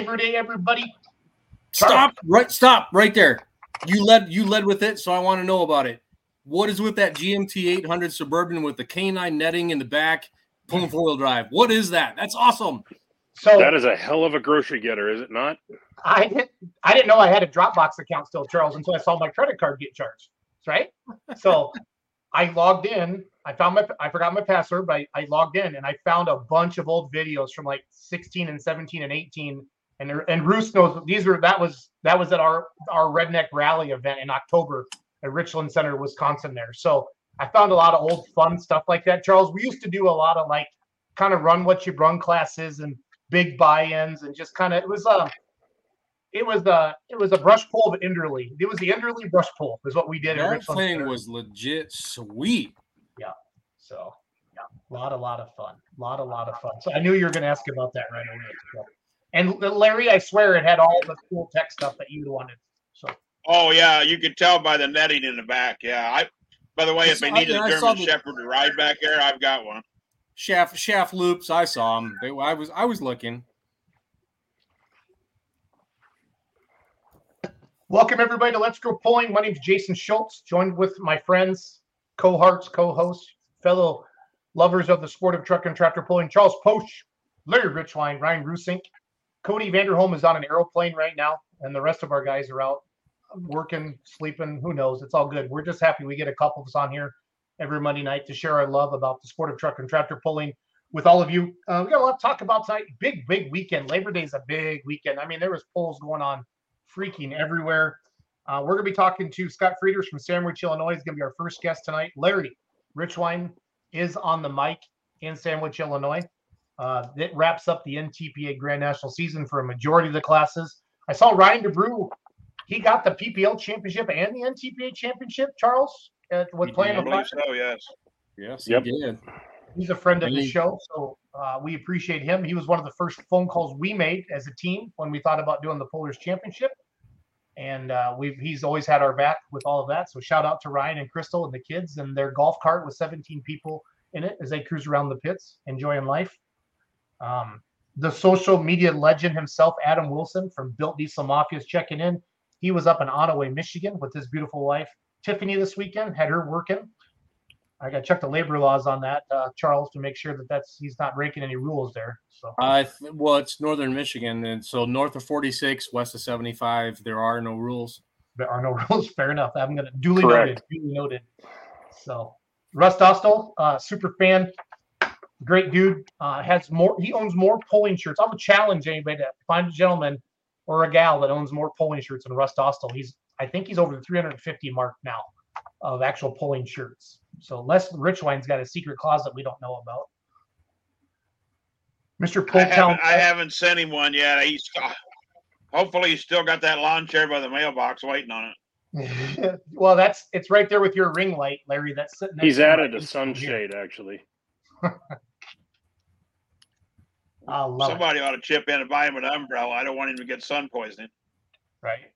Happy Labor Day, everybody. Stop right stop right there. You led you led with it, so I want to know about it. What is with that GMT 800 Suburban with the canine netting in the back, pulling hmm. four wheel drive? What is that? That's awesome. So that is a hell of a grocery getter, is it not? I didn't I didn't know I had a Dropbox account still, Charles, until I saw my credit card get charged. Right. So I logged in. I found my I forgot my password, but I, I logged in and I found a bunch of old videos from like 16 and 17 and 18. And and Roos knows these were that was that was at our our redneck rally event in October at Richland Center, Wisconsin. There, so I found a lot of old fun stuff like that. Charles, we used to do a lot of like kind of run what you run classes and big buy-ins and just kind of it was a uh, it was the it was a brush pull of Enderley. It was the Enderley brush pull is what we did. That thing was legit sweet. Yeah. So yeah, a lot, a lot of fun, a lot, a lot of fun. So I knew you were going to ask about that right away. So. And Larry, I swear it had all the cool tech stuff that you wanted. So. Oh yeah, you could tell by the netting in the back. Yeah, I. By the way, if they needed a German the, Shepherd to ride back there, I've got one. Shaft shaft loops. I saw them. They, I was I was looking. Welcome everybody to Let's Go Pulling. My name is Jason Schultz, joined with my friends, cohorts, co-hosts, fellow lovers of the sport of truck and tractor pulling, Charles Poach, Larry Richwine, Ryan Rusink, Cody Vanderholm is on an aeroplane right now, and the rest of our guys are out working, sleeping. Who knows? It's all good. We're just happy we get a couple of us on here every Monday night to share our love about the sport of truck and tractor pulling with all of you. Uh, we got a lot to talk about tonight. Big, big weekend. Labor Day is a big weekend. I mean, there was polls going on freaking everywhere. Uh, we're going to be talking to Scott Frieders from Sandwich, Illinois. He's going to be our first guest tonight. Larry Richwine is on the mic in Sandwich, Illinois. Uh, it wraps up the NTPA Grand National season for a majority of the classes. I saw Ryan DeBrew. He got the PPL championship and the NTPA championship, Charles, uh, with playing with So, yes. Yes, yep. he did. He's a friend of the show, so uh, we appreciate him. He was one of the first phone calls we made as a team when we thought about doing the Pullers Championship, and uh, we've he's always had our back with all of that. So shout out to Ryan and Crystal and the kids and their golf cart with 17 people in it as they cruise around the pits, enjoying life. Um, the social media legend himself, Adam Wilson from Built Diesel Mafia, is checking in. He was up in Ottaway, Michigan, with his beautiful wife Tiffany this weekend. Had her working I got to check the labor laws on that, uh, Charles, to make sure that that's he's not breaking any rules there. So, uh, well, it's northern Michigan, and so north of 46, west of 75, there are no rules. There are no rules. Fair enough. I'm going to duly Correct. noted. Duly noted. So, Russ Dostal, uh, super fan, great dude. Uh, has more. He owns more pulling shirts. I would challenge anybody to find a gentleman or a gal that owns more pulling shirts than Russ Dostal. He's, I think, he's over the 350 mark now of actual pulling shirts. So Les Richwine's got a secret closet we don't know about. Mr. Pull I haven't, I haven't sent him one yet. He's hopefully he's still got that lawn chair by the mailbox waiting on it. well, that's it's right there with your ring light, Larry. That's sitting. He's added a sunshade actually. Somebody it. ought to chip in and buy him an umbrella. I don't want him to get sun poisoning. Right,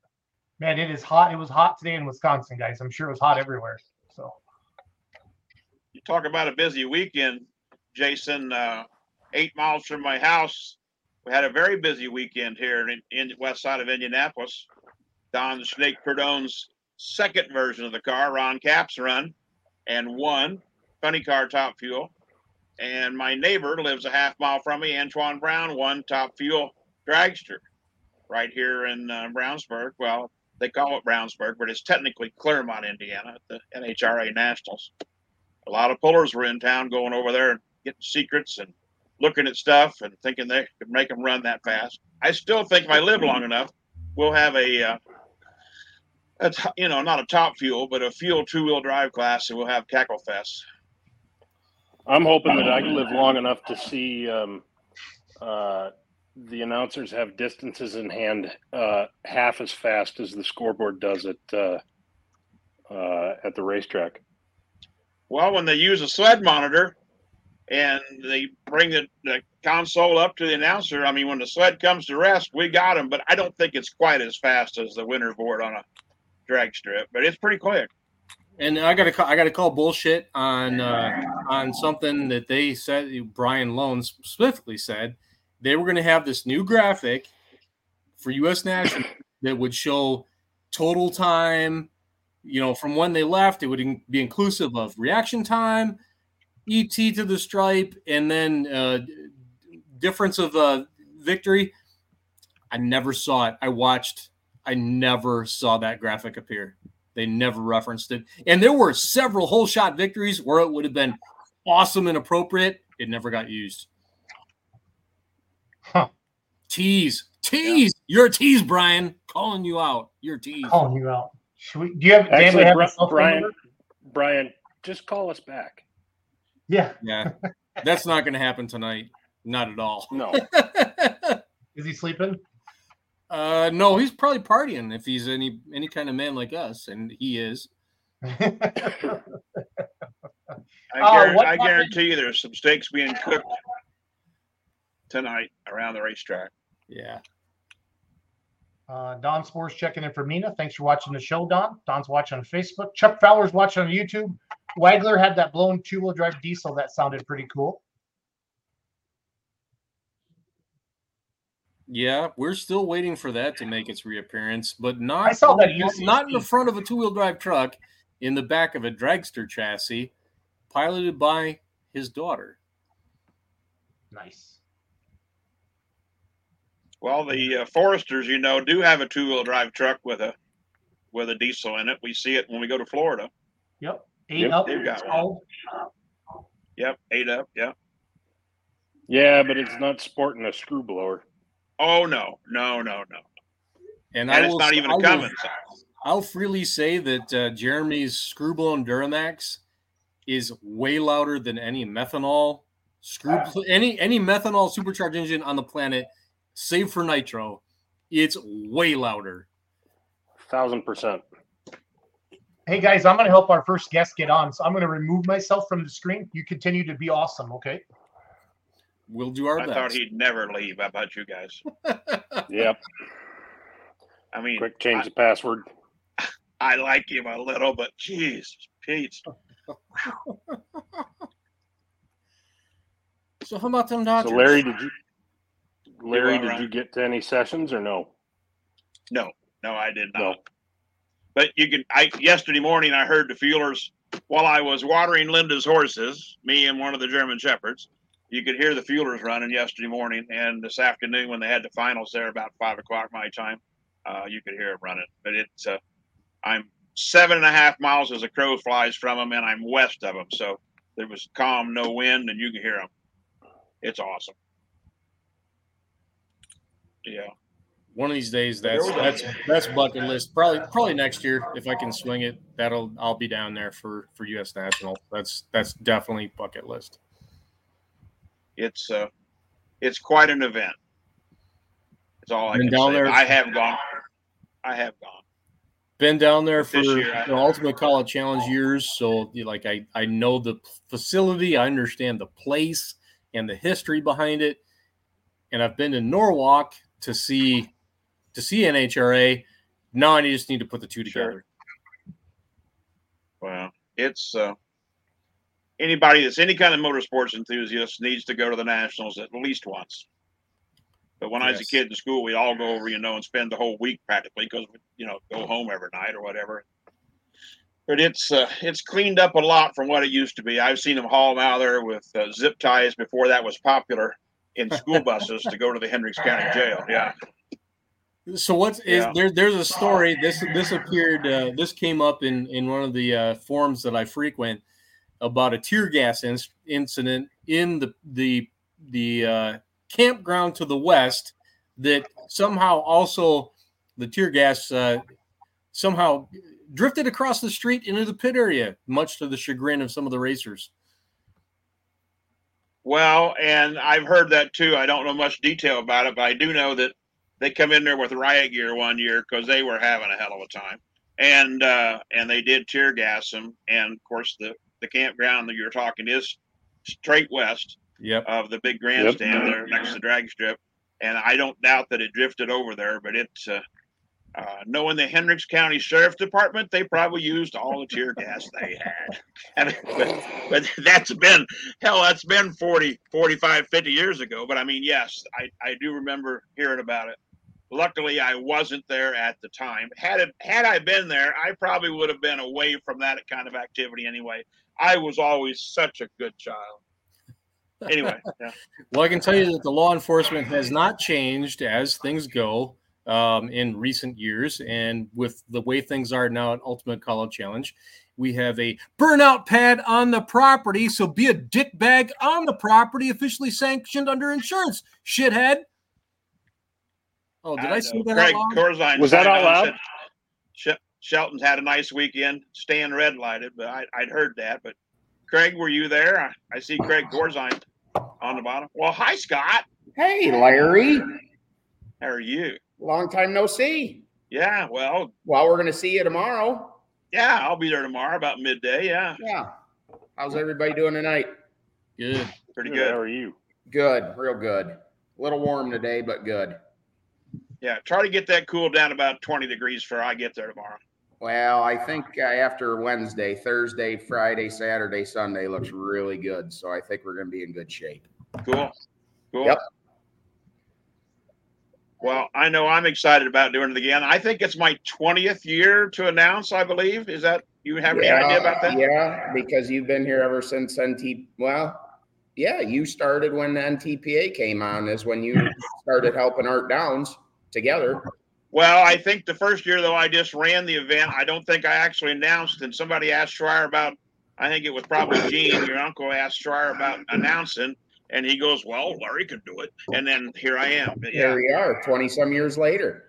man. It is hot. It was hot today in Wisconsin, guys. I'm sure it was hot everywhere. So you talk about a busy weekend, Jason. Uh, eight miles from my house, we had a very busy weekend here in, in the west side of Indianapolis. Don Snake Prudhomme's second version of the car, Ron Capps run, and won funny car top fuel. And my neighbor lives a half mile from me, Antron Brown, won top fuel dragster right here in uh, Brownsburg. Well, they call it Brownsburg, but it's technically Clermont, Indiana, at the NHRA Nationals a lot of pullers were in town going over there and getting secrets and looking at stuff and thinking they could make them run that fast. I still think if I live long enough, we'll have a, uh, a t- you know, not a top fuel, but a fuel two wheel drive class, and we'll have Cackle Fest. I'm hoping that I can live long enough to see um, uh, the announcers have distances in hand uh, half as fast as the scoreboard does at uh, uh, at the racetrack. Well, when they use a sled monitor and they bring the, the console up to the announcer, I mean, when the sled comes to rest, we got them, but I don't think it's quite as fast as the winter board on a drag strip, but it's pretty quick. And I got to I got to call bullshit on uh, on something that they said Brian Lohnes specifically said they were going to have this new graphic for U.S. National that would show total time, you know, from when they left. It would in- be inclusive of reaction time, ET to the stripe, and then uh, difference of uh, victory. I never saw it. I watched. I never saw that graphic appear. They never referenced it, and there were several whole shot victories where it would have been awesome and appropriate. It never got used. Huh. Tease, tease. You're a tease, Brian. Calling you out. You're a tease. Calling you out. Should we, do you have, Actually, have Bri- a cell phone Brian. Brian, just call us back. Yeah. Yeah, that's not going to happen tonight. Not at all. No, Is he sleeping? Uh, no, he's probably partying if he's any any kind of man like us, and he is. I, Uh, guarantee, what I guarantee you there's some steaks being cooked tonight around the racetrack. Yeah. Uh, Don Spores checking in for Mina. Thanks for watching the show, Don. Don's watching on Facebook. Chuck Fowler's watching on YouTube. Wagler had that blown two wheel drive diesel that sounded pretty cool. Yeah, we're still waiting for that to make its reappearance, but not I saw that not, in the front of a two-wheel drive truck, in the back of a dragster chassis, piloted by his daughter. Nice. Well, the uh, Foresters, you know, do have a two-wheel drive truck with a with a diesel in it. We see it when we go to Florida. Yep. Eight Yep, up. they've got it's one. Yep, eight up. Yep. yeah, but it's not sporting a screw blower. Oh no, no, no, no. And, And I it's will, not even I a will- Cummins. I'll freely say that uh, Jeremy's screw-blown Duramax is way louder than any methanol screw any any methanol supercharged engine on the planet, save for nitro. It's way louder. Thousand percent. Hey guys, I'm going to help our first guest get on. So I'm going to remove myself from the screen. You continue to be awesome, okay? We'll do our I best. thought he'd never leave. How about you guys? Yep. I mean, Quick change the password. I like him a little, but Jesus, Pete. so how about them Dodgers? So Larry, did you Larry, did Ryan? you get to any sessions or no? No, no, I did not. No. But you can. I yesterday morning I heard the fuelers while I was watering Linda's horses. Me and one of the German shepherds. You could hear the fuelers running yesterday morning, and this afternoon when they had the finals there about five o'clock my time, uh, you could hear them running. But it's uh, I'm seven and a half miles as a crow flies from them, and I'm west of them, so there was calm, no wind, and you can hear them. It's awesome. Yeah. One of these days, that's that's that's bucket list. Probably probably next year if I can swing it. That'll I'll be down there for for U.S. National. That's that's definitely bucket list. It's uh it's quite an event. It's all I Been can down say. there? I have gone. I have gone. Been down there for the year, I- Ultimate Call Out Challenge years, so like I I know the facility, I understand the place and the history behind it, and I've been to Norwalk to see to see NHRA. Now I just need to put the two Sure. together. Well, it's uh anybody that's any kind of motorsports enthusiast needs to go to the nationals at least once. But when I was a kid in school, we'd all go over, you know, and spend the whole week practically because we, you know, go home every night or whatever. But it's uh, it's cleaned up a lot from what it used to be. I've seen them haul them out there with uh, zip ties before that was popular in school buses to go to the Hendricks County Jail. Yeah. So what's is there? There's a story. This this appeared. Uh, this came up in in one of the uh, forums that I frequent about a tear gas in, incident in the the the uh, campground to the west that somehow also the tear gas uh, somehow drifted across the street into the pit area, much to the chagrin of some of the racers. Well, and I've heard that too. I don't know much detail about it, but I do know that they come in there with riot gear one year because they were having a hell of a time, and uh, and they did tear gas them. And of course, the the campground that you're talking is straight west Yep. of the big grandstand there next to the drag strip, and I don't doubt that it drifted over there. But it's uh, uh, knowing the Hendricks County Sheriff's Department, they probably used all the tear gas they had. I mean, but, but that's been hell that's been 40 45 50 years ago but i mean yes i i do remember hearing about it Luckily, I wasn't there at the time. Had it had I been there, I probably would have been away from that kind of activity anyway. I was always such a good child. Anyway, yeah. Well, I can tell you that the law enforcement has not changed as things go um, in recent years. And with the way things are now at Ultimate Call Out Challenge, we have a burnout pad on the property. So be a dick bag on the property, officially sanctioned under insurance, shithead. Oh, did I, see that Greg? Corzine Was that signed out loud? said Shelton's had a nice weekend, staying red lighted, but I, I'd heard that. But Craig, were you there? I, I see Craig Corzine on the bottom. Well, hi, Scott. Hey, Larry. How are you? Long time no see. Yeah, well, Well, we're going to see you tomorrow. yeah, I'll be there tomorrow about midday. Yeah, Yeah. How's everybody doing tonight? Good. pretty good. How are you? Good. Real good. A little warm today, but good. Yeah, try to get that cooled down about 20 degrees for I get there tomorrow. Well, I think uh, after Wednesday, Thursday, Friday, Saturday, Sunday looks really good. So I think we're going to be in good shape. Cool. Cool. Yep. Well, I know I'm excited about doing it again. I think it's my 20th year to announce, I believe. Is that you have any idea about that? Yeah, because you've been here ever since NT. Well, yeah, you started when the NTPA came on, is when you started helping Art Downs together. Well, I think the first year though I just ran the event. I don't think I actually announced and somebody asked Schreier about I think it was probably Gene, your uncle asked Schreier about announcing and he goes, Well, Larry can do it. And then here I am. But Here we are, 20 some years later.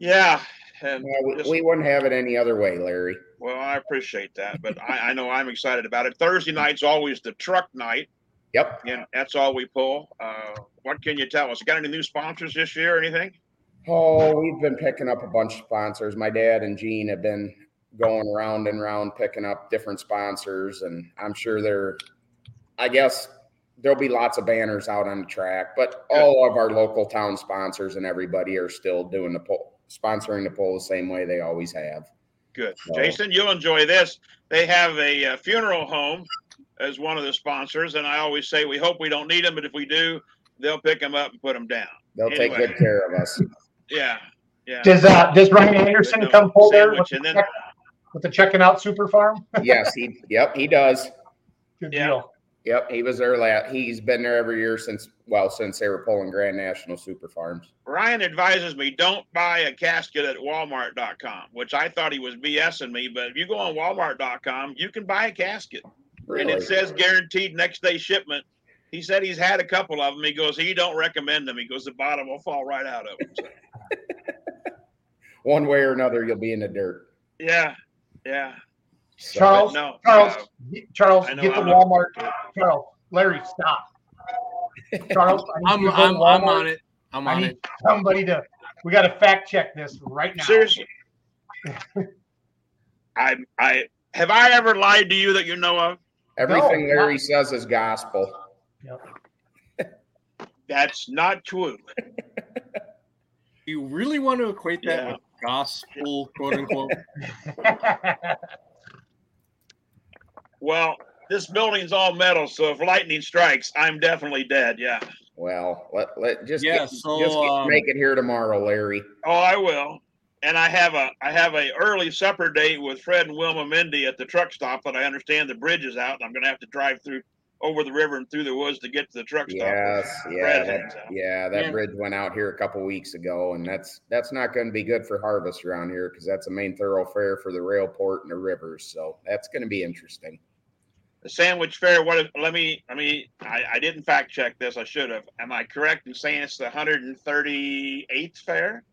Yeah. And Well, we, just- we wouldn't have it any other way, Larry. well, I appreciate that. But I, I know I'm excited about it. Thursday night's always the truck night. Yep. and that's all we pull. Uh, what can you tell us? Got any new sponsors this year or anything? Oh, we've been picking up a bunch of sponsors. My dad and Gene have been going around and around picking up different sponsors, and I'm sure there, I guess there'll be lots of banners out on the track, but all of our local town sponsors and everybody are still doing the poll, sponsoring the poll the same way they always have. Good. No. Jason, you'll enjoy this. They have a, uh funeral home as one of the sponsors, and I always say we hope we don't need them, but if we do, they'll pick them up and put them down. They'll take good care of us. Yeah, yeah. Does uh does Ryan Anderson No come pull there with and the, then- check, with the checking out super farm? yes, he. Yep, he does. Good Yeah. deal. Yep, he was there. La- he's been there every year since well, since they were pulling Grand National Super Farms. Ryan advises me don't buy a casket at Walmart.com, which I thought he was BSing me. But if you go on Walmart.com, you can buy a casket, and it says guaranteed next day shipment. He said he's had a couple of them. He goes, he don't recommend them. He goes, the bottom will fall right out of them. So, One way or another, you'll be in the dirt. yeah, yeah. So- Charles, no, Charles, uh, get- Charles, get the I'm not- Walmart. Charles, Larry, stop. Charles, I need I'm, you to go to I'm, I'm on it. I'm I on need it. somebody to. We got to fact check this right now. seriously. I I have I ever lied to you that you know of? Everything No, Larry says is gospel. That's not true. You really want to equate that Yeah. with gospel, quote unquote? Well, this building's all metal, so if lightning strikes, I'm definitely dead. Yeah. Well, let let just Yeah, get, so, just get- um, make it here tomorrow, Larry. Oh, I will. And I have a I have a early supper date with Fred and Wilma Mindy at the truck stop that I understand the bridge is out, and I'm gonna have to drive through over the river and through the woods to get to the truck stop. Yes, yeah, that, yeah. That Yeah. bridge went out here a couple weeks ago, and that's that's not going to be good for harvest around here because that's a main thoroughfare for the rail port and the rivers. So that's going to be interesting. The sandwich fair. What? If, let me. I mean, I, I didn't fact check this. I should have. Am I correct in saying it's the 138th fair?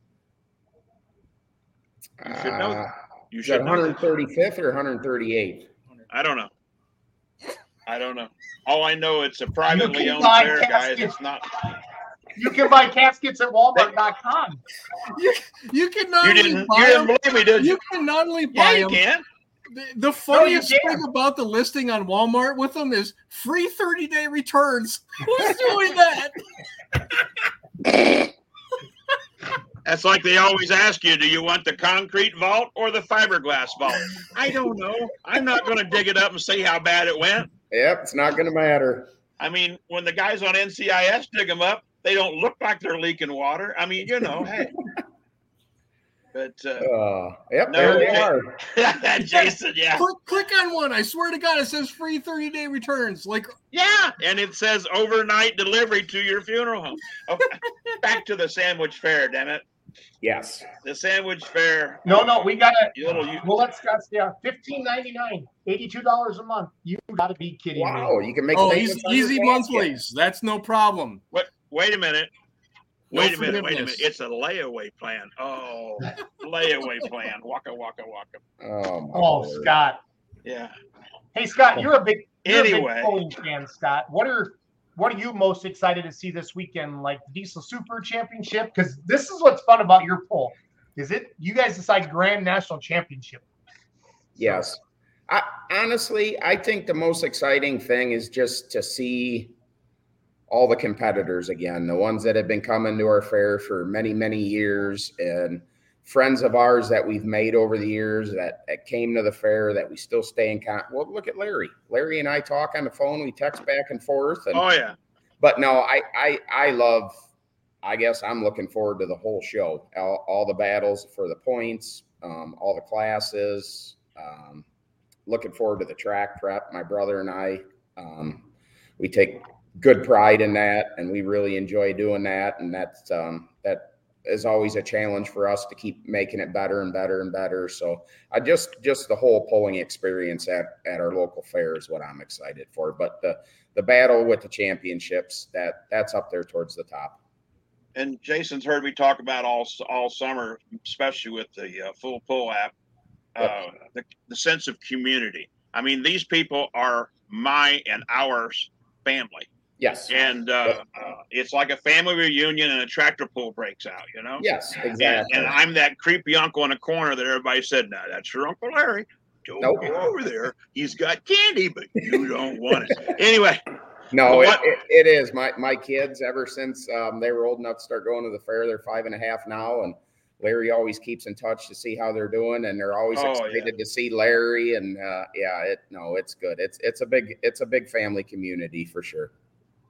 You should know. Uh, You is that should know. that. 135th or 138th? I don't know. I don't know. All I know, it's a privately owned buy fair, guys. It's not. you can buy caskets at Walmart.com. You, you can not You only didn't. You buy didn't them, believe me, did you you? can not only Yeah, buy you them. can. The, the funniest can. thing about the listing on Walmart with them is free 30 day returns. Who's doing that? That's like they always ask you, do you want the concrete vault or the fiberglass vault? I don't know. I'm not going to dig it up and see how bad it went. Yep, it's not going to matter. I mean, when the guys on NCIS dig them up, they don't look like they're leaking water. I mean, you know, hey. But uh, Uh, yep, No, there they they- are. Jason, yeah, Click, click on one. I swear to God, it says free 30 day returns. Like, yeah, and it says overnight delivery to your funeral home. Okay, back to the sandwich fair, damn it. Yes. The sandwich fair. No, no, we gotta. You little, you, We'll let Scott stay on. Fifteen ninety nine, eighty two dollars a month. You gotta be kidding Wow, me. you can make oh, easy, easy basket. monthlies. That's no problem. what? Wait a minute. No Wait a minute. Wait a minute. It's a layaway plan. Oh, layaway plan. Waka waka waka. Oh, my Oh, Scott. Yeah. Hey, Scott, you're a big, you're a Anyway. big bowling fan, Scott. What are what are you most excited to see this weekend? Like the Diesel Super Championship? Because this is what's fun about your poll. Is it you guys decide Grand National Championship? Yes. I, honestly, I think the most exciting thing is just to see all the competitors again, the ones that have been coming to our fair for many, many years, and friends of ours that we've made over the years that, that came to the fair that we still stay in contact. Well, look at Larry. Larry and I talk on the phone. We text back and forth. And Oh yeah. but no, I I I love. I guess I'm looking forward to the whole show, all, all the battles for the points, um, all the classes. Um, looking forward to the track prep. My brother and I, um, we take good pride in that, and we really enjoy doing that. And that's um, that is always a challenge for us to keep making it better and better and better. So I just just the whole pulling experience at at our local fair is what I'm excited for. But the the battle with the championships that that's up there towards the top. and Jason's heard me talk about all all summer, especially with the uh, full pull app, uh, the, the sense of community. I mean, these people are my and ours family, Yes. and uh, uh, it's like a family reunion, and a tractor pull breaks out. You know. Yes, exactly. and I'm that creepy uncle in the corner that everybody said, "No, that's your uncle Larry. Don't Nope. go over there. He's got candy, but you don't want it." Anyway, No, it, it, it is. My my kids, ever since um, they were old enough to start going to the fair, they're five and a half now, and Larry always keeps in touch to see how they're doing, and they're always Oh, excited to see Larry. And uh, yeah, it no, it's good. It's it's a big it's a big family community for sure.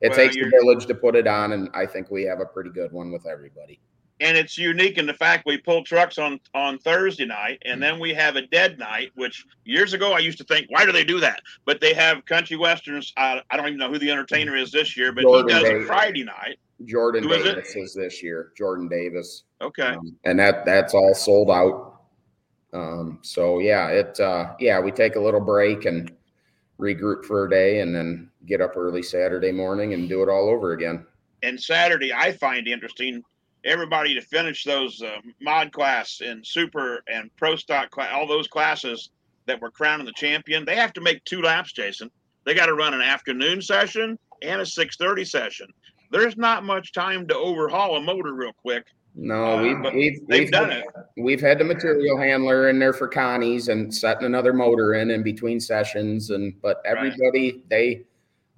It Well, takes a village to put it on, and I think we have a pretty good one with everybody. and it's unique in the fact we pull trucks on on Thursday night, and then we have a dead night. Which years ago I used to think, why do they do that? But they have country westerns. I, I don't even know who the entertainer is this year, but Jordan he does Davis. it Friday night. Jordan Who is? Davis is this year. Jordan Davis. Okay, Um, and that that's all sold out. Um, so yeah, it uh, yeah, we take a little break and regroup for a day, and then get up early Saturday morning and do it all over again. and Saturday I find interesting. Everybody to finish those uh, mod class and super and pro stock class, all those classes that were crowning the champion. They have to make two laps, Jason. They got to run an afternoon session and a six thirty session. There's not much time to overhaul a motor real quick. No, Uh, we've we've, They've we've done it. We've had the material handler in there for Connie's and setting another motor in in between sessions, and but Right. everybody they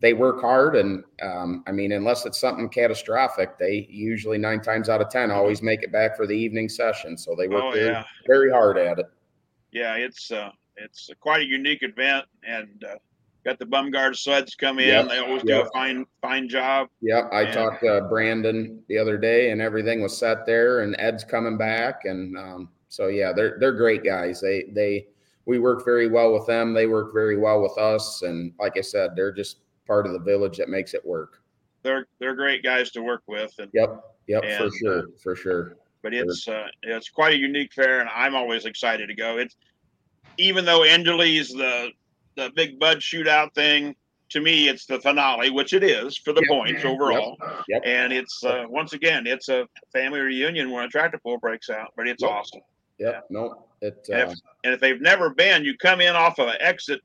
they work hard, and um, I mean, unless it's something catastrophic, they usually nine times out of ten always make it back for the evening session. So they work Oh very, yeah. very hard at it. yeah, it's uh, it's quite a unique event, and uh, got the Bumgard sleds come in. Yep, They always do a fine fine job. Yep, I Yeah. talked to Brandon the other day, and everything was set there, and Ed's coming back, and um, so yeah, they're they're great guys. They they we work very well with them. They work very well with us, and like I said, they're just part of the village that makes it work. They're they're great guys to work with, and Yep, yep, for sure, for sure. but it's uh, it's quite a unique fair, and I'm always excited to go. It's even though Enderley's the the big bud shootout thing. To me, it's the finale, which it is for the Yep. points overall. Yep. And it's uh, once again, it's a family reunion when a tractor pull breaks out, but it's Yep. awesome. Yep, no, it. And Uh, if, and if they've never been, you come in off of an exit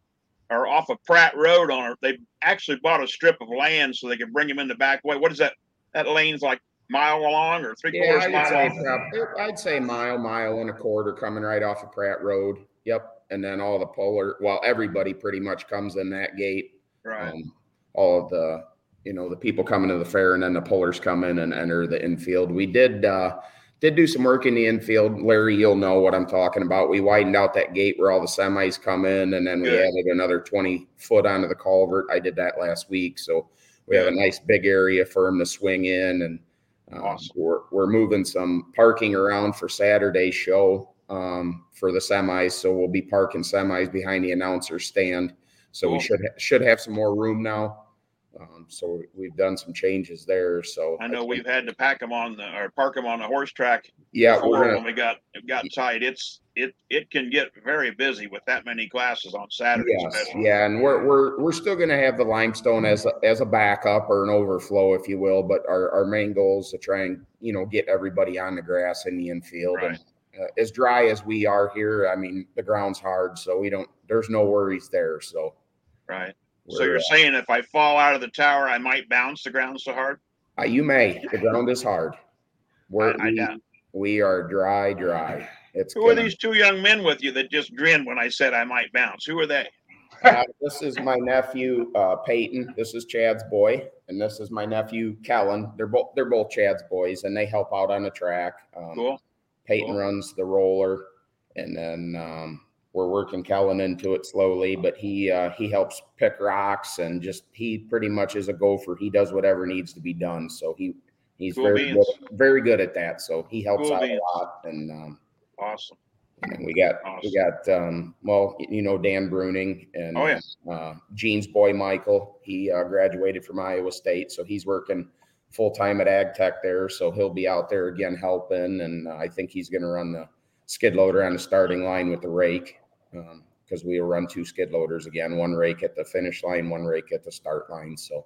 or off of Pratt Road on it. They actually bought a strip of land so they can bring them in the back way. What is that? That lane's like mile long or three yeah, quarters I would mile say. I'd say mile, mile and a quarter coming right off of Pratt Road. Yep, and then all the polar. Well, everybody pretty much comes in that gate. Right. um, all of the you know the people coming to the fair and then the pullers come in and enter the infield we did uh did do some work in the infield larry you'll know what i'm talking about we widened out that gate where all the semis come in and then we Good. added another 20 foot onto the culvert i did that last week so we have a nice big area for them to swing in, and um, Awesome. we're we're moving some parking around for Saturday's show um, for the semis. So we'll be parking semis behind the announcer stand. So we should ha- should have some more room now. Um, so we've done some changes there. So I know think- we've had to pack them on the, or park them on the horse track yeah we're when we got, got tight. It's, it, it can get very busy with that many classes on Saturday. Yes, yeah, and we're we're we're still gonna have the limestone as a, as a backup or an overflow, if you will. But our, our main goal is to try and you know get everybody on the grass in the infield. And uh, as dry as we are here, I mean the ground's hard, so we don't. There's no worries there. So Right. So you're saying if I fall out of the tower, I might bounce the ground so hard? uh, you may. The ground is hard. We're, I- I we, we are dry, dry. It's Who are these two young men with you that just grinned when I said I might bounce? Who are they? Uh, this is my nephew uh, Peyton. This is Chad's boy, and this is my nephew Kellen. They're both they're both Chad's boys, and they help out on the track. Um, Cool. Peyton runs the roller, and then um, we're working Kellen into it slowly. But he uh, he helps pick rocks and just he pretty much is a gopher. He does whatever needs to be done. So he he's Cool very beans. good, very good at that. So he helps Cool out beans. a lot, and um, Awesome. and we got we got um, well, you know Dan Bruning and Oh, yeah. uh, Gene's boy Michael. He uh, graduated from Iowa State, so he's working full time at Ag Tech there. So he'll be out there again helping, and I think he's going to run the skid loader on the starting line with the rake um, because we will run two skid loaders again, one rake at the finish line, one rake at the start line. So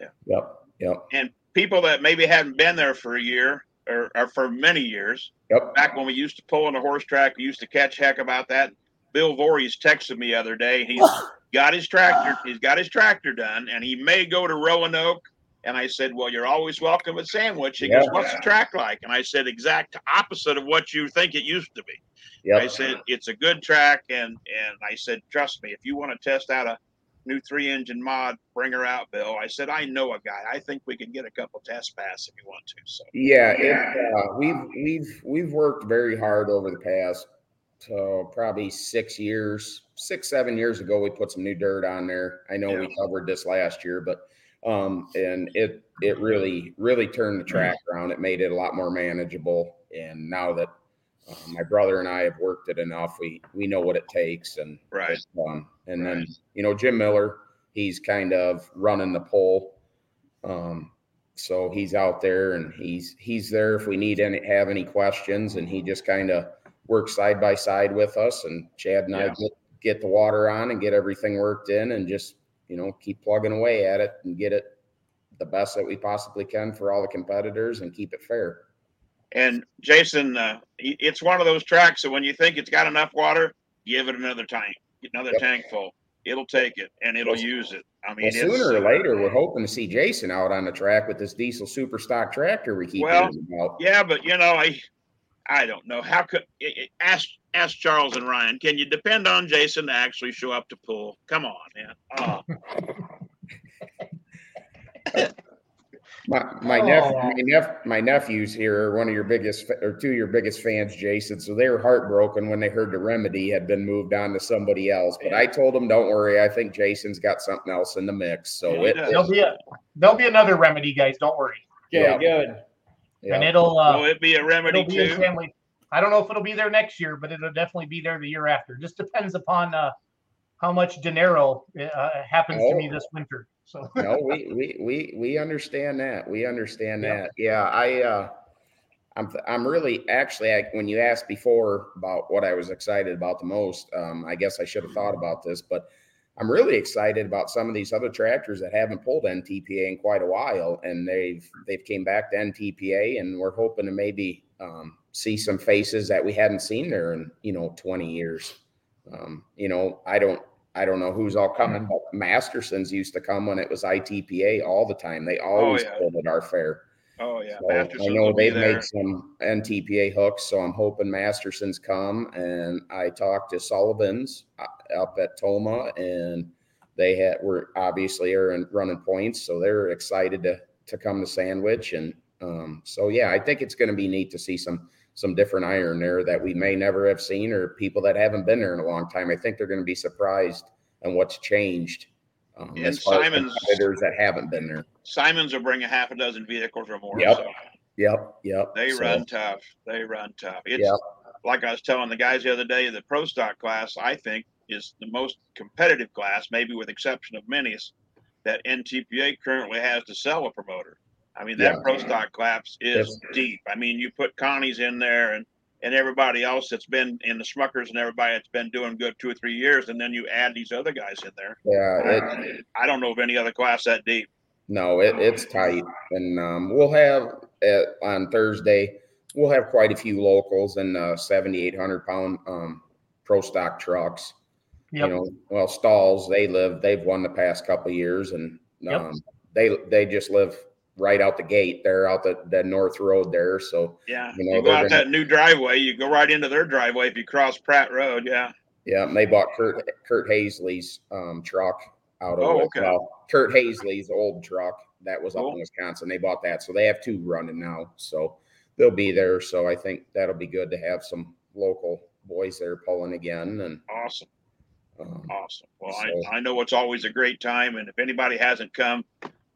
Yeah. yep, yep, And people that maybe hadn't been there for a year or, or for many years, yep. back when we used to pull on the horse track, we used to catch heck about that. Bill Voorhees texted me the other day. He's got his tractor. He's got his tractor done, and he may go to Roanoke. And I said, "Well, you're always welcome at Sandwich." He goes, "What's the track like?" And I said, "Exact opposite of what you think it used to be." I said, "It's a good track," and and I said, "Trust me, if you want to test out a new three engine mod, bring her out, Bill." I said, "I know a guy. I think we can get a couple test passes if you want to." So Yeah, it, uh, we've we've we've worked very hard over the past uh, probably six years, six seven years ago. We put some new dirt on there. I know we covered this last year, but um, and it it really really turned the track around. It made it a lot more manageable. And now that uh, my brother and I have worked it enough, we we know what it takes. And right. And then you know Jim Miller, he's kind of running the pole. Um, so he's out there and he's he's there if we need any have any questions, and he just kind of works side by side with us. And Chad and I get, get the water on and get everything worked in, and just you know keep plugging away at it and get it the best that we possibly can for all the competitors and keep it fair. And Jason, uh, it's one of those tracks that when you think it's got enough water, give it another tank, get another Yep. tank full. It'll take it and it'll use it. I mean, Well, it's, sooner or later, we're hoping to see Jason out on the track with this diesel super stock tractor we keep Well. Yeah, but you know, I, I don't know how could i- i- ask ask Charles and Ryan. Can you depend on Jason to actually show up to pull? Come on, man. Oh, My my Oh. nephew, my, nep- my nephews here are one of your biggest fa- or two of your biggest fans, Jason. So they were heartbroken when they heard the remedy had been moved on to somebody else. But I told them, don't worry, I think Jason's got something else in the mix. So Yeah, he it. There'll be a there'll be another remedy, guys. Don't worry, Yeah. good. And it'll uh, will it be a remedy it'll be in too? family. I don't know if it'll be there next year, but it'll definitely be there the year after. Just depends upon uh, how much dinero uh, happens to me Oh. this winter. So no, we, we we we understand that. We understand Yeah. that. Yeah, I uh I'm I'm really actually I, when you asked before about what I was excited about the most, um, I guess I should have thought about this, but I'm really excited about some of these other tractors that haven't pulled NTPA in quite a while, and they've they've came back to NTPA, and we're hoping to maybe um, see some faces that we hadn't seen there in you know 20 years. Um, you know, I don't I don't know who's all coming, but Masterson's used to come when it was ITPA all the time. They always yeah. pulled at our fair. Oh yeah, So I know they've made some NTPA hooks, so I'm hoping Masterson's come. And I talked to Sullivan's uh, up at Tomah, and they had were obviously are in running points, so they're excited to to come to Sandwich. And um, so yeah, I think it's going to be neat to see some some different iron there that we may never have seen, or people that haven't been there in a long time. I think they're going to be surprised on what's changed Um, And as far as Simon's- competitors that haven't been there. Simons will bring a half a dozen vehicles or more. Yep. So Yep, yep. they So, run tough. They run tough. It's Yep. like I was telling the guys the other day, the pro stock class, I think, is the most competitive class, maybe with exception of minis, that NTPA currently has to sell a promoter. I mean, that Yeah. pro stock class is deep. I mean, you put Connie's in there and and everybody else that's been in the Smuckers and everybody that's been doing good two or three years, and then you add these other guys in there. Yeah, it, I don't know of any other class that deep. No, it, it's tight, and um, we'll have uh, on Thursday. We'll have quite a few locals and uh, seventy-eight hundred pound um, pro stock trucks. Yep. You know, well, stalls they live. They've won the past couple of years, and Yep. um, they they just live right out the gate. They're out the, the north road there, so Yeah, You you, know, go out gonna- that new driveway, you go right into their driveway if you cross Pratt Road. Yeah. yeah. And they bought Kurt Kurt Hazley's um, truck out of Oh, okay. well, Kurt Hazley's old truck that was up in Wisconsin. They bought that, so they have two running now. So they'll be there. So I think that'll be good to have some local boys there pulling again. And Awesome. um, Awesome. Well, So- I, I know it's always a great time, and if anybody hasn't come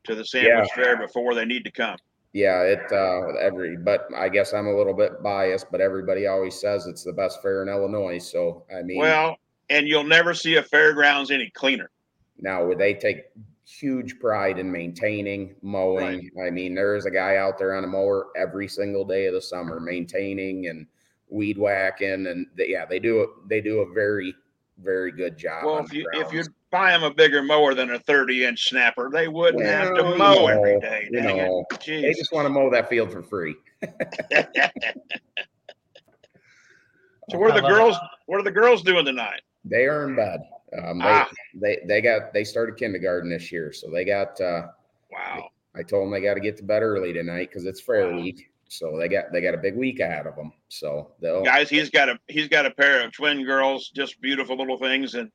to the Sandwich Fair before, they need to come. yeah, it uh, every. But I guess I'm a little bit biased. But everybody always says it's the best fair in Illinois. So I mean, Well, and you'll never see a fairgrounds any cleaner. Now would they take huge pride in maintaining, mowing. I mean, there is a guy out there on a mower every single day of the summer, maintaining and weed whacking, and they, yeah, they do they do a very very good job. Well, if you if you. Buy them a bigger mower than a 30 inch snapper, they wouldn't have to mow you every know, day. you Dang know, it. they just want to mow that field for free. so what are the girls? What are the girls doing tonight? They are in bed. Um, they, Ah. they they got they started kindergarten this year, so they got. Uh, Wow. I told them they got to get to bed early tonight because it's fair Wow. week. So they got they got a big week ahead of them. So they'll guys he's got a he's got a pair of twin girls just beautiful little things and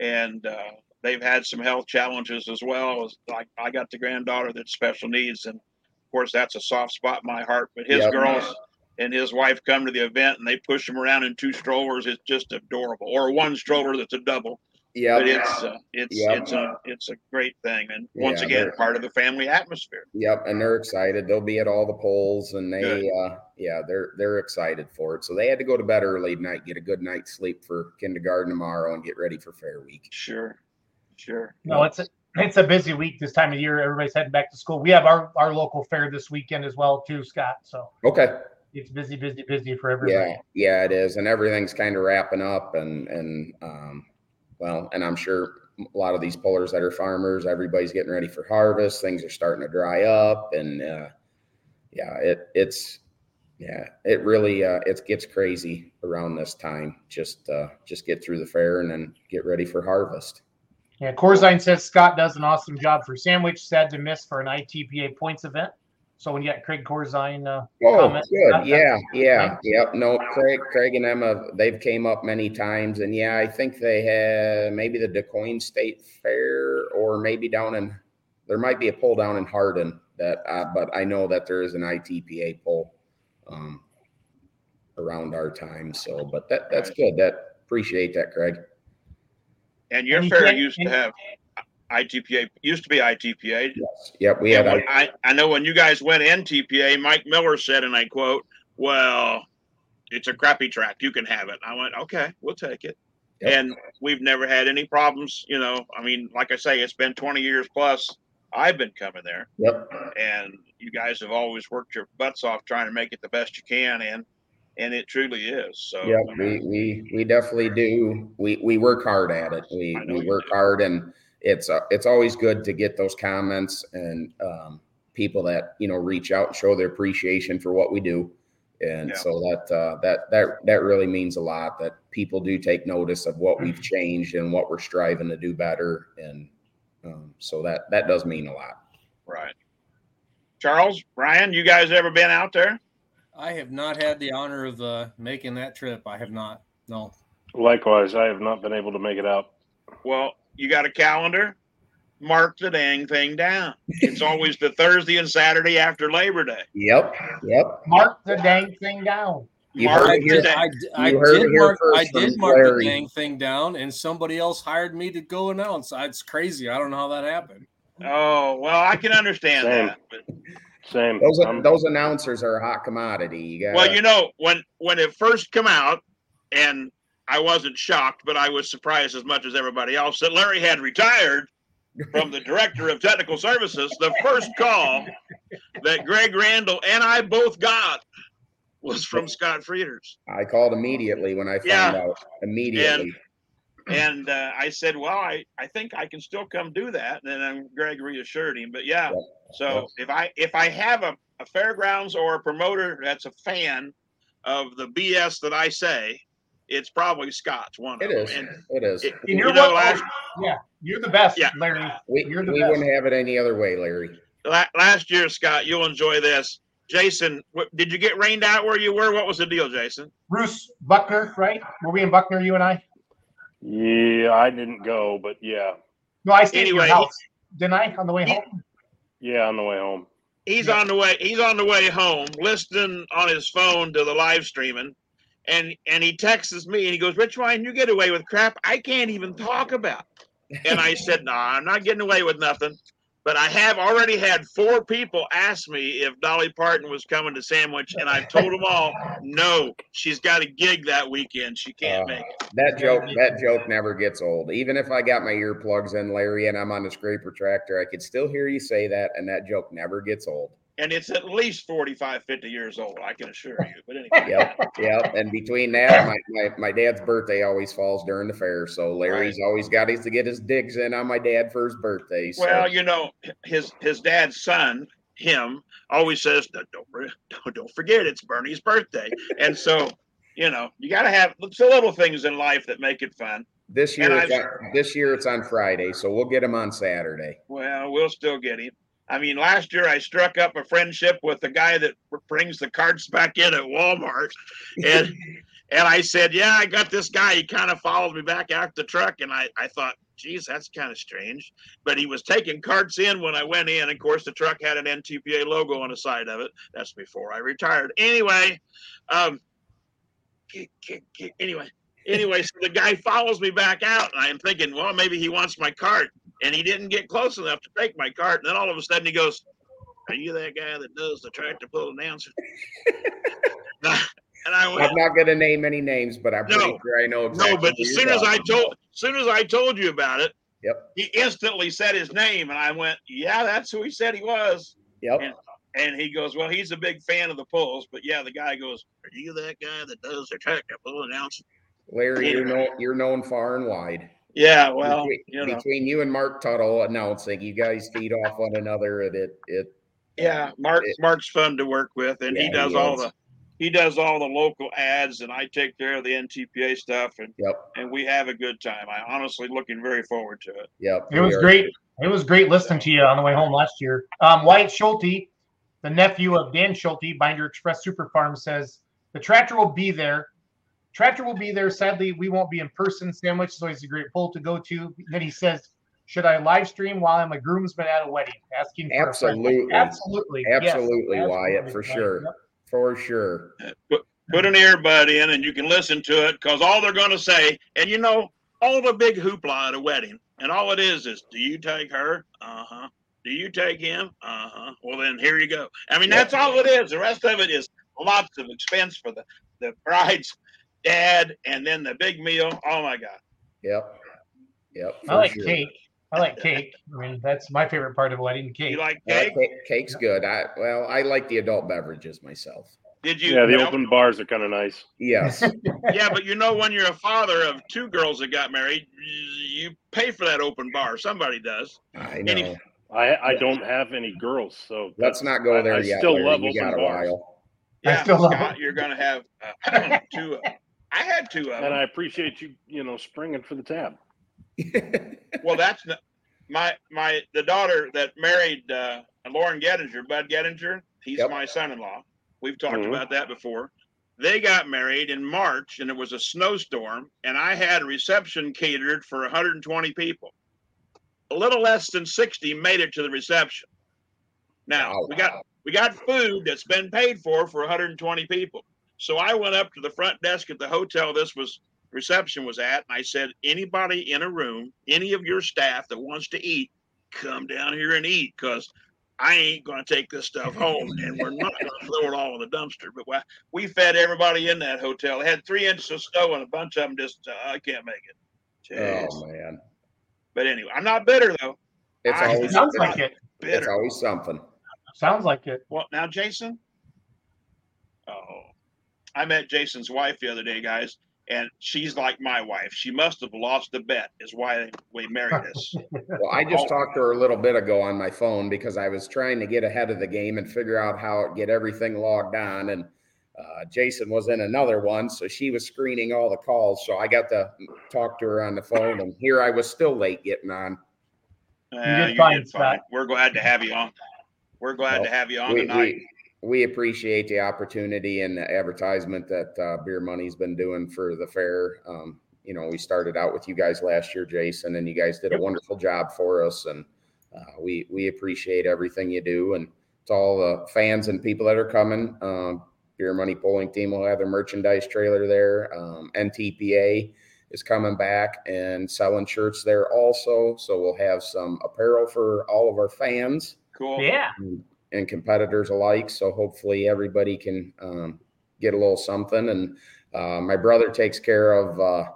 and uh, they've had some health challenges as well like i got the granddaughter that's special needs and of course that's a soft spot in my heart but his Yep. girls and his wife come to the event and they push him around in two strollers it's just adorable or one stroller that's a double yeah but it's uh, it's Yep. it's a it's a great thing and once Yeah, again part of the family atmosphere Yep, and they're excited. They'll be at all the polls, and they, uh, yeah, they're they're excited for it. So they had to go to bed early tonight, get a good night's sleep for kindergarten tomorrow, and get ready for Fair Week. sure sure No, it's a, it's a busy week this time of year. Everybody's heading back to school. We have our, our local fair this weekend as well too, Scott. So Okay, it's busy, busy, busy for everybody. yeah, yeah, it is, and everything's kind of wrapping up, and and um, well, and I'm sure a lot of these pullers that are farmers, everybody's getting ready for harvest. Things are starting to dry up, and uh, yeah, it it's yeah, it really uh, it gets crazy around this time. Just uh, just get through the fair and then get ready for harvest. Yeah, Corzine says Scott does an awesome job for Sandwich. Sad to miss for an ITPA points event. So when you got Craig Corzine, uh, Oh, comment. good. Yeah, yeah, yep. No, Craig, Craig and Emma, they've came up many times, and yeah, I think they had maybe the Du Quoin State Fair, or maybe down in there might be a pull down in Hardin that, uh, but I know that there is an ITPA pull um, around our time. So, but that that's good. That appreciate that, Craig. and your And fair can't- used to have ITPA used to be ITPA. Yes. Yep. We had. And when I, I, I know when you guys went NTPA, Mike Miller said, and I quote, "Well, it's a crappy track. You can have it." I went, "Okay, we'll take it." Yep. And we've never had any problems. You know, I mean, like I say, it's been 20 years plus. I've been coming there, yep. and you guys have always worked your butts off trying to make it the best you can, and and it truly is. So, Yep, I we, we, we definitely do. We, we work hard at it. We, we work hard and it's, uh, it's always good to get those comments and, um, people that, you know, reach out and show their appreciation for what we do. And Yeah. so that, uh, that, that, that really means a lot that people do take notice of what Mm-hmm. we've changed and what we're striving to do better. And, um, so that, that does mean a lot. right. Charles, Ryan, you guys ever been out there? I have not had the honor of uh, making that trip. I have not. No. Likewise, I have not been able to make it out. Well, you got a calendar? Mark the dang thing down. It's always the Thursday and Saturday after Labor Day. Yep. Yep. mark the dang thing down. You Mark heard I it here. did, I, did- I You heard did mark, I did mark Larry. the dang thing down, and somebody else hired me to go announce. It's crazy. I don't know how that happened. Oh well, I can understand Same. that. But, Same. Those I'm- those announcers are a hot commodity. You got well, you know when when it first come out, and I wasn't shocked, but I was surprised as much as everybody else that Larry had retired from the director of technical services. The first call that Greg Randall and I both got was from Scott Frieders. I called immediately when I found Yeah. out. Immediately. And uh, I said, "Well, I, I think I can still come do that." And then um, Greg reassured him. But yeah, Yep. so if I if I have a, a fairgrounds or a promoter that's a fan of the BS that I say, it's probably Scott's one. It of is. them. And It is. it- And you you're know, what? last, yeah, you're the best, Yeah. Larry. We, You're the we best. wouldn't have it any other way, Larry. la- last year, Scott, you'll enjoy this. Jason, what, did you get rained out where you were? What was the deal, Jason? Bruce Buckner, right? Were we in Buckner, you and I? Yeah, I didn't go, but yeah, No, I stayed Anyway, at your house, didn't I, on the way he- home? yeah, on the way home. he's Yeah. on the way he's on the way home listening on his phone to the live streaming and and he texts me and he goes Richwine you get away with crap i can't even talk about and i said no i'm not getting away with nothing but i have already had four people ask me if dolly parton was coming to sandwich and i've told them all no she's got a gig that weekend she can't Uh, make it That joke, that joke never gets old. Even if I got my earplugs in, Larry, and I'm on the scraper tractor, I could still hear you say that, and that joke never gets old. And it's at least 45 50 years old i can assure you but anyway Yep, yep. And between that, my, my, my dad's birthday always falls during the fair, so Larry's always got his to get his digs in on my dad for his birthday. So. Well, you know, his his dad's son, him, always says, "Don't don't forget it's Bernie's birthday," and so you know you got to have the little things in life that make it fun. this year, it's on, this year it's on Friday, so we'll get him on Saturday. Well, we'll still get him. I mean, last year I struck up a friendship with the guy that brings the carts back in at Walmart, and and I said, "Yeah, I got this guy. He kind of followed me back out the truck, and I I thought." Geez, that's kind of strange. But he was taking carts in when I went in. Of course, the truck had an NTPA logo on the side of it. That's before I retired. Anyway, um, anyway, anyway, so the guy follows me back out, and I'm thinking, well, maybe he wants my cart and he didn't get close enough to take my cart. And then all of a sudden he goes, Are you that guy that does the tractor pull announcer? and I went, I'm not going to name any names, but I'm pretty sure I know exactly. No, but as soon as I told as soon as I told you about it, Yep. he instantly said his name and I went, Yeah, that's who he said he was. Yep. And- And he goes, Well, he's a big fan of the pulls, but yeah, the guy goes, Are you that guy that does the tractor pull announcer? Larry, you're, Anyway. know, you're known far and wide. Yeah, well, between, you know. between you and Mark Tuttle announcing, you guys feed off one another, and it it Yeah, Mark It- Mark's fun to work with, and Yeah, he he does all is. the he does all the local ads, and I take care of the NTPA stuff, and yep and we have a good time. I honestly looking very forward to it. yep. It was are- great. It was great listening to you on the way home last year. Um, Wyatt Schulte, the nephew of Dan Schulte, Binder Express Super Farm, says the tractor will be there. Tractor will be there. Sadly, we won't be in person. Sandwich is always a great pull to go to. Then he says, "Should I live stream while I'm a groomsman at a wedding?" Asking for a. Absolutely. absolutely, yes, Absolutely, Wyatt, for sure. Yep. for sure. Put an earbud in, and you can listen to it because all they're going to say, and you know, all the big hoopla at a wedding, and all it is is, "Do you take her? Uh huh. Do you take him? Uh huh. Well, then here you go. I mean, Yep. that's all it is. The rest of it is lots of expense for the the bride's dad, and then the big meal. Oh my God. Yep. Yep. I like sure. cake. I like cake. I mean, that's my favorite part of wedding. Cake. You like I like cake? cake. Cake's good. I well, I like the adult beverages myself. Did you? Yeah, the well, open bars are kind of nice. Yes. yeah, but you know, when you're a father of two girls that got married, you pay for that open bar. Somebody does. I Any- know. I I don't have any girls, so Let's not go I- there I yet. still Larry. love you got a open bars. while. I Yeah, still love Scott, it. you're going to have uh, two. Of, I had two of and I appreciate you, you know, springing for the tab. Well, that's not, my my the daughter that married uh, Lauren Gettinger, Bud Gettinger. He's Yep. my son-in-law. We've talked Mhm. about that before. They got married in March, and it was a snowstorm, and I had a reception catered for 120 people. A little less than 60 made it to the reception. Now Oh, we got wow. we got food that's been paid for for 120 people. So I went up to the front desk at the hotel this was reception was at, and I said, anybody in a room, any of your staff that wants to eat, come down here and eat because I ain't going to take this stuff home and we're not going to throw it all in the dumpster. But we- we fed everybody in that hotel. They had three inches of snow and a bunch of them just, uh, I can't make it. Jeez. Oh man, But anyway, I'm not bitter though. it's I- always Sounds like it. it's always something. Sounds like it. Well, now, Jason. Oh, I met Jason's wife the other day, guys, and she's like my wife. She must have lost a bet, is why we married us. Well, I just talked to her a little bit ago on my phone because I was trying to get ahead of the game and figure out how to get everything logged on. And uh, Jason was in another one, so she was screening all the calls. So I got to talk to her on the phone, and here I was still late getting on. Uh, did fine, Scott. We're glad to have you on. We're glad to have you on We, tonight. we, we appreciate the opportunity and the advertisement that uh, Beer Money's been doing for the fair. Um, you know, we started out with you guys last year, Jason, and you guys did a wonderful job for us. And uh, we we appreciate everything you do. And to all the fans and people that are coming, um, Beer Money Pulling Team will have their merchandise trailer there. Um, NTPA is coming back and selling shirts there also. So we'll have some apparel for all of our fans cool. Yeah. and- and competitors alike. So hopefully everybody can um, get a little something. And uh, my brother takes care of uh,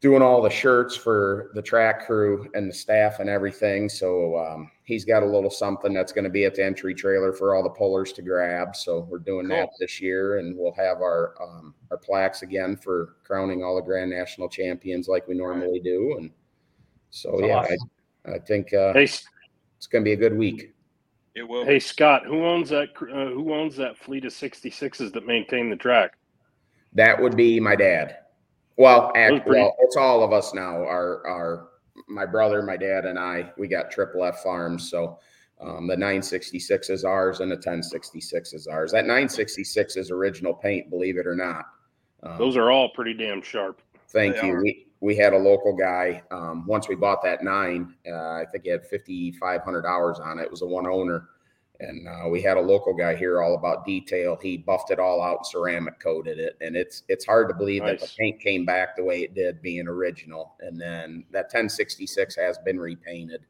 doing all the shirts for the track crew and the staff and everything. So um, he's got a little something that's going to be at the entry trailer for all the pullers to grab. So we're doing that this year, and we'll have our um, our plaques again for crowning all the Grand National champions like we normally do. And so That's yeah, awesome. I, I think uh, Hey, it's going to be a good week. It will. hey, Scott, who owns that? Uh, who owns that fleet of 66s that maintain the track? That would be my dad. Well, act, Those pretty- well, it's all of us now. Our our my brother, my dad, and I. We got Triple F Farms, so um, the 966 is ours, and the 1066 is ours. That 966 is original paint, believe it or not. Um, Those are all pretty damn sharp. Thank They you. We we had a local guy. Um, once we bought that nine, uh, I think he had fifty five hundred hours on it. It was a one owner, and uh, we had a local guy here all about detail. He buffed it all out, ceramic coated it, and it's it's hard to believe that the paint came back the way it did, being original. And then that ten sixty six has been repainted.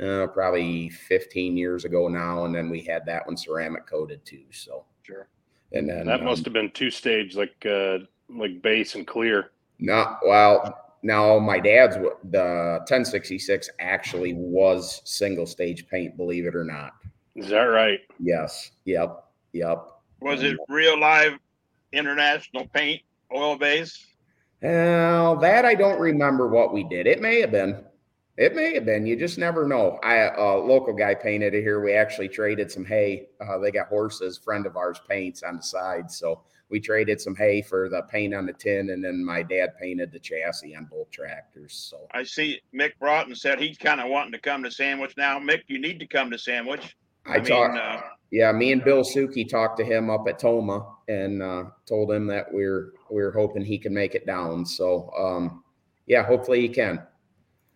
Uh, probably 15 years ago now, and then we had that one ceramic coated too. So, Sure. and then That um, must have been two stage, like uh, like base and clear. No, well, no, my dad's the 1066 actually was single stage paint, believe it or not. Is that right? Yes. Yep. Yep. Was it real live international paint, oil base? Well, that I don't remember what we did. It may have been. It may have been. You just never know. I a local guy painted it here. We actually traded some hay. Uh, they got horses. Friend of ours paints on the side, so we traded some hay for the paint on the tin, and then my dad painted the chassis on both tractors. So I see Mick Broughton said he's kind of wanting to come to Sandwich now. Mick, you need to come to Sandwich. I, mean, talked. uh, Yeah, me and Bill Suki talked to him up at Tomah and uh, told him that we're we're hoping he can make it down. So um, yeah, hopefully he can.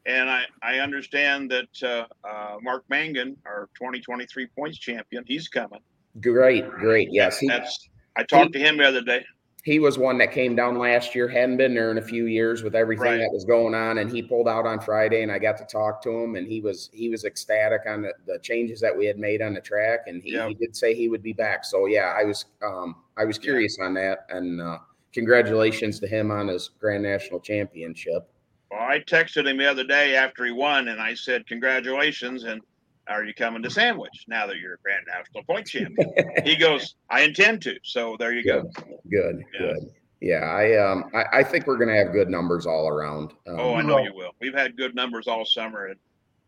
and I, I understand that uh, uh, Mark Mangan, our 2023 points champion, he's coming. Great, great. Yes, he That's I talked to him the other day. he was one that came down last year. Hadn't been there in a few years with everything Right. that was going on, and he pulled out on Friday, and I got to talk to him, and he was he was ecstatic on the, the changes that we had made on the track, and he, Yeah. he did say he would be back. So yeah, I was um, I was curious on that, and uh, congratulations to him on his Grand National Championship. Well, I texted him the other day after he won, and I said, "Congratulations!" and are you coming to Sandwich now that you're a Grand National Point champion? he goes, "I intend to." So there you go. Good, Yeah. good. Yeah, I um I, I think we're gonna have good numbers all around. Um, Oh, I know you will. We've had good numbers all summer, and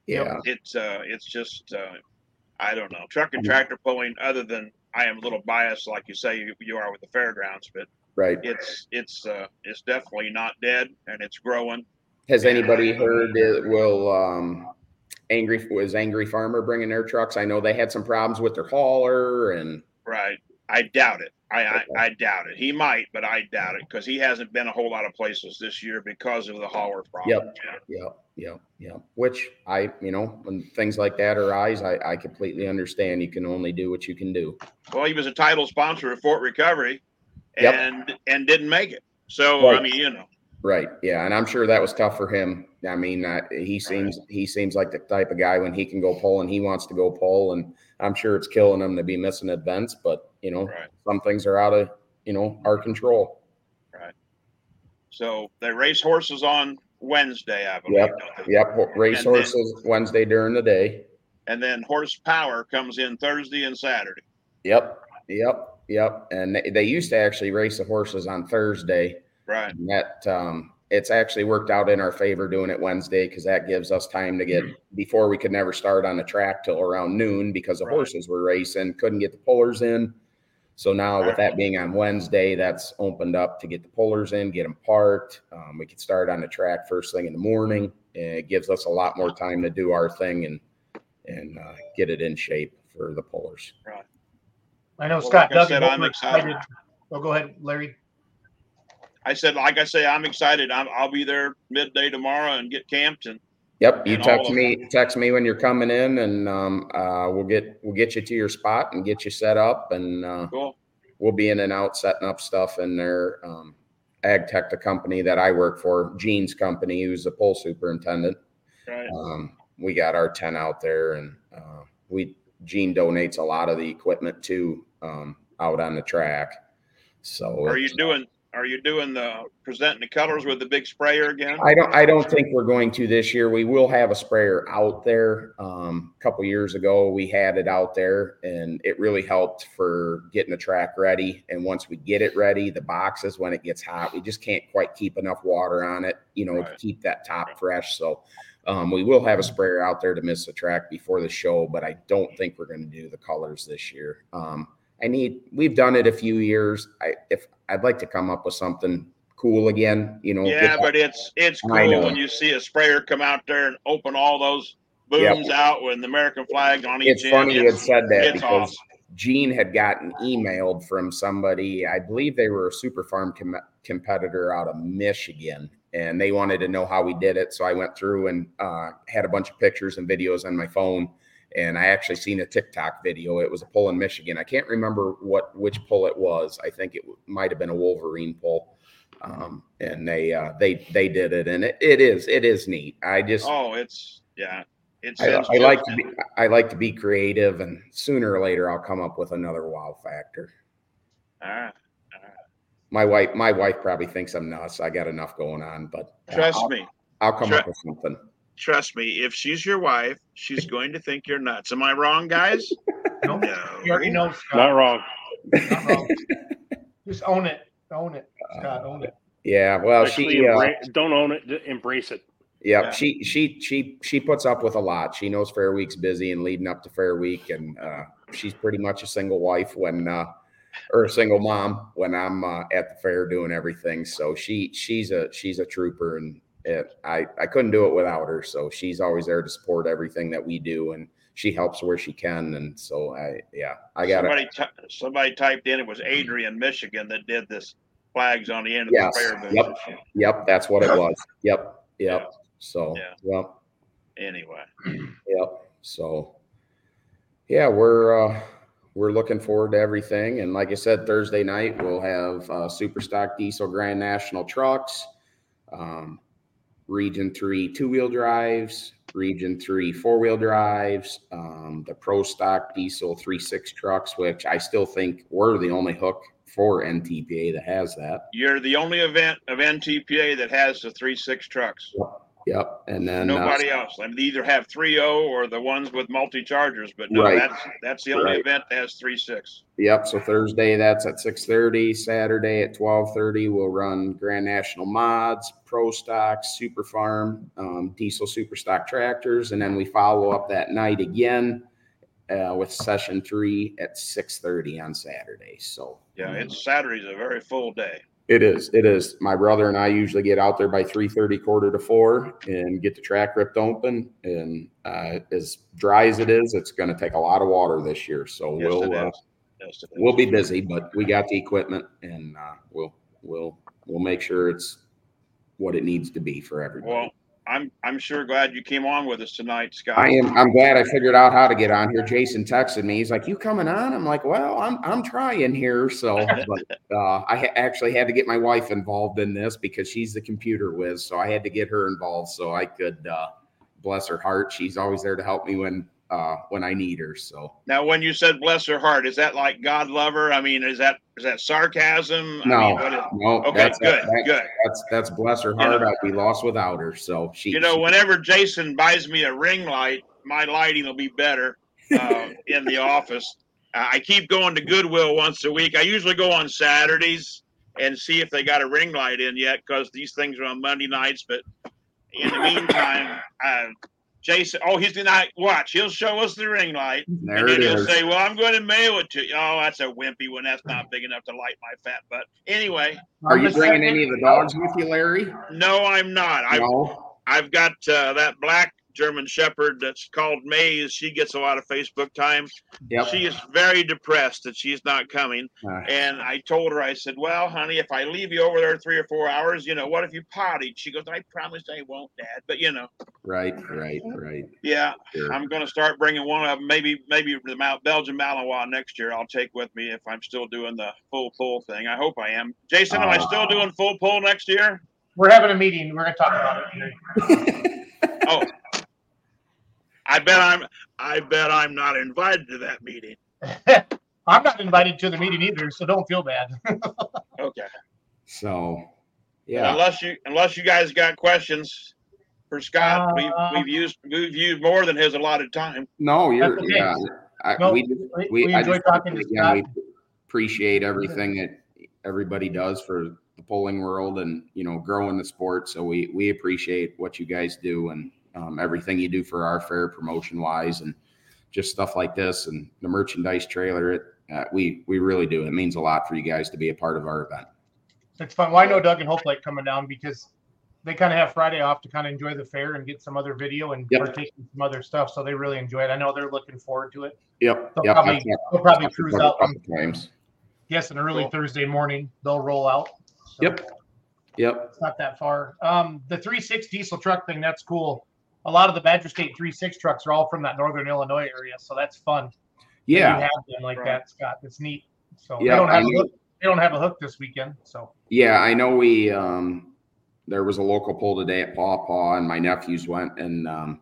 yeah, it's uh, it's just uh, I don't know truck and tractor pulling. Other than I am a little biased, like you say you, you are with the fairgrounds, but right. it's it's uh, it's definitely not dead, and it's growing. Has anybody heard it will um angry was angry farmer bringing their trucks? I know they had some problems with their hauler and Right. I doubt it. I, I, I doubt it. He might, but I doubt it because he hasn't been a whole lot of places this year because of the hauler problem. yep, Yeah. yep, yep. Which I you know when things like that arise, I I completely understand. You can only do what you can do. Well, he was a title sponsor of Fort Recovery, Yep. and and didn't make it. So I mean, you know, Right. Yeah, and I'm sure that was tough for him. I mean, uh, he seems he seems like the type of guy when he can go pull and he wants to go pull, and I'm sure it's killing him to be missing events. But you know, right. some things are out of you know our control. Right. So they race horses on Wednesday, I believe. Yep. Yep. Race And then- horses Wednesday during the day. And then horsepower comes in Thursday and Saturday. Yep. Yep. Yep. And they, they used to actually race the horses on Thursday. Right. And that um, it's actually worked out in our favor doing it Wednesday because that gives us time to get before we could never start on the track till around noon because the Right. horses were racing, couldn't get the pullers in. So now with that being on Wednesday, that's opened up to get the pullers in, get them parked. Um, we could start on the track first thing in the morning. And it gives us a lot more time to do our thing and and uh, get it in shape for the pullers. Right. I know Well, Scott like I said, I'm are excited. Oh, go ahead, Larry. I said, like I say, I'm excited. I'm, I'll be there midday tomorrow and get camped and Yep, you And text me, text me when you're coming in, and um, uh, we'll get we'll get you to your spot and get you set up, and uh, cool. we'll be in and out setting up stuff in their um, ag tech, the company that I work for, Gene's company, who's the pull superintendent. Right. Um, we got our tent out there, and uh, we Gene donates a lot of the equipment too um, out on the track. So Are you doing, are you doing the, presenting the colors with the big sprayer again? I don't. I don't think we're going to this year. We will have a sprayer out there. Um, a couple years ago, we had it out there, and it really helped for getting the track ready. And once we get it ready, the boxes when it gets hot, we just can't quite keep enough water on it, you know, to keep that top fresh. So. Um, we will have a sprayer out there to miss the track before the show, but I don't think we're going to do the colors this year. Um, I need. We've done it a few years. I if I'd like to come up with something cool again, you know. Yeah, but it's, it's cool when you see a sprayer come out there and open all those Yep. booms out with the American flag on each It's end. funny you had said that it's because awesome. Gene had gotten emailed from somebody. I believe they were a super farm com- competitor out of Michigan, and they wanted to know how we did it. So I went through and uh, had a bunch of pictures and videos on my phone, and I actually seen a TikTok video. It was a pull in Michigan. I can't remember what which pull it was. I think it might have been a Wolverine pull. Um, and they uh, they they did it, and it, it is it is neat. I just Oh, it's, yeah. It's, I, I like to be I like to be creative, and sooner or later I'll come up with another wow factor. All right. My wife, my wife probably thinks I'm nuts. I got enough going on, but Trust I'll, me. I'll come up with something. Trust me. If she's your wife, she's going to think you're nuts. Am I wrong, guys? No, No. you already know, Scott. Not wrong. Not wrong. Just own it. Own it, Scott. Own it. Yeah, well, Actually, she, uh, embra- don't own it. Embrace it. yeah, Yeah. she, she, she, she puts up with a lot. She knows Fair Week's busy and leading up to Fair Week, and uh, she's pretty much a single wife when, uh, or a single mom when I'm uh, at the fair doing everything. So she, she's a, she's a trooper, and it, I, I couldn't do it without her. So she's always there to support everything that we do, and she helps where she can. And so I, yeah, I got somebody, ty- somebody typed in it was Adrian, Michigan that did this flags on the end of Yes. the fair booth. Yep. Yep, that's what it was. Yep, yep. So, Yeah. yep. Anyway, Yep. So, yeah, we're uh, we're looking forward to everything. And like I said, Thursday night we'll have uh, Super Stock Diesel Grand National trucks, um, Region Three two wheel drives, Region Three four wheel drives, um, the Pro Stock Diesel three six trucks, which I still think we're the only hook for NTPA that has that. you're the only event of NTPA that has the three six trucks. Yep. And then uh, Nobody else. I mean, they either have three O or the ones with multi chargers, but no, Right. that's that's the only Right. event that has three six. Yep. So Thursday that's at six thirty. Saturday at twelve thirty we'll run Grand National Mods, Pro Stock, Super Farm, um, Diesel Super Stock tractors, and then we follow up that night again uh, with session three at six thirty on Saturday. So Yeah, it's Saturday's a very full day. It is. It is. My brother and I usually get out there by three thirty, quarter to four, and get the track ripped open. And uh, as dry as it is, it's going to take a lot of water this year. So Yes, we'll. Uh. Yes, we'll be busy, but we got the equipment and uh, we'll we'll we'll make sure it's what it needs to be for everybody. Well, I'm I'm sure glad you came on with us tonight, Scott. I am. I'm glad I figured out how to get on here. Jason texted me. He's like, "You coming on?" I'm like, "Well, I'm I'm trying here." So, but uh, I ha- actually had to get my wife involved in this because she's the computer whiz. So I had to get her involved so I could. Uh, bless her heart. She's always there to help me when uh, when I need her. So now, when you said "bless her heart," is that like God love her? I mean, is that is that sarcasm? No, I mean, is, no. Okay, that's, good, that, good. That's that's bless her heart. I'd be lost without her. So she. You know, she, whenever Jason buys me a ring light, my lighting will be better uh, in the office. Uh, I keep going to Goodwill once a week. I usually go on Saturdays and see if they got a ring light in yet because these things are on Monday nights. But in the meantime, uh, Jason, oh, he's gonna watch. He'll show us the ring light, there and then he'll is. say, "Well, I'm going to mail it to you." Oh, that's a wimpy one. That's not big enough to light my fat butt. Anyway, Are you bringing second- any of the dogs with you, Larry? no, I'm not. I've I've got uh, that black German Shepherd that's called Maze. She gets a lot of Facebook time. Yep. She is very depressed that she's not coming. Uh, And I told her, I said, Well, honey, if I leave you over there three or four hours, you know, what if you potted? She goes, I promise I won't, Dad. But, you know, right. Right. Right. yeah, Sure. I'm going to start bringing one of them. Maybe, maybe the Mount Belgian Malinois next year. I'll take with me if I'm still doing the full pull thing. I hope I am. Jason, am I still Uh, doing full pull next year? We're having a meeting. We're going to talk about it. Oh, I bet I'm. I bet I'm not invited to that meeting. I'm not invited to the meeting either, so don't feel bad. Okay. So, yeah. Unless you unless you guys got questions for Scott, we've Uh, we've used we've used more than his allotted time. No, you're. Okay. Yeah. I, No, we we, we, we I enjoy just- talking to again, Scott. we appreciate everything that everybody does for the pulling world and you know growing the sport. So we we appreciate what you guys do and um, everything you do for our fair promotion wise and just stuff like this and the merchandise trailer. It uh, we we really do. It means a lot for you guys to be a part of our event. It's fun. Well, I know Doug and Hope like coming down because they kind of have Friday off to kind of enjoy the fair and get some other video and Yep. partake in some other stuff. So they really enjoy it. I know they're looking forward to it. Yep. They'll yep. probably, they'll probably cruise out. couple times. Yes, an early Cool. Thursday morning they'll roll out. So Yep. Yep. It's not that far. Um, the three six diesel truck thing, that's cool. A lot of the Badger State three six trucks are all from that northern Illinois area, so that's fun. Yeah, You have them like Right. that, Scott. It's neat. So Yeah, they don't have a hook. They don't have a hook this weekend. So Yeah, I know we um there was a local pull today at Paw Paw and my nephews went and um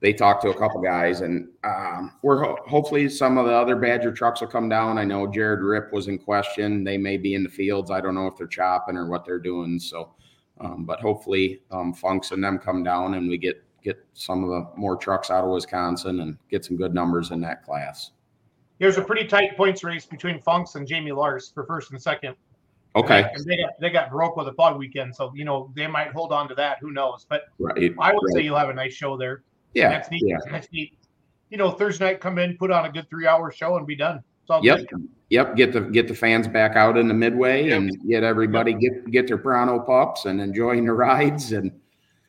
they talked to a couple guys and um we're ho- hopefully some of the other Badger trucks will come down. I know Jared Rip was in question. They may be in the fields. I don't know if they're chopping or what they're doing. So um but hopefully um Funks and them come down and we get get some of the more trucks out of Wisconsin and get some good numbers in that class. there's a pretty tight points race between Funks and Jamie Lars for first and second. Okay. And they got they got broke with a fog weekend, so you know they might hold on to that. Who knows? But Right. I would say you'll have a nice show there. Yeah. That's neat. Yeah. That's neat. You know, Thursday night come in, put on a good three hour show, and be done. It's all Yep. good. Yep. Get the get the fans back out in the midway Yep. and get everybody get get their Pronto pups and enjoying the rides and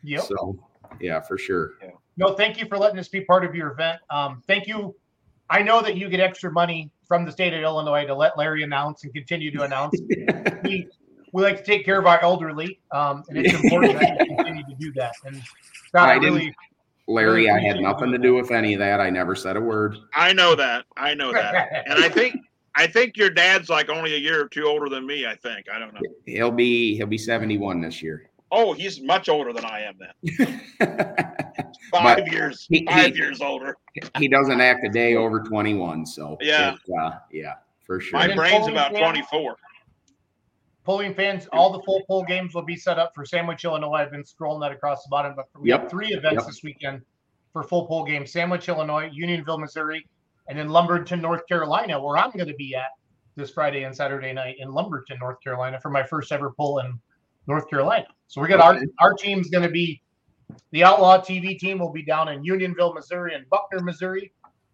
Yep. so yeah, for sure. No, thank you for letting us be part of your event. Um, thank you. I know that you get extra money from the state of Illinois to let Larry announce and continue to announce. we we like to take care of our elderly, um, and it's important that you continue to do that. And Scott, I, I didn't- really, Larry, I had nothing to do with any of that. I never said a word. I know that. I know that. And I think I think your dad's like only a year or two older than me. I think. I don't know. He'll be he'll be 71 this year. Oh, he's much older than I am. Then five years. he- five he- years older. He doesn't act a day over 21, so Yeah. it's, uh, yeah, for sure. My brain's about fan? twenty four. pulling fans, all the full pull games will be set up for Sandwich, Illinois. I've been scrolling that across the bottom, but we Yep. have three events Yep. this weekend for full pull games: Sandwich, Illinois, Unionville, Missouri, and then Lumberton, North Carolina, where I'm going to be at this Friday and Saturday night in Lumberton, North Carolina, for my first ever pull in North Carolina. So we got Okay. our our team's going to be the Outlaw TV team will be down in Unionville, Missouri, and Buckner, Missouri,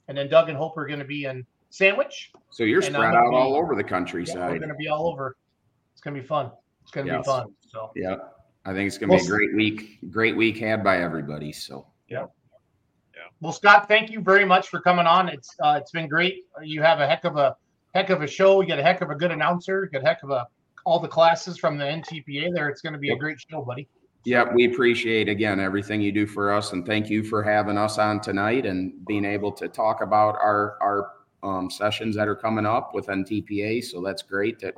and then Doug and Hope are going to be in Sandwich. So you're And spread out be- all over the Yeah, we're going to be all over. It's going to be fun. It's going to be fun. So. Yeah. I think it's gonna be a Well, great week. Great week had by everybody. So yeah. yeah. Well, Scott, thank you very much for coming on. It's uh, it's been great. You have a heck of a heck of a show. You got a heck of a good announcer. You got a heck of a all the classes from the NTPA there. It's going to be a great show, buddy. Yeah, we appreciate again everything you do for us, and thank you for having us on tonight and being able to talk about our our um, sessions that are coming up with NTPA. So that's great that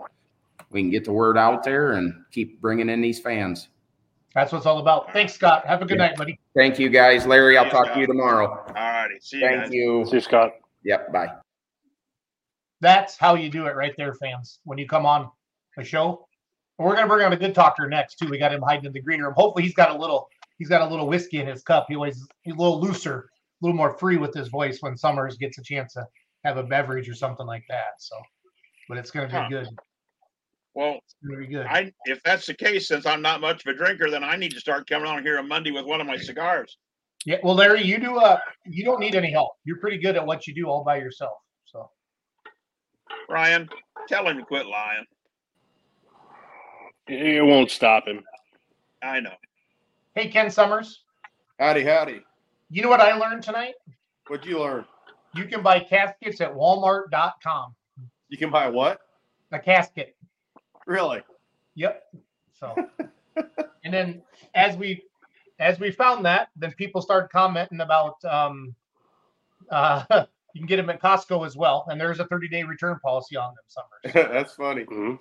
we can get the word out there and keep bringing in these fans. That's what it's all about. Thanks, Scott. Have a good Yeah. night, buddy. Thank you, guys. Larry, I'll Yeah, talk to you tomorrow. All righty. See you Thank guys. you. See you, Scott. Yep. Bye. That's how you do it right there, fans. When you come on a show, we're gonna bring on a good talker next too. We got him hiding in the green room. Hopefully, he's got a little he's got a little whiskey in his cup. He always he's a little looser, a little more free with his voice when Summers gets a chance to have a beverage or something like that. So, but it's gonna be Huh. good. Well, It's gonna be good. I if that's the case, since I'm not much of a drinker, then I need to start coming on here on Monday with one of my cigars. Yeah. Well, Larry, you do uh you don't need any help. You're pretty good at what you do all by yourself. So Ryan, tell him to quit lying. It won't stop him. I know. hey, Ken Summers, Howdy, howdy. you know what I learned tonight? What'd you learn? You can buy caskets at Walmart.com. You can buy what? A casket. Really? Yep. So, and then as we as we found that, then people started commenting about um, uh, you can get them at Costco as well, and there's a 30 day return policy on them. Summers. That's funny. Mhm.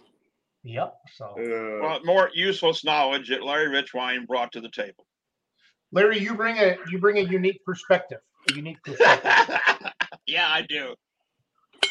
Yep. So, Uh, Well, more useless knowledge that Larry Richwine brought to the table. Larry, you bring a you bring a unique perspective. A unique perspective. yeah, I do.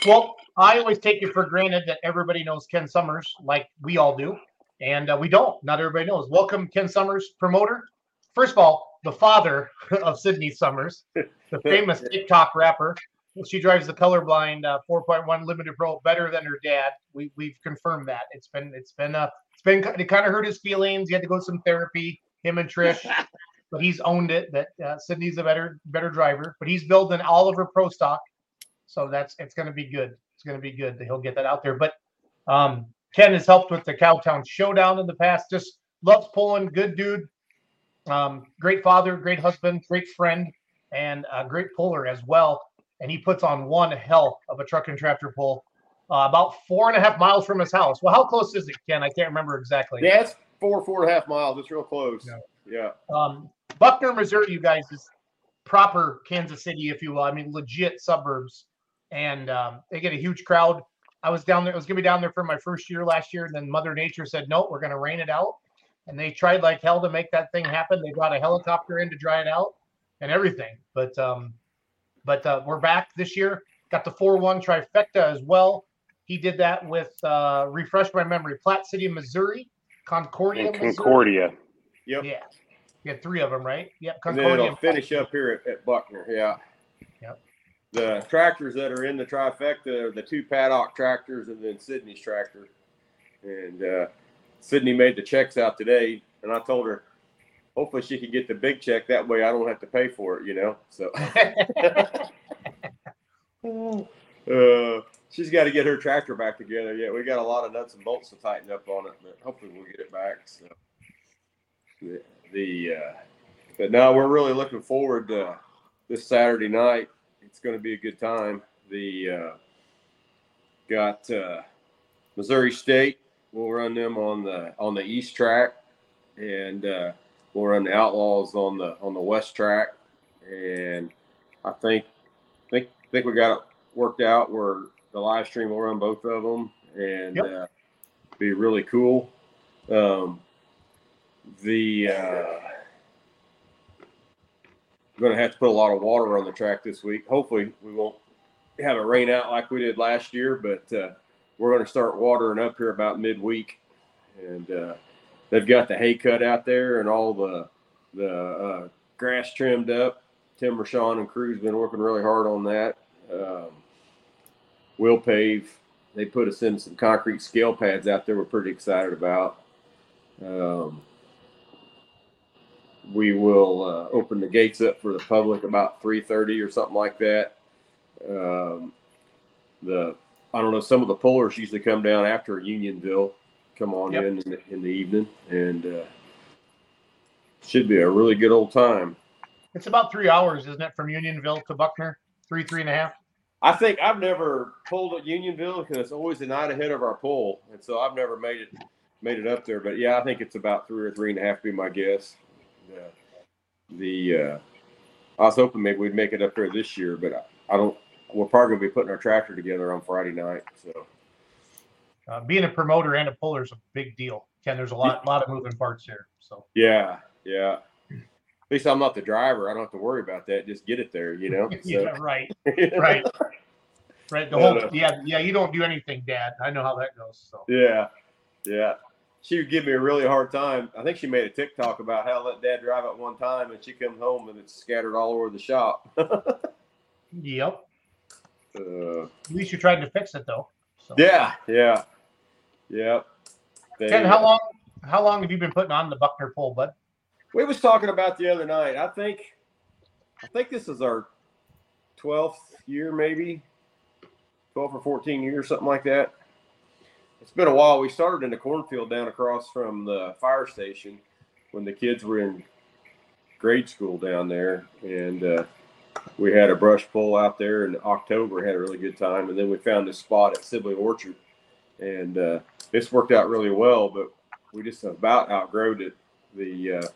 well, I always take it for granted that everybody knows Ken Summers, like we all do, and uh, we don't. Not everybody knows. Welcome, Ken Summers, promoter. First of all, the father of Sydney Summers, the famous TikTok rapper. She drives the colorblind uh, 4.1 Limited Pro better than her dad. We we've confirmed that. It's been it's been uh it's been it kind of hurt his feelings. He had to go to some therapy. Him and Trish, but he's owned it. That uh, Sydney's a better better driver. But he's building Oliver Pro Stock, so that's it's going to be good. It's going to be good that he'll get that out there. But um, Ken has helped with the Cowtown Showdown in the past. Just loves pulling. Good dude. Um, great father, great husband, great friend, and a great puller as well. And he puts on one hell of a truck and tractor pull, uh, about four and a half miles from his house. Well, how close is it, Ken? I can't remember exactly. yeah, it's four, four and a half miles. It's real close. Yeah. Yeah. Um, Buckner, Missouri, you guys is proper Kansas City, if you will. I mean, legit suburbs, and um, they get a huge crowd. I was down there. I was gonna be down there for my first year last year, and then Mother Nature said, "No, we're gonna rain it out." And they tried like hell to make that thing happen. They brought a helicopter in to dry it out and everything. But um, but uh, we're back this year. Got the four-one trifecta as well. He did that with uh, refresh my memory. Platte City, Missouri, Concordia, In Missouri. Concordia. Yep. Yeah. You had three of them, right? Yep. Concordia. And then it'll finish up here at, at Buckner. Yeah. Yep. The tractors that are in the trifecta are the two paddock tractors and then Sydney's tractor. And uh, Sydney made the checks out today, and I told her, hopefully she can get the big check. That way I don't have to pay for it, you know. So uh, she's got to get her tractor back together. Yeah, we got a lot of nuts and bolts to tighten up on it, but hopefully we'll get it back. So the, the uh, but now we're really looking forward to this Saturday night. It's going to be a good time. The uh, got uh, Missouri State. We'll run them on the on the east track, and uh, we'll run the Outlaws on the on the west track. And I think think think we got it worked out where the live stream will run both of them, and Yep. uh, be really cool. Um, the uh, we're going to have to put a lot of water on the track this week. Hopefully, we won't have it rain out like we did last year, but uh, we're going to start watering up here about midweek, and uh, they've got the hay cut out there and all the the uh, grass trimmed up. Tim Rashawn and crew's been working really hard on that. Um, we'll pave. They put us in some concrete scale pads out there. We're pretty excited about. Um, we will uh, open the gates up for the public about 3.30 or something like that um, the i don't know some of the pullers usually come down after unionville come on Yep. in in the, in the evening and uh, should be a really good old time it's about three hours, isn't it, from Unionville to Buckner? Three, three and a half. i think i've never pulled at unionville because it's always the night ahead of our pull and so i've never made it made it up there. But yeah, I think it's about three or three and a half. Be my guess. Uh, the uh, I was hoping maybe we'd make it up there this year, but I, I don't. We're probably gonna be putting our tractor together on Friday night. So Uh, being a promoter and a puller is a big deal. Ken, there's a lot, lot of moving parts here. So yeah, yeah. At least I'm not the driver. I don't have to worry about that. Just get it there, you know. So, yeah, right, right, right. The whole, yeah, yeah. You don't do anything, Dad. I know how that goes. So Yeah, yeah. She would give me a really hard time. I think she made a TikTok about how I let Dad drive at one time, and she comes home and it's scattered all over the shop. yep. uh, At least you tried to fix it though. So. yeah, yeah, yeah. They- Ken, how long? How long have you been putting on the Buckner pull, bud? We was talking about the other night. I think, I think this is our twelfth year, maybe twelve or fourteen years, something like that. It's been a while. We started in the cornfield down across from the fire station when the kids were in grade school down there, and uh, we had a brush pull out there in October. Had a really good time, and then we found this spot at Sibley Orchard, and uh, this worked out really well. But we just about outgrowed it. The uh,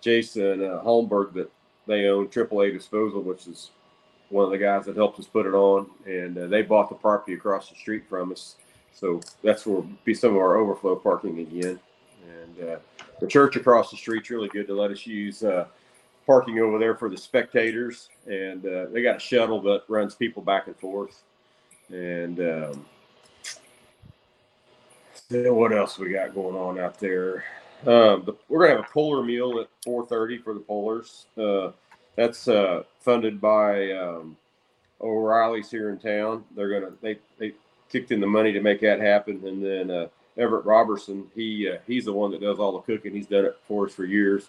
Jason uh, Holmberg that they own AAA Disposal, which is one of the guys that helped us put it on, and uh, they bought the property across the street from us. So that's where be some of our overflow parking again. And uh, the church across the street's really good to let us use uh, parking over there for the spectators, and uh, they got a shuttle that runs people back and forth. And um, then what else we got going on out there? Um, the, we're gonna have a puller meal at 4:30 for the pullers. Uh, that's uh, funded by um, O'Reilly's here in town. They're gonna they they kicked in the money to make that happen, and then uh, Everett Robertson he uh, he's the one that does all the cooking. He's done it for us for years.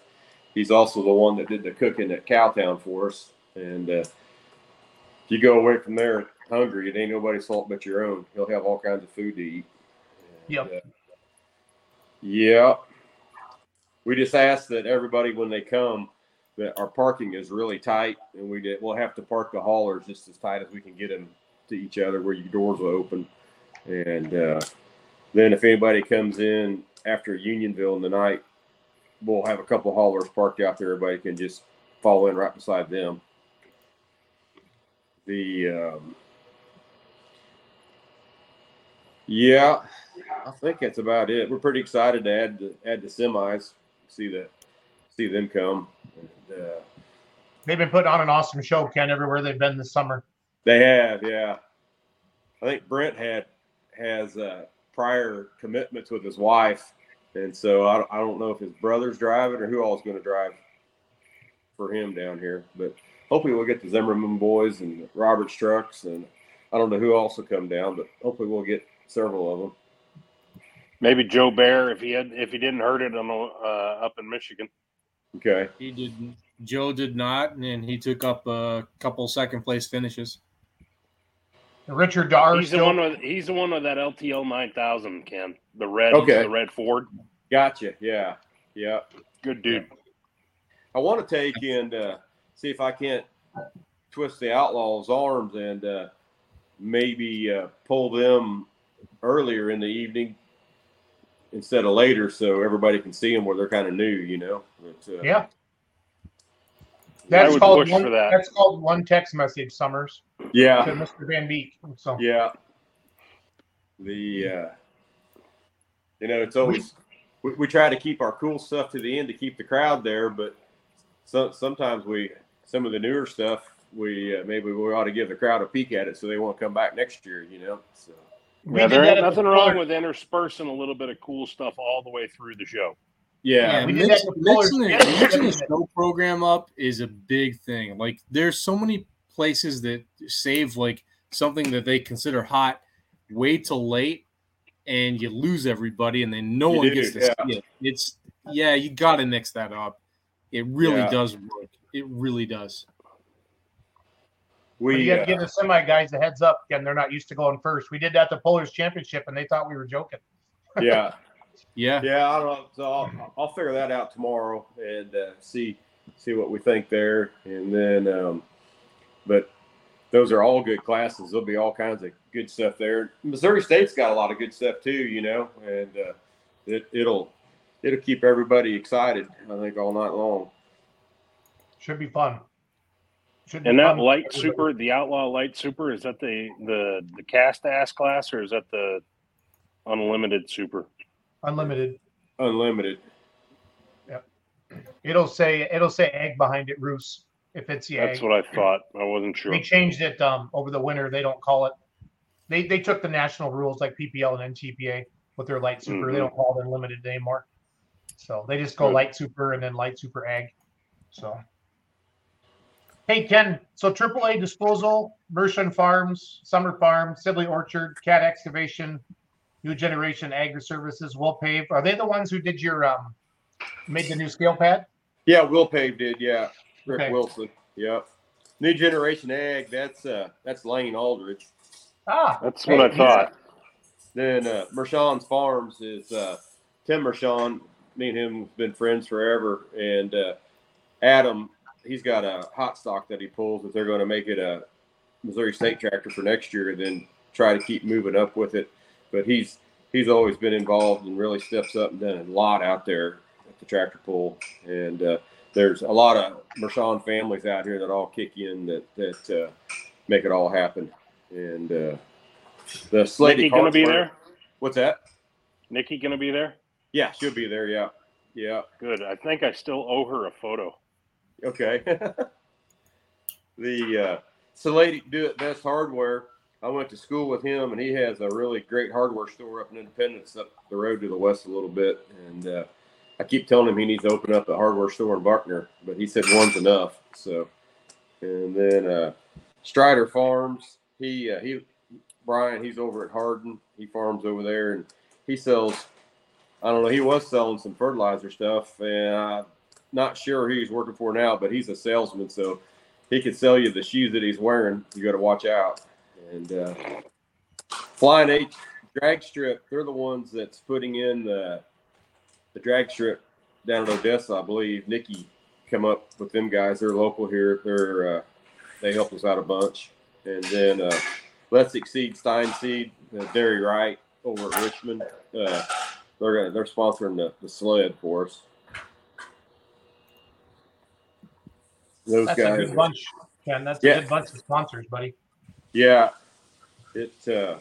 He's also the one that did the cooking at Cowtown for us. And uh, if you go away from there hungry, it ain't nobody's fault but your own. He'll have all kinds of food to eat. Yep. uh, yeah. We just ask that everybody, when they come, that our parking is really tight, and we did, we'll have to park the haulers just as tight as we can get them to each other, where your doors will open. And uh, then if anybody comes in after Unionville in the night, we'll have a couple haulers parked out there. Everybody can just fall in right beside them. The um, yeah, I think that's about it. We're pretty excited to add the, add the semis, see that see them come. And, uh, They've been putting on an awesome show, Ken, everywhere they've been this summer. they have, yeah. I think Brent had has uh, prior commitments with his wife, and so I, don't- I don't know if his brother's driving or who all's going to drive for him down here. But hopefully we'll get the Zimmerman boys and Robert's trucks, and I don't know who else will come down, but hopefully we'll get several of them. Maybe Joe Bear if he had if he didn't hurt it on the, uh, up in Michigan. Okay. He didn't. Joe did not, and he took up a couple second place finishes. Richard Dar. He's the one with he's the one with that LTL nine thousand Ken the red Okay. the red Ford. Gotcha. Yeah. Yeah. Good dude. I want to take and uh, see if I can't twist the Outlaws' arms and uh, maybe uh, pull them earlier in the evening instead of later, so everybody can see them where they're kind of new, you know. But, uh, Yeah. That's called one, for that. That's called one text message, Summers, to yeah, Mr. Van Beek. So yeah. The uh, you know, it's always we, we try to keep our cool stuff to the end to keep the crowd there, but so, sometimes we some of the newer stuff we uh, maybe we ought to give the crowd a peek at it so they won't come back next year, you know. So we Yeah, there ain't at the nothing wrong with interspersing a little bit of cool stuff all the way through the show. yeah, we did mix, mixing, the, mixing a show program up is a big thing. Like, there's so many places that save like something that they consider hot way till late, and you lose everybody, and then no You one do, gets to yeah. see it. It's yeah, you got to mix that up. It really Yeah. does work. It really does. But we you got to uh, give the semi guys a heads up. Again, they're not used to going first. We did that at the Pullers Championship, and they thought we were joking. yeah. Yeah, Yeah, I don't know. So I'll, I'll figure that out tomorrow and uh, see see what we think there, and then. Um, but those are all good classes. There'll be all kinds of good stuff there. Missouri State's got a lot of good stuff too, you know, and uh, it, it'll it'll keep everybody excited. I think all night long. Should be fun. Should be And that fun. light super, the outlaw light super, is that the the the cast ass class or is that the unlimited super? unlimited. Unlimited. It'll say it'll say egg behind it, Roos. If it's the That's egg. what I thought. I wasn't sure. They changed it um, over the winter. They don't call it. They they took the national rules like PPL and NTPA with their light super. They Mhm. don't call it unlimited anymore. So they just go Good. light super and then light super egg. So. Hey Ken, so AAA disposal, Mershon Farms, Summer Farm, Sibley Orchard, Cat Excavation, New Generation Agri Services, Will Pave. Are they the ones who did your um made the new scale pad? Yeah, Will Pave did. Yeah, Rick Okay. Wilson. Yep. New Generation Ag. That's uh that's Lane Aldridge. Ah, That's what I thought. Then uh, Mershon's Farms is uh, Tim Mershon. Me and him have been friends forever. And uh, Adam, he's got a hot stock that he pulls that they're going to make it a Missouri State tractor for next year, and then try to keep moving up with it. But he's he's always been involved and really steps up and done a lot out there at the tractor pull. And uh, there's a lot of Mershon families out here that all kick in that that uh, make it all happen. And uh, the Slady Nikki gonna be there? What's that? Nikki gonna be there? Yeah, she'll be there. Yeah, yeah. Good. I think I still owe her a photo. Okay. the uh, Salady do it best hardware. I went to school with him, and he has a really great hardware store up in Independence, up the road to the west a little bit. And uh, I keep telling him he needs to open up a hardware store in Buckner, but he said one's enough. So, and then uh, Strider Farms. He uh, he Brian. He's over at Hardin. He farms over there, and he sells. I don't know. He was selling some fertilizer stuff, and uh, not sure who he's working for now, but he's a salesman, so he could sell you the shoes that he's wearing. You got to watch out. And uh, Flying H drag strip, they're the ones that's putting in the the drag strip down at Odessa, I believe. Nikki come up with them guys. They're local here. They're uh, they help us out a bunch. And then uh, Let's Exceed Stein Seed, uh, Derry Wright over at Richmond. Uh, they're they're sponsoring the, the sled for us. Those that's a good bunch, Ken. That's Yeah. a good bunch of sponsors, buddy. yeah, it uh,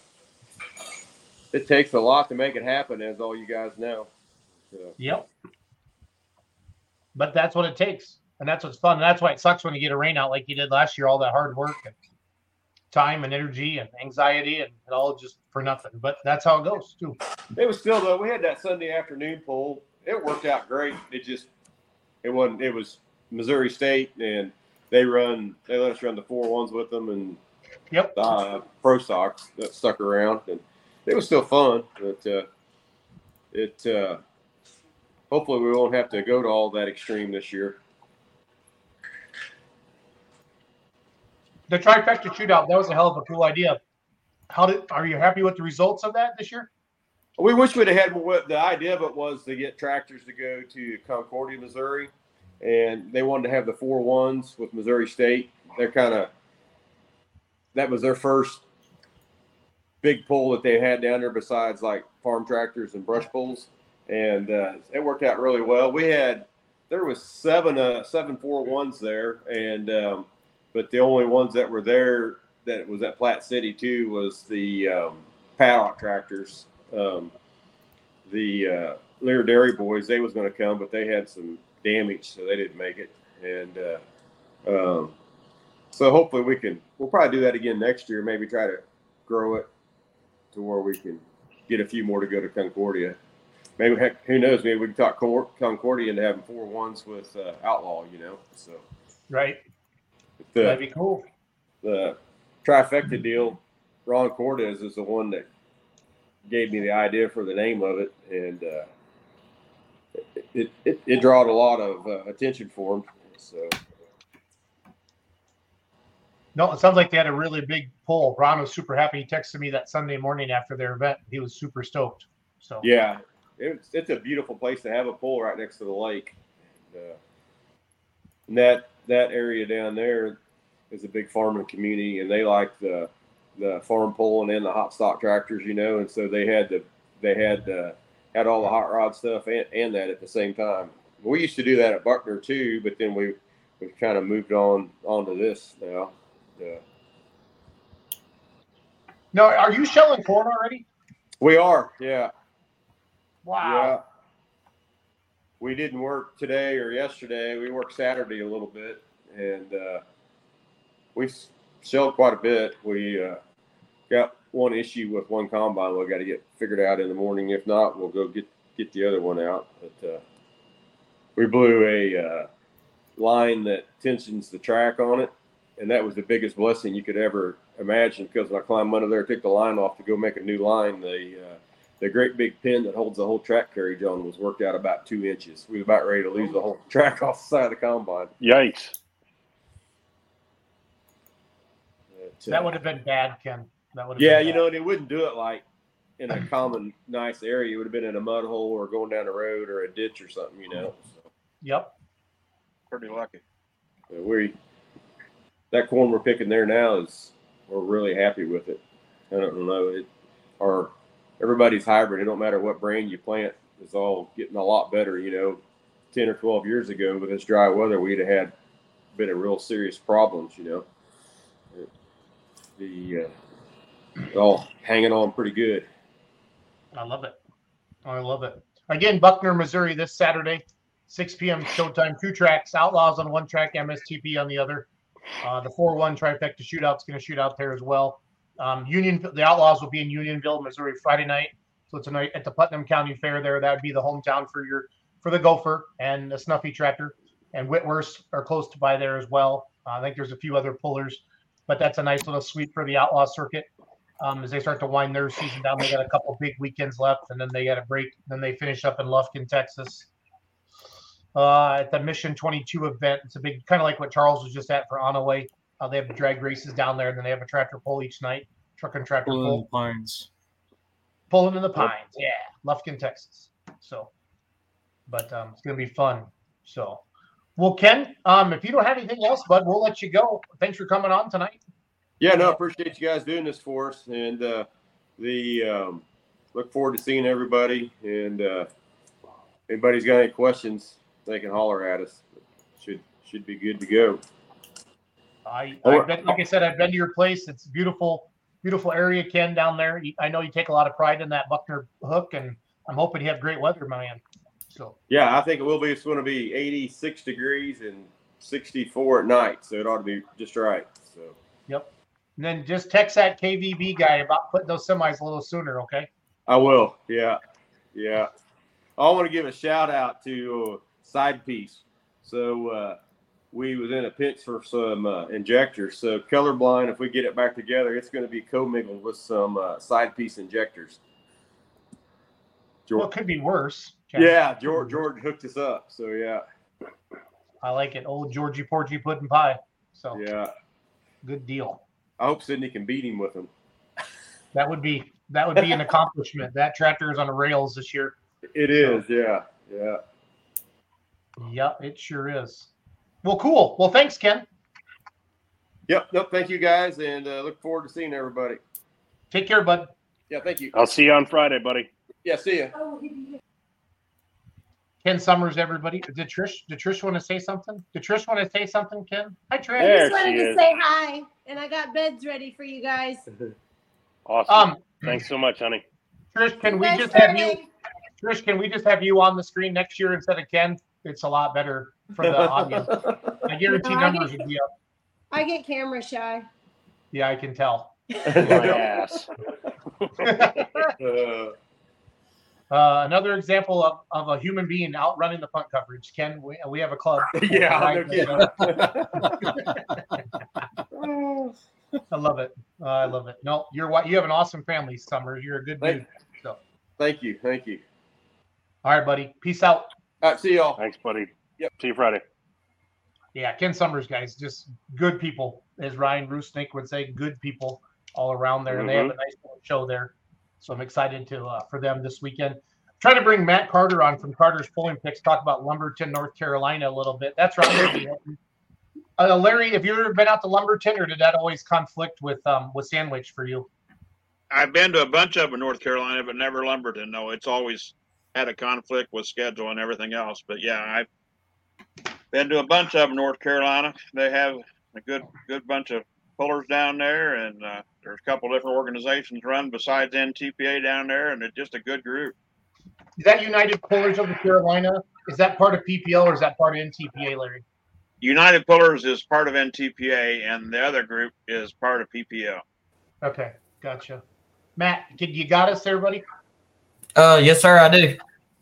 it takes a lot to make it happen, as all you guys know. So, Yep. But that's what it takes. And that's what's fun. And that's why it sucks when you get a rain out like you did last year, all that hard work and time and energy and anxiety and it all just for nothing. But that's how it goes too. it was still though. We had that Sunday afternoon pull. It worked out great. It just it wasn't. It was Missouri State, and they run. They let us run the four ones with them, and Yep. uh, Pro Stocks that stuck around, and it was still fun. But uh, it uh, hopefully we won't have to go to all that extreme this year. The trifecta shootout, that was a hell of a cool idea. How did are you happy with the results of that this year? We wish we'd have had more. The idea of it was to get tractors to go to Concordia, Missouri, and they wanted to have the four ones with Missouri State. They're kind of that was their first big pull that they had down there, besides like farm tractors and brush pulls, and uh, it worked out really well. We had there was seven uh, seven four ones there, and um, but the only ones that were there that was at Platte City too was the um, paddock tractors um, the uh, Lear Dairy Boys, they was going to come, but they had some damage, so they didn't make it. And uh, um, so hopefully we can. We'll probably do that again next year. Maybe try to grow it to where we can get a few more to go to Concordia. Maybe heck, who knows? Maybe we can talk Concordia into having four ones with uh, Outlaw. You know, so Right. the That'd be cool. the trifecta deal, Ron Cortez is the one that gave me the idea for the name of it, and uh, it, it, it drawed a lot of uh, attention for him. So No, it sounds like they had a really big pull. Ron was super happy. He texted me that Sunday morning after their event. He was super stoked. So yeah, it's it's a beautiful place to have a pull right next to the lake. And, uh, and that that area down there is a big farming community, and they like the the farm pulling and the hot stock tractors, you know, and so they had to they had uh, had all the hot rod stuff and, and that at the same time. We used to do that at Buckner too, but then we we've kind of moved on onto this now. Yeah. No, are you shelling corn already? We are, yeah. Wow. Yeah. We didn't work today or yesterday. We worked Saturday a little bit, and uh, we shelled quite a bit. We uh, got one issue with one combine. We got to get figured out in the morning. If not, we'll go get get the other one out. But uh, we blew a uh, line that tensions the track on it, and that was the biggest blessing you could ever imagine. Because when I climbed under there, took the line off to go make a new line, the uh, the great big pin that holds the whole track carriage on was worked out about two inches. We were about ready to lose the whole track off the side of the combine. Yikes. But, uh, That would have been bad, Ken. That would yeah, you bad. know, they wouldn't do it like in a common nice area. It would have been in a mud hole or going down a road or a ditch or something, you know. So, Yep. Pretty lucky. but we that corn we're picking there now is we're really happy with it. I don't know it our everybody's hybrid. It don't matter what brand you plant. It's all getting a lot better. You know, ten or twelve years ago with this dry weather, we'd have had been a real serious problems. You know, It- the uh, it's all hanging on pretty good. I love it. I love it. Again, Buckner, Missouri, this Saturday, 6 p.m. showtime. Two tracks, Outlaws on one track, MSTP on the other. Uh, the 4 1 trifecta shootout's going to shoot out there as well. Um, Union, the Outlaws will be in Unionville, Missouri, Friday night. So tonight at the Putnam County Fair, there that would be the hometown for your for the Gopher and the Snuffy Tractor, and Whitworth are close to by there as well. Uh, I think there's a few other pullers, but that's a nice little sweep for the Outlaw circuit um, as they start to wind their season down. They got a couple big weekends left, and then they got a break. Then they finish up in Lufkin, Texas, uh, at the Mission 22 event. It's a big, kind of like what Charles was just at for Onaway. Uh, they have drag races down there, and then they have a tractor pull each night, truck and tractor Pulling pull, the pines. pulling in the pines. Yeah, Lufkin, Texas. So, but um, it's gonna be fun. So, well, Ken, um, if you don't have anything else, bud, we'll let you go. Thanks for coming on tonight. Yeah, no, appreciate you guys doing this for us, and uh, the um, look forward to seeing everybody. And uh, anybody's got any questions, they can holler at us. Should should be good to go. I, been, like I said, I've been to your place. It's beautiful, beautiful area, Ken, down there. I know you take a lot of pride in that Buckner hook, and I'm hoping you have great weather, man. So, Yeah, I think it will be. It's going to be 86 degrees and 64 at night, so it ought to be just right. So and then just text that KVB guy about putting those semis a little sooner, okay? I will. Yeah, yeah. I want to give a shout out to uh, Side Piece. So uh, we was in a pinch for some uh, injectors. So colorblind, if we get it back together, it's going to be co-mingled with some uh, Side Piece injectors. Well, it could be worse. Ken. yeah, George George hooked us up. So yeah, I like it. Old Georgie Porgy Pudding Pie. So, yeah. good deal. I hope Sydney can beat him with them. That would be that would be an accomplishment. That tractor is on the rails this year. It is. Yeah, yeah. Yep, it sure is. Well, cool. Well, thanks, Ken. Yep. Nope. Thank you guys, and uh, look forward to seeing everybody. Take care, bud. Yeah. Thank you. I'll see you on Friday, buddy. Yeah. See ya. Ken Summers, everybody. Did Trish did Trish want to say something? Did Trish want to say something, Ken? Hi, Trish. There just wanted to is. say hi, and I got beds ready for you guys. Awesome. Um, Thanks so much, honey. Trish, can we Nice just have you? Trish, can we just have you on the screen next year instead of Ken? It's a lot better for the audience. I guarantee No, I numbers would be up. I get camera shy. Yeah, I can tell. My ass. Uh, another example of, of a human being outrunning the punt coverage. Ken, we, we have a club. yeah. No Right, kidding. I love it. Uh, I love it. No, you're what you have an awesome family, Summers. You're a good dude. Thank, thank you. Thank you. All right, buddy. Peace out. All right. See y'all. Thanks, buddy. Yep. See you Friday. Yeah, Ken Summers, guys, just good people, as Ryan Roosnick would say, good people all around there, and they have a nice little show there. So I'm excited to uh, for them this weekend. Trying to bring Matt Carter on from Carter's Pulling Picks, talk about Lumberton, North Carolina, a little bit. That's right. Uh, Larry, have you ever been out to Lumberton, or did that always conflict with um with Sandwich for you? I've been to a bunch of in North Carolina, but never Lumberton. No, it's always had a conflict with schedule and everything else. But yeah, I've been to a bunch of them North Carolina. They have a good good bunch of pullers down there, and uh, there's a couple different organizations run besides NTPA down there, and it's just a good group. Is that United Pullers of the Carolina? Is that part of PPL or is that part of NTPA, Larry? United Pullers is part of NTPA, and the other group is part of PPL. Okay, gotcha. Matt, did you got us there, buddy? Uh, yes, sir, I do.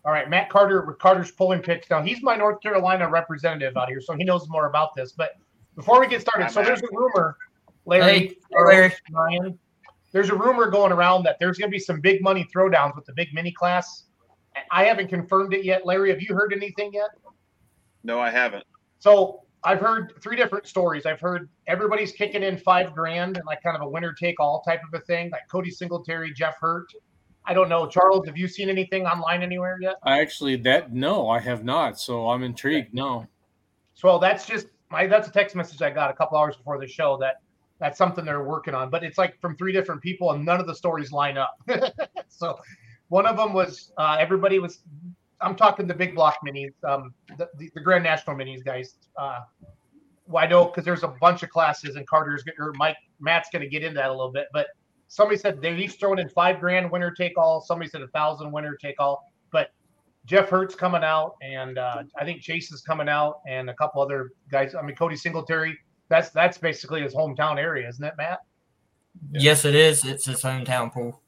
All right, Matt Carter with Carter's pulling picks. Now he's my North Carolina representative out here, so he knows more about this. But before we get started, so there's a rumor, Larry, Hey, Larry. Ryan, there's a rumor going around that there's going to be some big money throwdowns with the big mini class. I haven't confirmed it yet. Larry, have you heard anything yet? No, I haven't. So I've heard three different stories. I've heard everybody's kicking in five grand and like kind of a winner take all type of a thing, like Cody Singletary, Jeff Hurt. I don't know. Charles, have you seen anything online anywhere yet? I actually that no, I have not. So I'm intrigued. No. So that's just my that's a text message I got a couple hours before the show that that's something they're working on. But it's like from three different people and none of the stories line up. so one of them was uh, everybody was I'm talking the big block minis, um, the, the, the Grand National minis, guys. Uh, I know because there's a bunch of classes, and Carter's or Mike Matt's going to get into that a little bit. But somebody said they're each throwing in five grand winner take all. Somebody said a thousand winner take all. But Jeff Hurt's coming out, and uh, I think Chase is coming out, and a couple other guys. I mean, Cody Singletary. That's that's basically his hometown area, isn't it, Matt? Yes, it is. It's his hometown pull.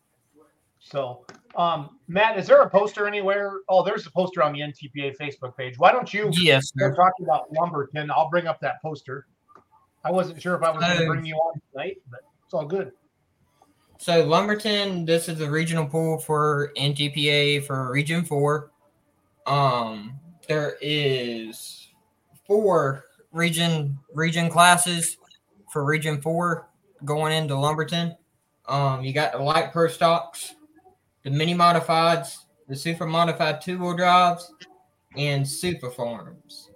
So, um, Matt, is there a poster anywhere? Oh, there's a poster on the NTPA Facebook page. Why don't you? Yes, We're sir. talking about Lumberton. I'll bring up that poster. I wasn't sure if I was going to bring you on tonight, but it's all good. So Lumberton, this is the regional pull for NTPA for Region Four. Um, there is four region region classes for Region Four going into Lumberton. Um, you got the light pro stocks, the mini modifieds, the super modified two wheel drives, and super farms.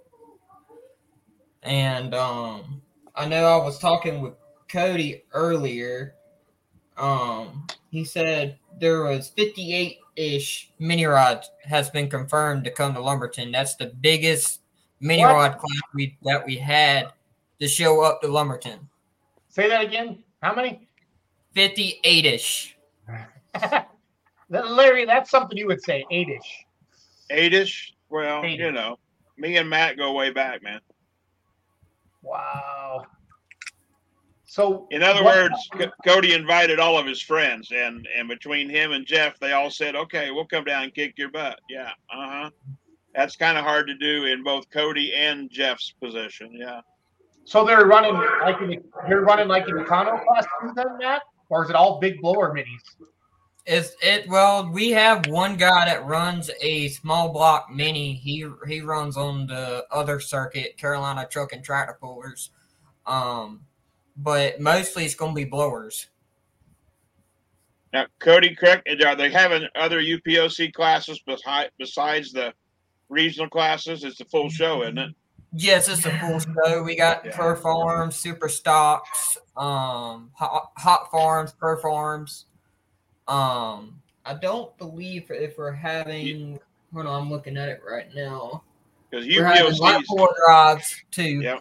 And um, I know I was talking with Cody earlier um he said there was 58 ish mini rods has been confirmed to come to lumberton that's the biggest mini What? rod class we that we had to show up to lumberton Say that again. How many? 58 ish Larry, that's something you would say, eight-ish. Eightish. Well, Eight. you know, me and Matt go way back, man. Wow. So, In other what- words, C- Cody invited all of his friends, and and between him and Jeff, they all said, "Okay, we'll come down and kick your butt." Yeah, uh huh. That's kind of hard to do in both Cody and Jeff's position. Yeah. so they're running like in, you're running like in Econo class too, then, Matt, or is it all big blower minis? Is it well? We have one guy that runs a small block mini. He he runs on the other circuit, Carolina Truck and Tractor Pullers. Um, but mostly it's going to be blowers. Now, Cody, correct? Are they having other UPOC classes besides the regional classes? It's a full show, isn't it? Yes, it's a full show. We got Yeah. Pro Farms, Super Stocks, um, Hot, hot Farms, Pro Farms. Um, I don't believe if we're having. Hold on, I'm looking at it right now. Because UPOC's four drives too. Yeah.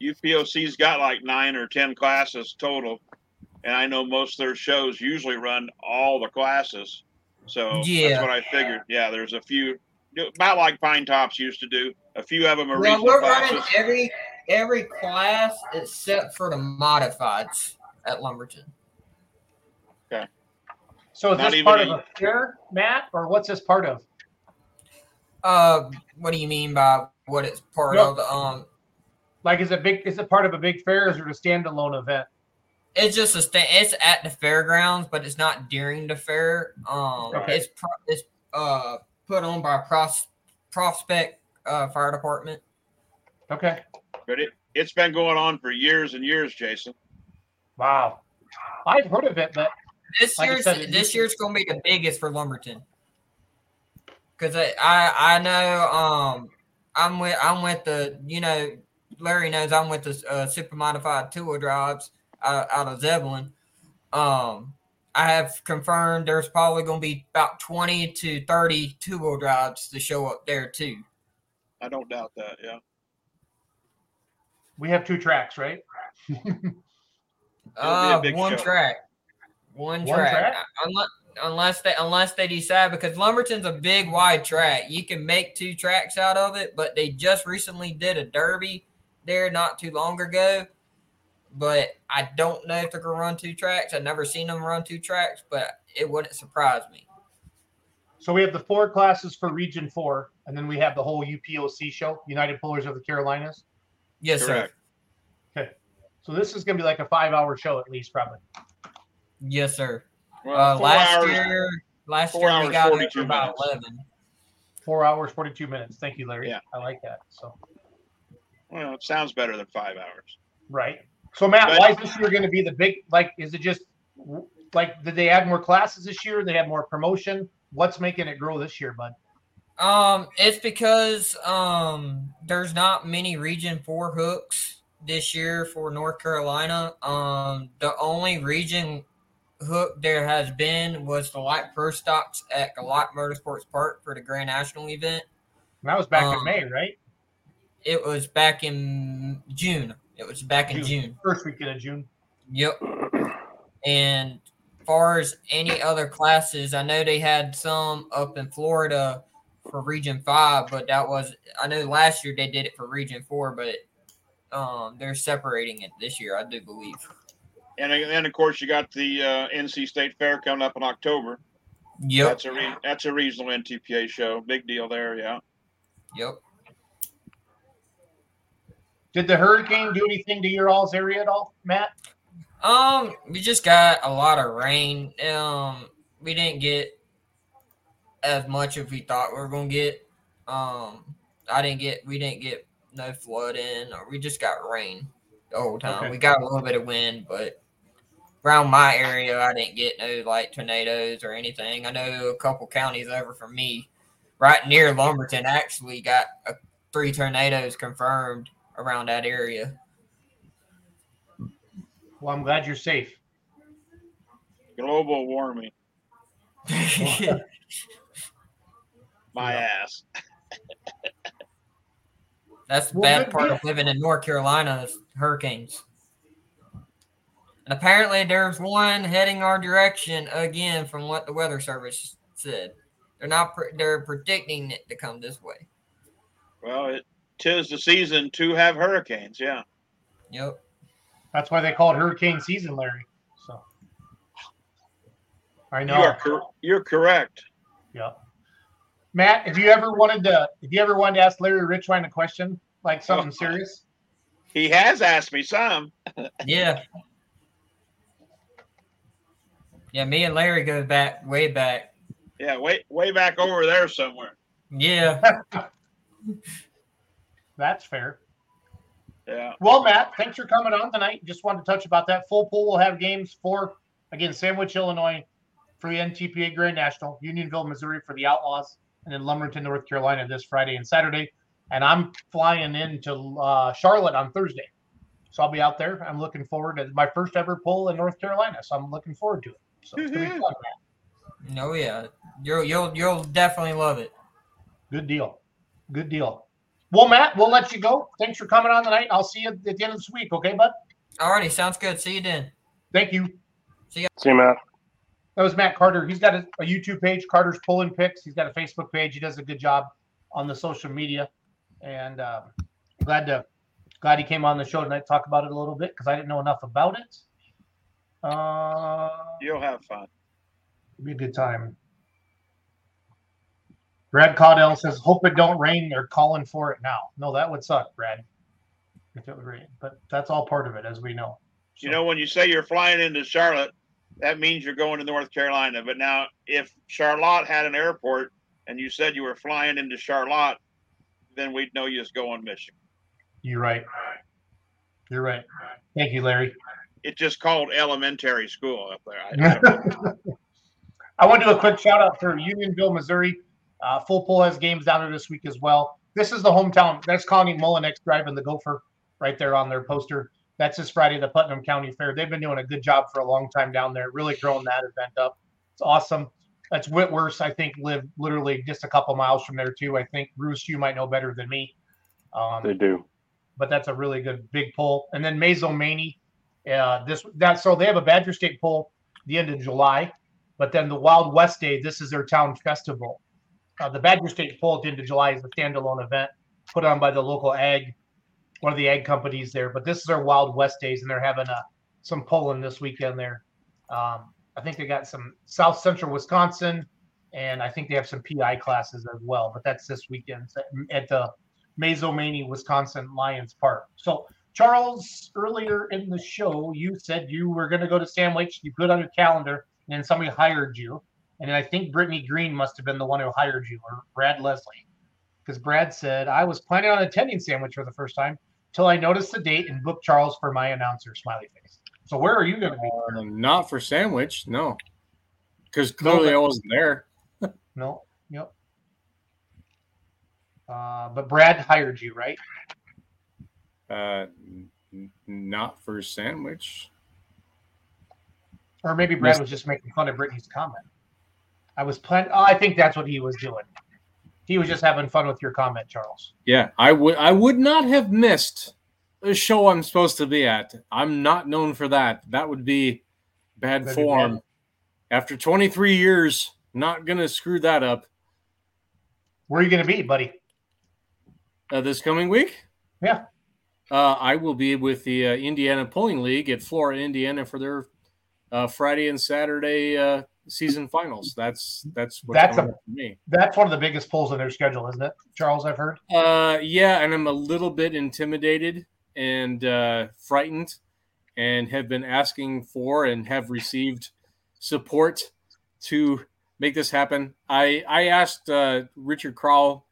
UPOC's got like nine or ten classes total, and I know most of their shows usually run all the classes. So Yeah. that's what I figured. Yeah, there's a few about like Pine Tops used to do. A few of them are Well, regional we're classes. running every every class except for the modifieds at Lumberton. Okay. So is Not this part a- of a fair, Matt, or what's this part of? Uh, what do you mean by what it's part No. of? Um, Like, is it big? Is it part of a big fair? Or is it a standalone event? it's just a sta- it's at the fairgrounds, but it's not during the fair. Um, Okay. it's pro- it's uh put on by Pros- Prospect uh, Fire Department. Okay. but it it's been going on for years and years, Jason. Wow. I've heard of it, but This Like year's said, this year's gonna be the biggest for Lumberton. Cause I, I I know um I'm with I'm with the you know Larry knows I'm with the uh, super modified two wheel drives out, out of Zebulon. Um, I have confirmed there's probably going to be about 20 to 30 two wheel drives to show up there too. I don't doubt that. Yeah. We have two tracks, right? Uh, one show. track, one, One track. track? Unless, unless they unless they decide because Lumberton's a big wide track, you can make two tracks out of it. But they just recently did a derby there not too long ago. But I don't know if they're gonna run two tracks. I've never seen them run two tracks, but it wouldn't surprise me. So we have the four classes for Region Four, and then we have the whole UPOC show, United Pullers of the Carolinas. Yes, Correct. Okay. So this is going to be like a five-hour show at least, probably. Yes, sir. Well, Uh, last hours. year, last year hours, we got it 42 for about minutes. eleven. Four hours, forty-two minutes. Thank you, Larry. Yeah. I like that. So Well, it sounds better than five hours. right. So Matt, But- why is this year going to be the big? Like, is it just like did they add more classes this year? They had more promotion. What's making it grow this year, bud? Um, it's because um there's not many Region Four hooks this year for North Carolina. Um, the only region hook there has been was the light pro stocks at Galot Motorsports Park for the Grand National event. And that was back in Um, May, right? It was back in June. It was back in June. June. First weekend of June. Yep. And far as any other classes, I know they had some up in Florida for Region Five, but that was I know last year they did it for Region Four, but um they're separating it this year, I do believe. And then, of course, you got the uh, NC State Fair coming up in October. Yep. That's a re- that's a regional NTPA show. Big deal there. Yeah. Yep. Did the hurricane do anything to your all's area at all, Matt? Um, we just got a lot of rain. Um, we didn't get as much as we thought we were gonna get. Um, I didn't get. We didn't get no flooding, or we just got rain the whole time. Okay. We got a little bit of wind, but around my area, I didn't get no like tornadoes or anything. I know a couple counties over from me, right near Lumberton, actually got a, three tornadoes confirmed around that area. Well, I'm glad you're safe. Global warming. My ass. That's the Well, bad part deal. of living in North Carolina is hurricanes. And apparently there's one heading our direction again from what the weather service said. They're not pre- they're predicting it to come this way. Well, it tis the season to have hurricanes. Yeah. Yep. That's why they call it hurricane season, Larry. So I know. You know. are cor- you're correct. Yeah. Matt, if you ever wanted to, if you ever wanted to ask Larry Richwine a question, like something serious, He has asked me some. Yeah. Yeah, me and Larry go back way back. Yeah, way way back over there somewhere. Yeah. that's fair. Yeah. Well, Matt, thanks for coming on tonight. Just wanted to touch about that. Full Pull will have games for again Sandwich, Illinois, for the NTPA Grand National, Unionville, Missouri for the Outlaws, and then Lumberton, North Carolina this Friday and Saturday. And I'm flying into uh, Charlotte on Thursday, so I'll be out there. I'm looking forward to my first ever pull in North Carolina, so I'm looking forward to it. So it's gonna be fun. Matt. Oh yeah. You'll you'll you'll definitely love it. Good deal. Good deal. Well, Matt, we'll let you go. Thanks for coming on tonight. I'll see you at the end of this week. Okay, bud? Alrighty, sounds good. See you then. Thank you. See you, Matt. That was Matt Carter. He's got a, a YouTube page, Carter's Pulling Picks. He's got a Facebook page. He does a good job on the social media. And um, glad to glad he came on the show tonight to talk about it a little bit because I didn't know enough about it. Uh, You'll have fun. it'll be a good time. Brad Caudell says, "Hope it don't rain. They're calling for it now." No, that would suck, Brad, if it would rain. But that's all part of it, as we know. You know, when you say you're flying into Charlotte, that means you're going to North Carolina. But now, if Charlotte had an airport and you said you were flying into Charlotte, then we'd know you was going to Michigan. You're right. You're right. Thank you, Larry. It's just called elementary school up there. I, I. I want to do a quick shout out for Unionville, Missouri. Uh, Full Pull has games down there this week as well. This is the hometown. That's Connie Mullinex driving the Gopher right there on their poster. That's this Friday, the Putnam County Fair. They've been doing a good job for a long time down there, really growing that event up. It's awesome. That's Whitworth, I think, live literally just a couple miles from there too. I think Bruce, you might know better than me. Um, They do. but that's a really good big pull. And then Mazomanie, uh, this that so they have a Badger State pull the end of July, but then the Wild West Day, this is their town festival. Uh, the Badger State pull at the end of July is a standalone event put on by the local ag, one of the ag companies there. But this is their Wild West Days, and they're having a some pulling this weekend there. Um, I think they got some South Central Wisconsin, and I think they have some PI classes as well. But that's this weekend at the Mazomanie, Wisconsin Lions Park. So, Charles, earlier in the show, you said you were going to go to Sandwich. You put on your calendar, and somebody hired you. And I think Brittany Green must have been the one who hired you, or Brad Leslie. Because Brad said, I was planning on attending Sandwich for the first time till I noticed the date and booked Charles for my announcer, smiley face. So, where are you going to be? Uh, not for sandwich, no, because clearly I wasn't there. No, yep. Uh, but Brad hired you, right? Uh, n- not for sandwich. Or maybe Brad was just making fun of Brittany's comment. I was planning. Oh, I think that's what he was doing. He was just having fun with your comment, Charles. Yeah, I would. I would not have missed a show I'm supposed to be at. I'm not known for that. That would be bad That'd be form. bad. After 23 years, not gonna screw that up. Where are you going to be, buddy? Uh, this coming week, Yeah. uh, I will be with the uh, Indiana Pulling League at Florida, Indiana, for their uh, Friday and Saturday uh, season finals. That's that's That's a- for me. That's one of the biggest pulls in their schedule, isn't it, Charles? I've heard. Uh, yeah, and I'm a little bit intimidated and uh, frightened, and have been asking for and have received support to make this happen. I I asked uh, Richard Crowell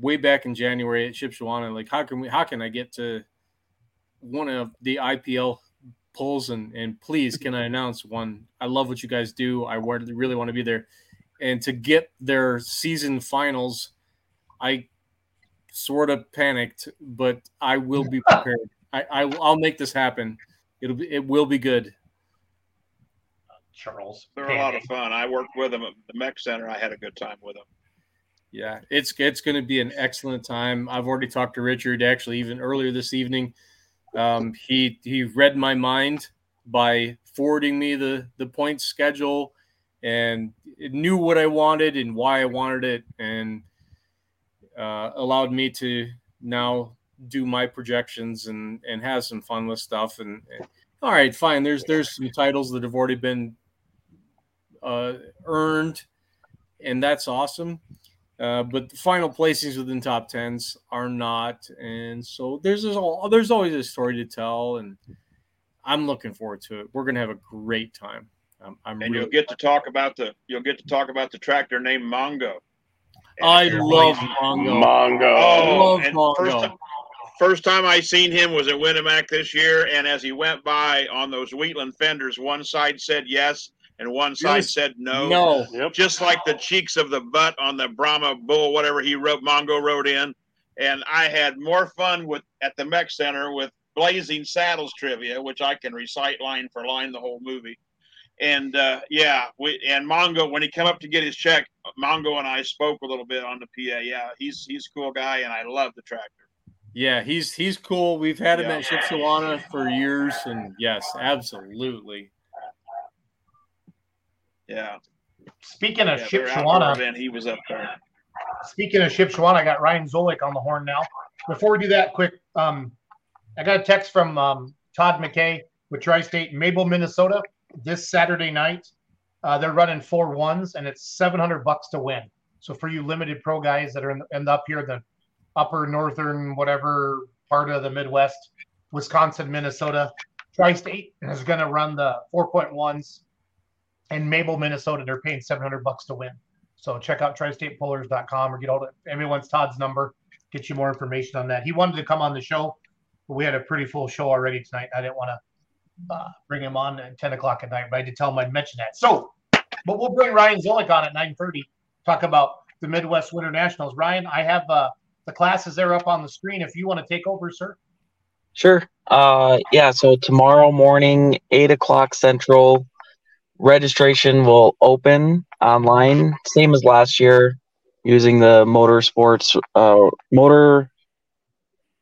way back in January at Shipshawana, like how can we how can I get to one of the IPL pulls and and please can I announce one? I love what you guys do. I really want to be there, and to get their season finals, I sort of panicked, but I will be prepared. I, I I'll make this happen. It'll be it will be good. Charles. They're a lot of fun. I worked with them at the Mech Center. I had a good time with them. Yeah, it's it's going to be an excellent time. I've already talked to Richard actually even earlier this evening. Um, he he read my mind by forwarding me the the point schedule and knew what I wanted and why I wanted it and uh, allowed me to now do my projections and and have some fun with stuff and, and all right fine. There's there's some titles that have already been uh, earned and that's awesome uh, but the final placings within top tens are not, and so there's there's, all, there's always a story to tell, and I'm looking forward to it. We're gonna have a great time. Um, I'm And really, you'll get to talk about the you'll get to talk about the tractor named Mongo. And I love really- Mongo. Mongo. Oh, love Mongo. first time, first time I seen him was at Winamac this year, and as he went by on those Wheatland fenders, one side said yes and one side Yes. said no. No, Yep. Just like the cheeks of the butt on the Brahma bull, whatever he wrote, Mongo wrote in. And I had more fun with at the Mech Center with Blazing Saddles trivia, which I can recite line for line the whole movie. And uh, yeah, we and Mongo when he came up to get his check, Mongo and I spoke a little bit on the PA. Yeah, he's he's a cool guy, and I love the tractor. yeah, he's he's cool. We've had him Yeah. at Shipshawana for years, and yes, absolutely. Yeah. Speaking of yeah, Shipshawana, event, he was up there. Speaking of Shipshawana, I got Ryan Zolik on the horn now. Before we do that, quick, um, I got a text from um, Todd McKay with Tri-State Mabel, Minnesota, this Saturday night. Uh, they're running four ones, and it's 700 bucks to win. So for you limited pro guys that are in, end up here, the upper northern whatever part of the Midwest, Wisconsin, Minnesota, Tri-State is going to run the four point ones and Mabel, Minnesota. They're paying 700 bucks to win. So check out tristatepullers.com or get all of everyone's Todd's number, get you more information on that. He wanted to come on the show, but we had a pretty full show already tonight. I didn't want to uh, bring him on at 10 o'clock at night, but I did tell him I'd mention that. So, but we'll bring Ryan Zillick on at 9.30, talk about the Midwest Winter Nationals. Ryan, I have uh, the classes there up on the screen if you want to take over, sir. Sure. Uh, yeah, so tomorrow morning, 8 o'clock Central, registration will open online, same as last year, using the motorsports uh, motor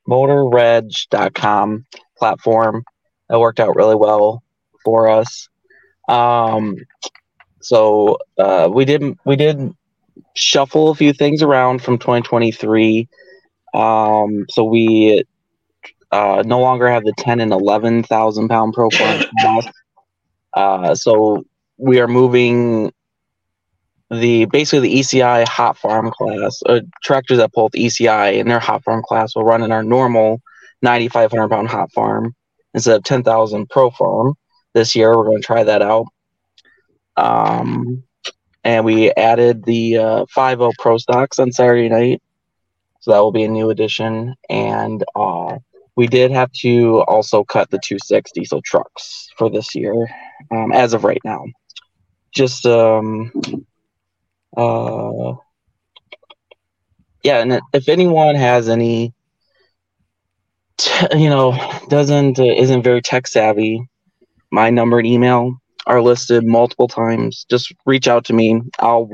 motorreg.com platform. That worked out really well for us. Um, so uh, we did we did shuffle a few things around from 2023. Um, so we uh, no longer have the 10 and 11,000 pound pro class. Uh, so we are moving the basically the ECI hot farm class, uh, tractors that pull the ECI in their hot farm class will run in our normal 9,500 pound hot farm instead of 10,000 pro farm. This year, we're going to try that out. Um, and we added the uh, 5 Pro stocks on Saturday night. So that will be a new addition. And uh, we did have to also cut the 2.6 diesel trucks for this year um, as of right now. Just, um, uh, yeah, and if anyone has any, you know, doesn't, uh, isn't very tech savvy, my number and email are listed multiple times. Just reach out to me. I'll,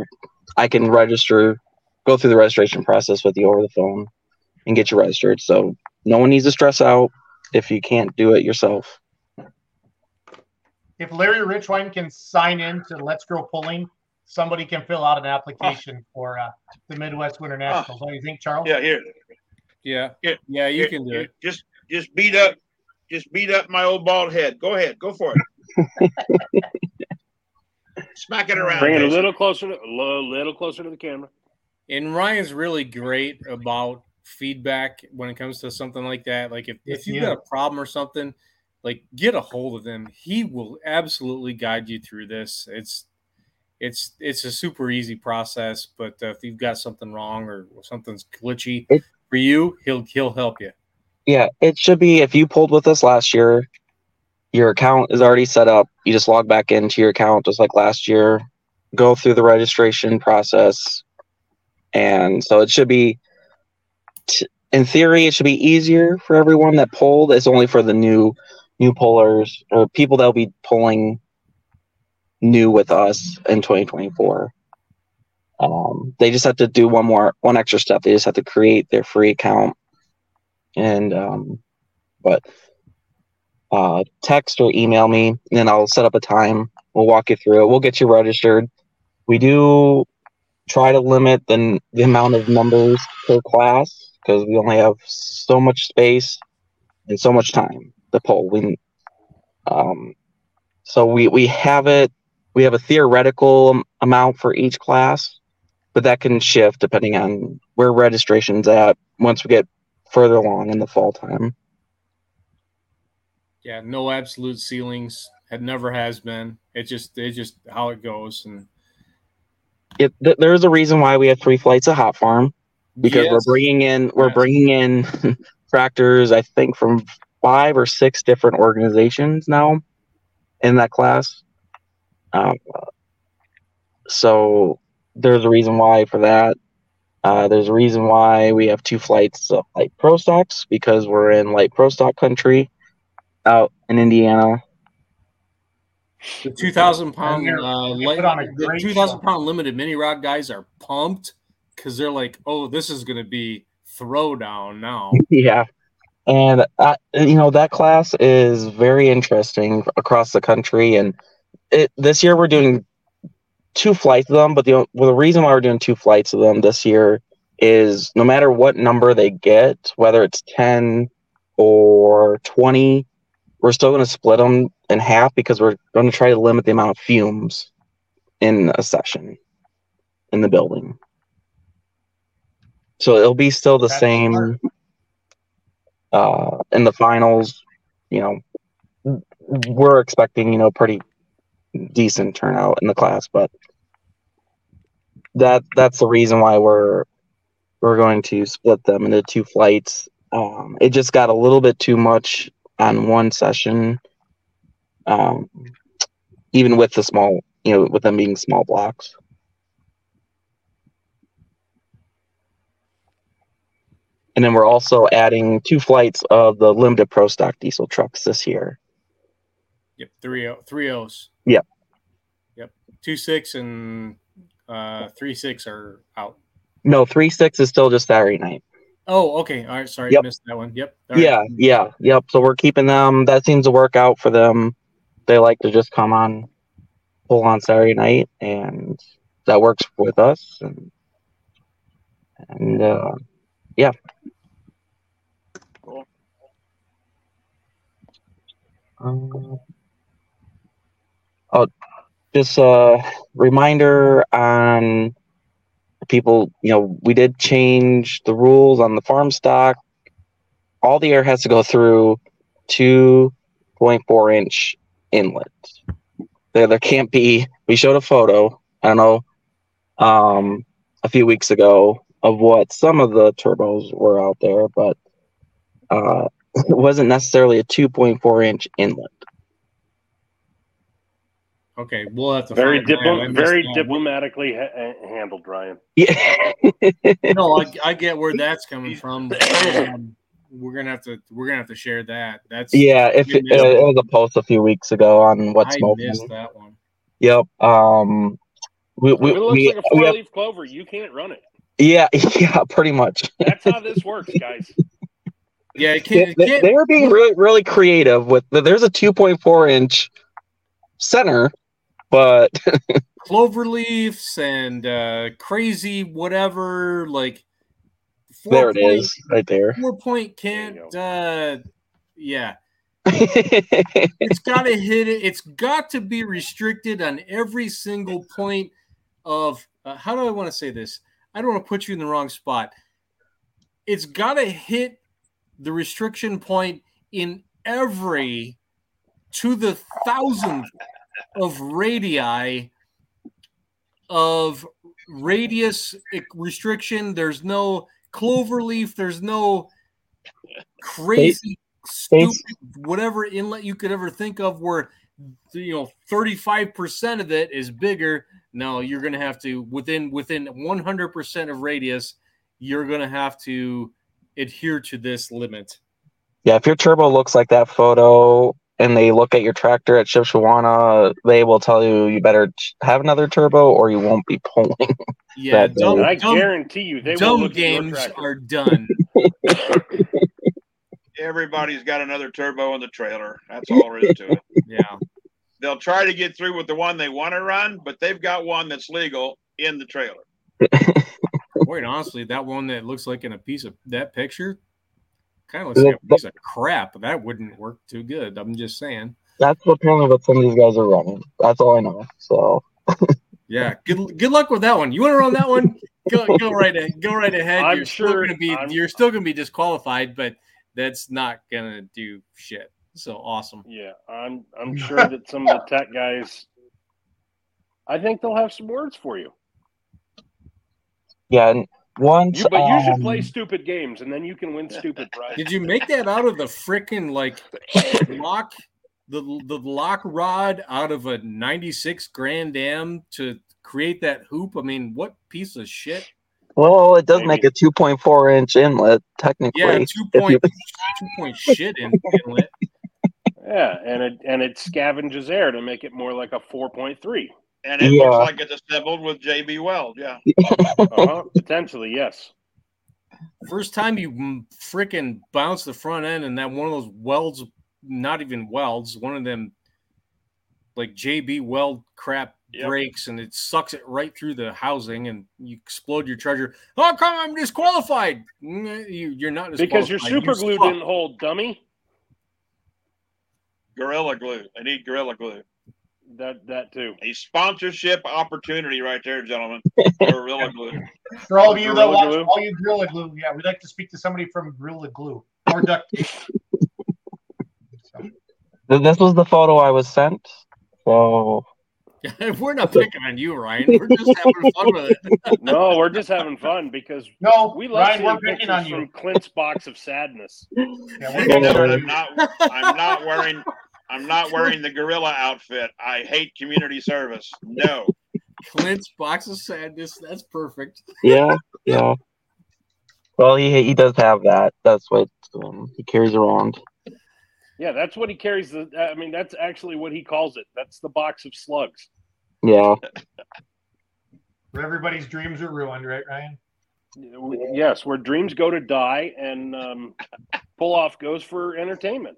I can register, go through the registration process with you over the phone and get you registered. So no one needs to stress out if you can't do it yourself. If Larry Richwine can sign in to Let's Grow Pulling, somebody can fill out an application for uh, the Midwest Winter Nationals. What do you think, Charles? Yeah, here, Yeah. Yeah. Yeah, you here, can do here, it. Just, just beat up, just beat up my old bald head. Go ahead, go for it. Smack it around. Bring it a little closer to a little, little closer to the camera. And Ryan's really great about feedback when it comes to something like that. Like if, if you've got a problem or something, like get a hold of him. He will absolutely guide you through this. It's it's it's a super easy process, but uh, if you've got something wrong or something's glitchy It- for you, he'll he'll help you. Yeah, it should be if you pulled with us last year, your account is already set up. You just log back into your account just like last year, go through the registration process. And so it should be t- in theory it should be easier for everyone that pulled. It's only for the new new pullers or people that'll be pulling new with us in 2024. Um, they just have to do one more one extra step. They just have to create their free account and um, but uh, text or email me, and then I'll set up a time. We'll walk you through it. We'll get you registered. We do try to limit the, the amount of numbers per class because we only have so much space and so much time to pull. We, um, so we we have it. We have a theoretical amount for each class, but that can shift depending on where registration's at once we get further along in the fall time. Yeah, no absolute ceilings. It never has been. It just it's just how it goes. And It, th- there's a reason why we have three flights of hot farm because Yes. we're bringing in we're Yes. bringing in tractors I think from five or six different organizations now in that class. Um, so there's a reason why for that. Uh, there's a reason why we have two flights of light pro stocks because we're in light pro stock country out in Indiana. The two thousand pound, they're- uh, they li- put on a the two thousand show. pound limited mini rod guys are pumped because they're like, "Oh, this is going to be throwdown now." Yeah. And uh, you know that class is very interesting across the country, and it this year we're doing two flights of them. But the well, the reason why we're doing two flights of them this year is no matter what number they get, whether it's ten or twenty, we're still going to split them in half because we're going to try to limit the amount of fumes in a session in the building. So it'll be still the That's same smart. Uh, in the finals, you know, we're expecting, you know, pretty decent turnout in the class, but that that's the reason why we're we're going to split them into two flights. Um, it just got a little bit too much on one session, um, even with the small, you know, with them being small blocks. And then we're also adding two flights of the limited pro stock diesel trucks this year. Yep, three o three O's. Yep. Yep. Two six and uh three six are out. No, three six is still just Saturday night. Oh, okay. All right. Sorry, Yep. missed that one. Yep. All right. Yeah, yeah, yep. So we're keeping them. That seems to work out for them. They like to just come on, pull on Saturday night, and that works with us. And and uh, yeah. Um, oh, just a reminder on people. You know, we did change the rules on the farm stock all the air has to go through 2.4 inch inlet. There, there can't be. We showed a photo. I don't know, um, a few weeks ago of what some of the turbos were out there, but uh, it wasn't necessarily a 2.4 inch inlet. Okay, we'll have to Very find that. I very that. diplomatically ha- ha- handled, Ryan. Yeah. No, I, I get where that's coming from. Um, we're gonna have to we're gonna have to share that. That's yeah, if we it, it was a post a few weeks ago on what's I smoking. missed that one. Yep. Um, we, we, it looks we, like a we four have, leaf clover. You can't run it. yeah, yeah, pretty much. That's how this works, guys. Yeah, it they, can't, it they, can't they were being really really creative with there's a 2.4 inch center but clover leaves and uh crazy whatever like there it point- is right there Four point can't uh yeah. it's got to hit it. It's got to be restricted on every single point of uh, how do I want to say this? I don't want to put you in the wrong spot. It's got to hit the restriction point in every to the thousandth of radii of radius restriction. There's no clover leaf. There's no crazy stupid whatever inlet you could ever think of where you know 35% of it is bigger no you're going to have to within within 100% of radius you're going to have to adhere to this limit yeah if your turbo looks like that photo and they look at your tractor at Shipshewana, they will tell you you better have another turbo or you won't be pulling. yeah That dumb, I dumb, guarantee you, they will dumb look games are done Everybody's got another turbo in the trailer. That's all there is to it. yeah They'll try to get through with the one they want to run, but they've got one that's legal in the trailer. Quite honestly that one that looks like in a piece of that picture kind of looks like a piece of crap that wouldn't work too good i'm just saying That's apparently what some of these guys are running. That's all I know. So Yeah, good good luck with that one. You want to run that one? Go go right ahead. Go right ahead. I'm you're still sure- gonna be I'm- you're still gonna be disqualified, but that's not gonna do shit. So awesome. Yeah, I'm I'm sure that some of the tech guys, I think they'll have some words for you. Yeah, and once You, but you should um, play stupid games, and then you can win stupid prizes. Did you make that out of the freaking like lock the the lock rod out of a 96 Grand Am to create that hoop? I mean, what piece of shit? Well, it does Maybe. make a 2.4 inch inlet technically. Yeah, if two you- point two point shit inlet. Yeah, and it and it scavenges air to make it more like a four point three. And it Yeah. looks like it's assembled with JB Weld. Yeah. Uh-huh. Potentially, yes. First time you freaking bounce the front end and that one of those welds, not even welds, one of them like JB weld crap Yep. breaks and it sucks it right through the housing and you explode your treasure. How come on. I'm disqualified? Mm, You, you're not disqualified Because your super You glue suck. didn't hold, dummy. Gorilla Glue. I need Gorilla Glue. That that too. A sponsorship opportunity right there, gentlemen. Gorilla Glue. For all of you that Gorilla watch, Glue? all you Gorilla Glue, yeah, we'd like to speak to somebody from Gorilla Glue or duct tape. So, This was the photo I was sent. So We're not picking on you, Ryan. We're just having fun with it. No, we're just having fun because no, we love Ryan, seeing we're picking pictures on from you. Clint's box of sadness. Yeah, we're No, picking uh, on I'm not. I'm not wearing. I'm not wearing the gorilla outfit. I hate community service. No. Clint's box of sadness. That's perfect. yeah, yeah. Well, he he does have that. That's what um, he carries around. Yeah, that's what he carries. The, I mean, that's actually what he calls it. That's the box of slugs. Yeah. Where everybody's dreams are ruined, right, Ryan? Yes, where dreams go to die and um, pull off goes for entertainment.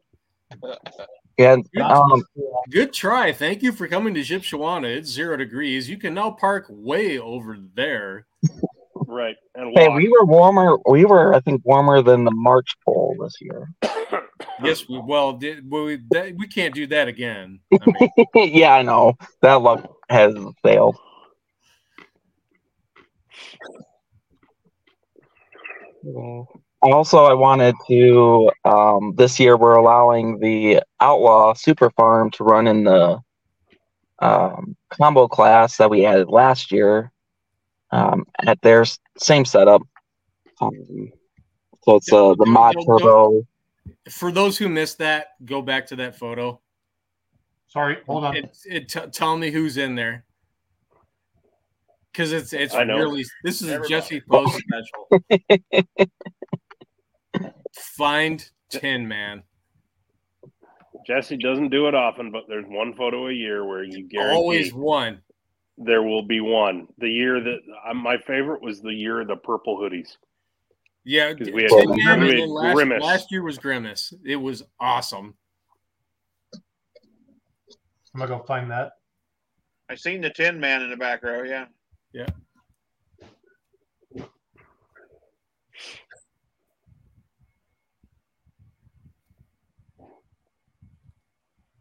Yeah. Um, Good try. Thank you for coming to Shipshewana. It's zero degrees. You can now park way over there. Right. And hey, we were warmer. We were, I think, warmer than the March pull this year. Yes, we well did. Well, we, that, we can't do that again. I mean, yeah, I know that luck has failed. Yeah. Also, I wanted to. Um, this year, we're allowing the Outlaw Super Farm to run in the um, combo class that we added last year um, at their same setup. Um, so it's uh, the mod Don't- don't- turbo. for those who missed that, go back to that photo. Sorry, hold on. It, it t- tell me who's in there. Because it's it's I know. really this is a Jesse Post special. Find Tin Man. Jesse doesn't do it often, but there's one photo a year where you guarantee Always one. there will be one. The year that uh, my favorite was the year of the purple hoodies. Yeah, 'Cause we had- Tin Man, we had last, Grimace. last year was Grimace. It was awesome. I'm gonna go find that. I seen the Tin Man in the back row. Yeah. Yeah.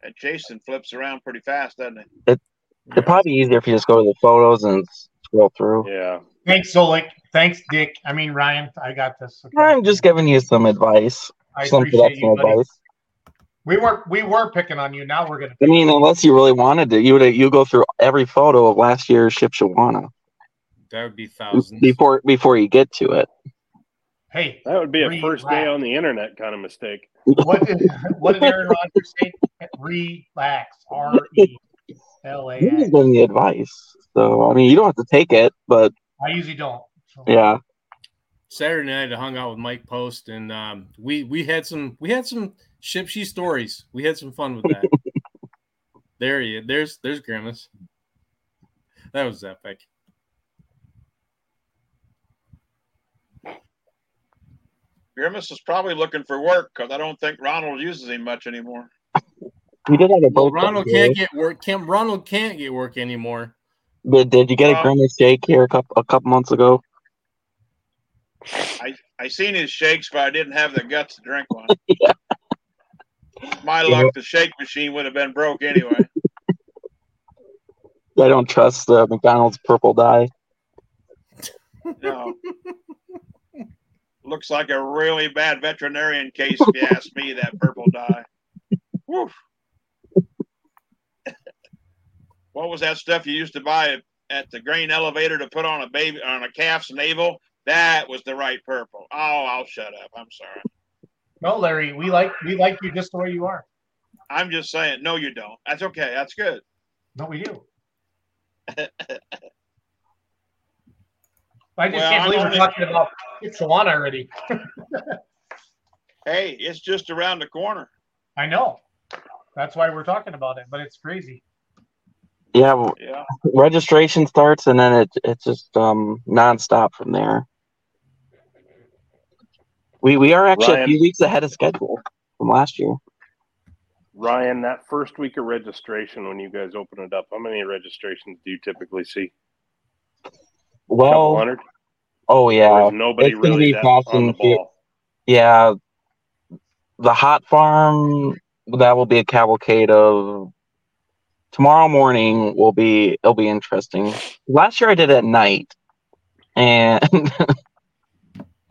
And Jason flips around pretty fast, doesn't he? It'd probably be easier if you just go to the photos and scroll through. Yeah. Thanks, Solik. Thanks, Dick. I mean Ryan. I got this. Okay. I'm just giving you some advice, I some appreciate production you, buddy. advice. We were we were picking on you. Now we're gonna. I mean, unless you really wanted to, you would you go through every photo of last year's Shipshewana That would be thousands. before before you get to it. Hey, That would be a Relax. first day on the internet kind of mistake. What did what did Aaron Rodgers say? Relax. R E L A I'm just X. giving you advice. So I mean, you don't have to take it, but I usually don't. So. yeah, Saturday night, I hung out with Mike Post, and um, we we had some we had some shipshy stories. We had some fun with that. there he is. There's there's Grimace. That was epic. Grimace is probably looking for work because I don't think Ronald uses him much anymore. we did have a Well. Ronald can't get work. Can't Ronald can't get work anymore. Did, did you get a Well- grimace shake here a couple a couple months ago? I I seen his shakes, but I didn't have the guts to drink one. Yeah. My Yeah. luck, the shake machine would have been broke anyway. I don't trust uh, McDonald's purple dye. No. Looks like a really bad veterinarian case, if you ask me, that purple dye. Woof. what was that stuff you used to buy at, the grain elevator to put on a baby on a calf's navel? That was the right purple. Oh, I'll shut up. I'm sorry. No, Larry, we like we like you just the way you are. I'm just saying, no, you don't. That's okay. That's good. No, we do. I just Well, can't believe we're only- talking about Shipshewana already. Hey, it's just around the corner. I know. That's why we're talking about it, but it's crazy. Yeah, Yeah. registration starts and then it it's just um nonstop from there. We we are actually a few weeks ahead of schedule from last year. Ryan, that first week of registration when you guys open it up, how many registrations do you typically see? Well, oh yeah, nobody it's gonna be on the yeah. The hot farm that will be a cavalcade of tomorrow morning will be it'll be interesting. Last year I did it at night, and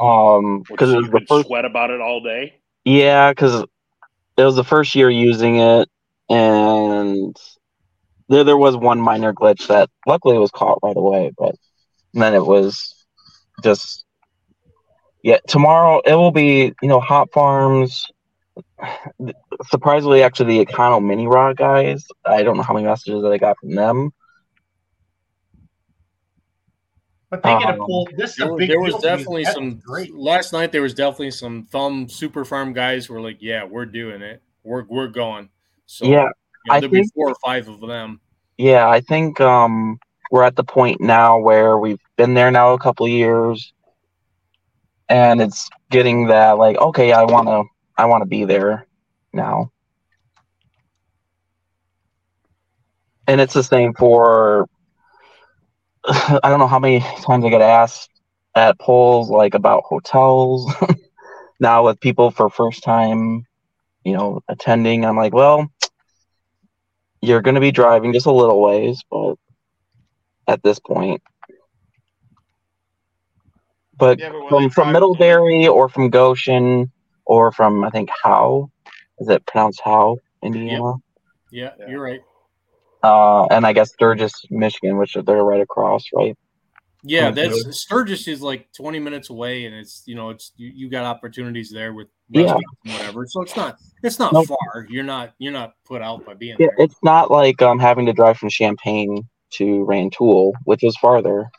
um because it was the first sweat about it all day. Yeah, because it was the first year using it, and there there was one minor glitch that luckily was caught right away, but then it was just yeah. Tomorrow it will be you know hot farms. Surprisingly, actually, the Econo Mini Rod guys. I don't know how many messages that I got from them. But they get a Um, pull. This is There, a big there was deal definitely That's some great. last night. There was definitely some thumb super farm guys who were like, "Yeah, we're doing it. We're we're going." So Yeah, you know, I there'll be think- four or five of them. Yeah, I think um, we're at the point now where we've been there now a couple years, and it's getting that like, okay, I want to, I want to be there now. And it's the same for, I don't know how many times I get asked at pulls like about hotels. now with people for first time, you know, attending, I'm like, well, you're going to be driving just a little ways, but at this point. But Yeah, but from from drive- Middlebury or from Goshen or from I think Howe, is it pronounced Howe, Indiana? Yeah, Yeah. you're right. Uh, and I guess Sturgis, Michigan, which they're right across, right? Yeah, Okay. that's Sturgis is like 20 minutes away, and it's you know it's you, you got opportunities there with Yeah. whatever. So it's not it's not Nope. far. You're not you're not put out by being Yeah, there. it's not like um having to drive from Champaign to Rantoul, which is farther,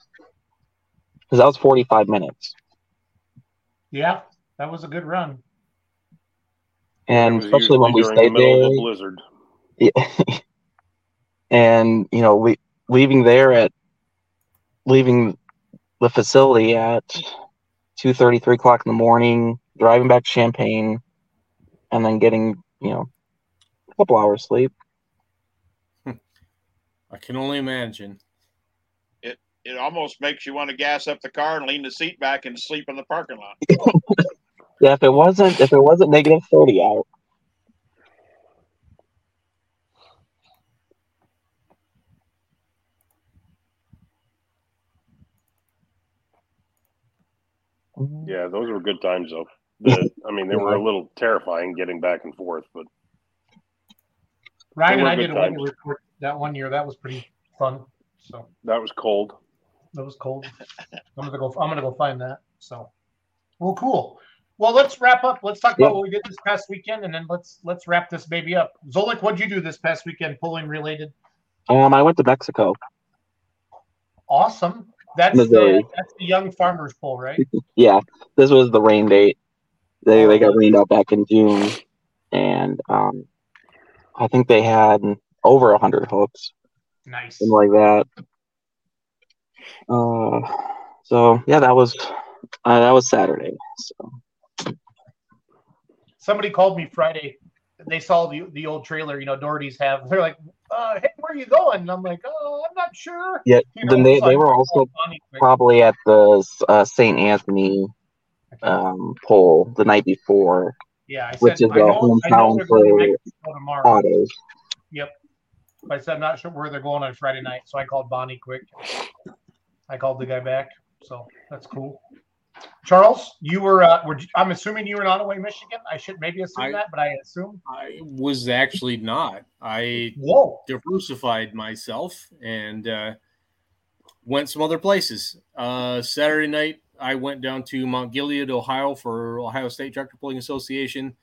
because that was forty five minutes. Yeah, that was a good run. And especially when we usually during the stayed there, of a blizzard. Yeah. and you know, we leaving there at leaving the facility at two thirty, three o'clock in the morning, driving back to Champaign, and then getting you know a couple hours sleep. I can only imagine. It it almost makes you want to gas up the car and lean the seat back and sleep in the parking lot. Yeah, if it wasn't if it wasn't negative thirty out. Yeah, those were good times though. The, I mean, they were a little terrifying getting back and forth, but Ryan and I did a weather times. report that one year. That was pretty fun. So that was cold. that was cold. I'm gonna go. I'm gonna go find that. So, well, cool. Well, let's wrap up. Let's talk Yeah. about what we did this past weekend, and then let's let's wrap this baby up. Zolik, what'd you do this past weekend, pulling related? Um, I went to Mexico. Awesome. That's Missouri. the that's the young farmers pull, right? Yeah, this was the rain date. They they got rained out back in June, and um, I think they had over a hundred hooks, Nice. something like that. Uh, so yeah, that was uh, that was Saturday. So Somebody called me Friday. They saw the the old trailer, you know, Doherty's have. They're like, uh, "Hey, where are you going?" And I'm like, "Oh, I'm not sure." yeah, You know, then they, they were also probably at the uh, St. Anthony um, pull the night before Yeah, I said, which is I the know, hometown they're going to for autos. Yep. I said I'm not sure where they're going on Friday night, so I called Bonnie quick. I called the guy back, so that's cool. Charles, you were, uh, were I'm assuming you were in Onaway, Michigan. I should maybe assume I- that, but I assume. I was actually not. I Whoa. diversified myself and uh, went some other places. Uh, Saturday night, I went down to Mount Gilead, Ohio, for Ohio State Tractor Pulling Association.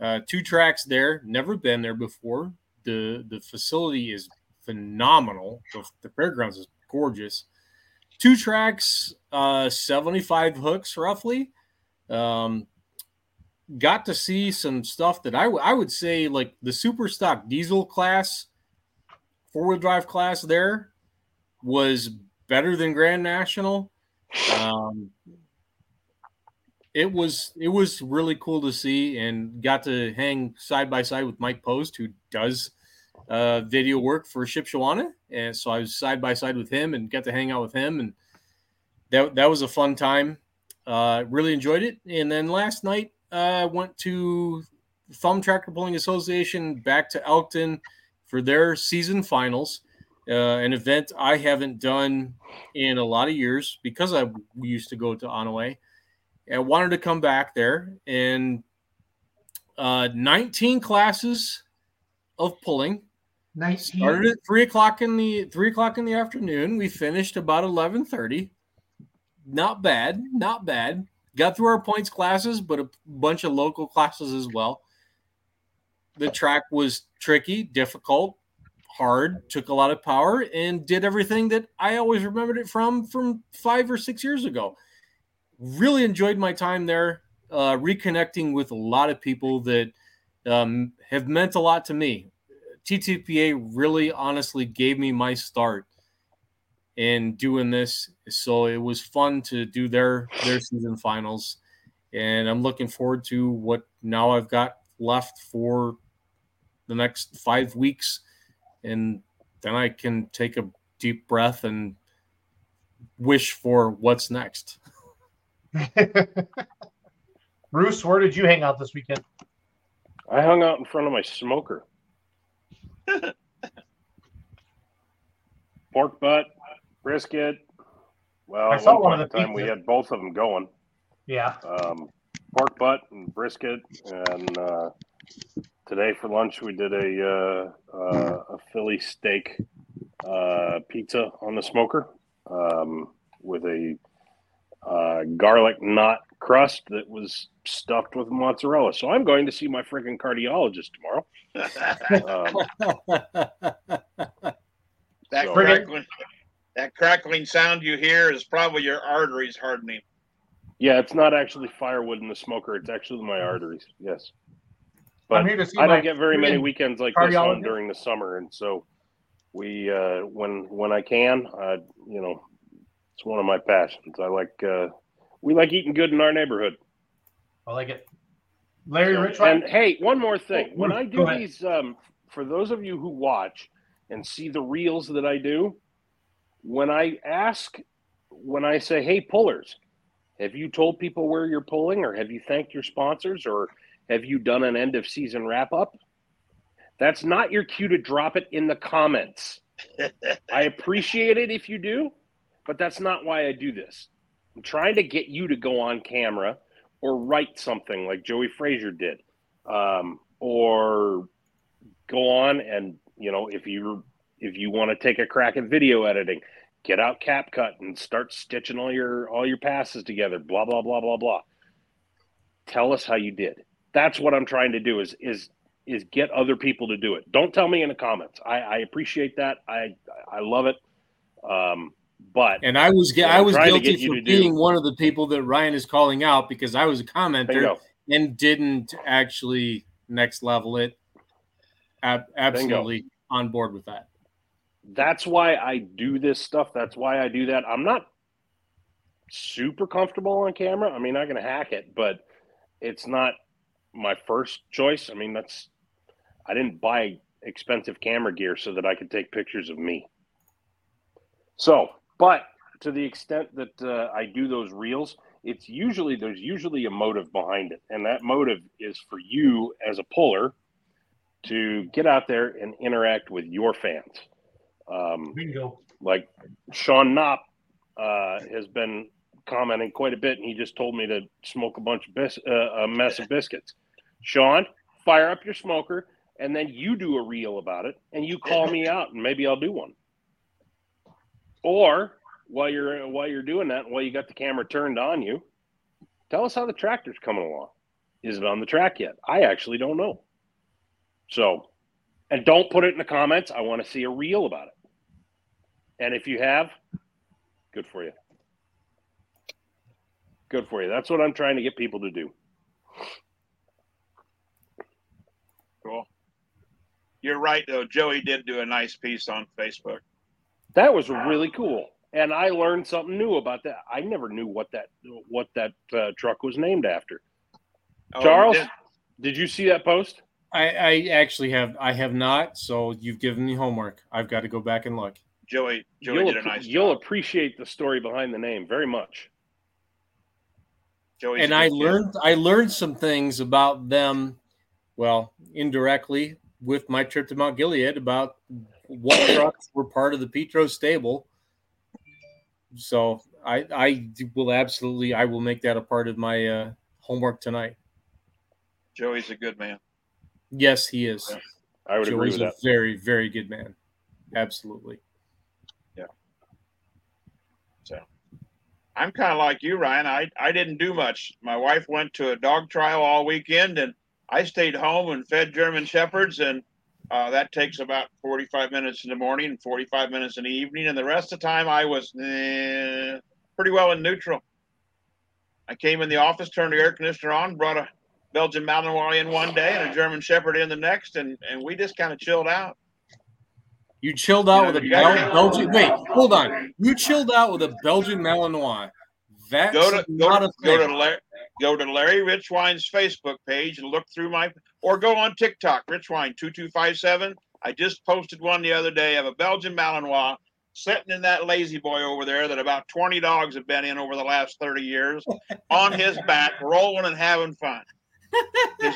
Uh, two tracks there. Never been there before. The The facility is phenomenal. The, the fairgrounds is gorgeous. Two tracks, uh, seventy five hooks roughly. Um, got to see some stuff that I, w- I would say like the super stock diesel class four wheel drive class there was better than Grand National. Um, it was it was really cool to see and got to hang side by side with Mike Post, who does uh, video work for Shipshewana, and so I was side by side with him and got to hang out with him, and that that was a fun time. Uh, really enjoyed it. And then last night, I uh, went to Thumb Tractor Pulling Association back to Elkton for their season finals, uh, an event I haven't done in a lot of years because I used to go to Onaway. I wanted to come back there and uh, 19 classes of pulling. 19. Started at three o'clock in the three o'clock in the afternoon. We finished about eleven thirty. Not bad, not bad. Got through our points classes, but a bunch of local classes as well. The track was tricky, difficult, hard, took a lot of power, and did everything that I always remembered it from from five or six years ago. Really enjoyed my time there, uh, reconnecting with a lot of people that um, have meant a lot to me. TTPA really honestly gave me my start in doing this. So it was fun to do their their season finals. And I'm looking forward to what now I've got left for the next five weeks. And then I can take a deep breath and wish for what's next. Bruce, where did you hang out this weekend? I hung out in front of my smoker. Pork butt, brisket. Well, I saw one one of the time we had both of them going. Yeah. Um, pork butt and brisket, and uh, today for lunch we did a uh, uh, a Philly steak uh, pizza on the smoker um, with a uh, garlic knot crust that was stuffed with mozzarella. So I'm going to see my freaking cardiologist tomorrow. Um, That So- crackling, that crackling sound you hear is probably your arteries hardening. yeah, it's not actually firewood in the smoker; it's actually my arteries. Yes, but I'm here to see I don't get very many weekends like this on during the summer, and so we uh, when when I can, uh, you know, it's one of my passions. I like uh, we like eating good in our neighborhood. I like it. Larry Rich. And hey, one more thing. Oh, When I do these, um, for those of you who watch and see the reels that I do, when I ask, when I say, hey, pullers, have you told people where you're pulling or have you thanked your sponsors or have you done an end of season wrap up? That's not your cue to drop it in the comments. I appreciate it if you do, but that's not why I do this. I'm trying to get you to go on camera or write something like Joey Frazier did, um, or go on and you know if you if you want to take a crack at video editing, get out CapCut and start stitching all your all your passes together. Blah blah blah blah blah. Tell us how you did. That's what I'm trying to do. Is is is get other people to do it. Don't tell me in the comments. I, I appreciate that. I I love it. Um, but And I was I was guilty for to do- being one of the people that Ryan is calling out because I was a commenter and didn't actually next level it. Ab- absolutely on board with that. that's why I do this stuff. That's why I do that. I'm not super comfortable on camera. I mean, I can hack it, but it's not my first choice. I mean, that's I didn't buy expensive camera gear so that I could take pictures of me. So, but to the extent that uh, I do those reels, it's usually there's usually a motive behind it, and that motive is for you as a puller to get out there and interact with your fans. Um, Bingo. like Sean Knopp uh, has been commenting quite a bit, and he just told me to smoke a bunch of bis- uh, a mess of biscuits. Sean, fire up your smoker, and then you do a reel about it, and you call me out, and maybe I'll do one. Or while you're while you're doing that, while you got the camera turned on you, tell us how the tractor's coming along. Is it on the track yet? I actually don't know. So, and don't put it in the comments. I want to see a reel about it. And if you have, good for you. Good for you. That's what I'm trying to get people to do. Cool. You're right though. Joey did do a nice piece on Facebook. That was really cool. And I learned something new about that. I never knew what that what that uh, truck was named after. Oh, Charles, you did? did you see that post? I, I actually have I have not, so you've given me homework. I've got to go back and look. Joey. Joey You'll, did a nice you'll job. appreciate the story behind the name very much. Joey's and I good kid. learned I learned some things about them, well, indirectly with my trip to Mount Gilead about what trucks were part of the Petro stable. So I I will absolutely I will make that a part of my uh, homework tonight. Joey's a good man. Yes, he is. I would agree Joey's with a that. very very good man. Absolutely. Yeah. So I'm kind of like you, Ryan. I, I didn't do much. My wife went to a dog trial all weekend, and I stayed home and fed German shepherds and Uh, that takes about 45 minutes in the morning and 45 minutes in the evening. And the rest of the time, I was eh, pretty well in neutral. I came in the office, turned the air conditioner on, brought a Belgian Malinois in one day and a German Shepherd in the next, and, and we just kind of chilled out. You chilled out Yeah, with a you Bel- Belgian. Wait, hold on. You chilled out with a Belgian Malinois. That's go to go not to, a go to Larry, go to Larry Richwine's Facebook page and look through my or go on TikTok two five seven. I just posted one the other day of a Belgian Malinois sitting in that lazy boy over there that about twenty dogs have been in over the last thirty years on his back, rolling and having fun. His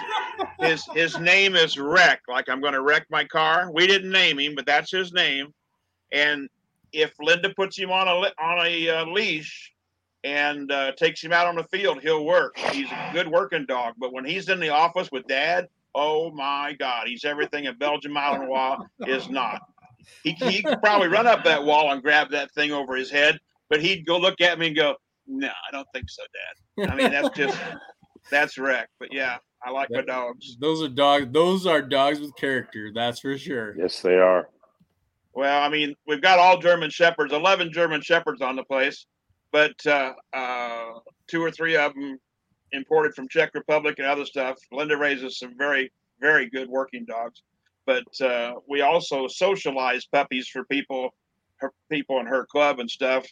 his, his name is Wreck. Like I'm going to wreck my car. We didn't name him, but that's his name. And if Linda puts him on a on a uh, leash and uh, takes him out on the field, he'll work. He's a good working dog. But when he's in the office with dad, oh my God, he's everything a Belgian Malinois is not. He, he could probably run up that wall and grab that thing over his head, but he'd go look at me and go, No, I don't think so, Dad. I mean, that's just, that's wreck. But yeah, I like my dogs. Those are dogs. Those are dogs with character. That's for sure. Yes, they are. Well, I mean, we've got all German Shepherds, 11 German Shepherds on the place, but uh, uh, two or three of them imported from Czech Republic and other stuff. Linda raises some very, very good working dogs, but uh, we also socialize puppies for people, her people in her club and stuff.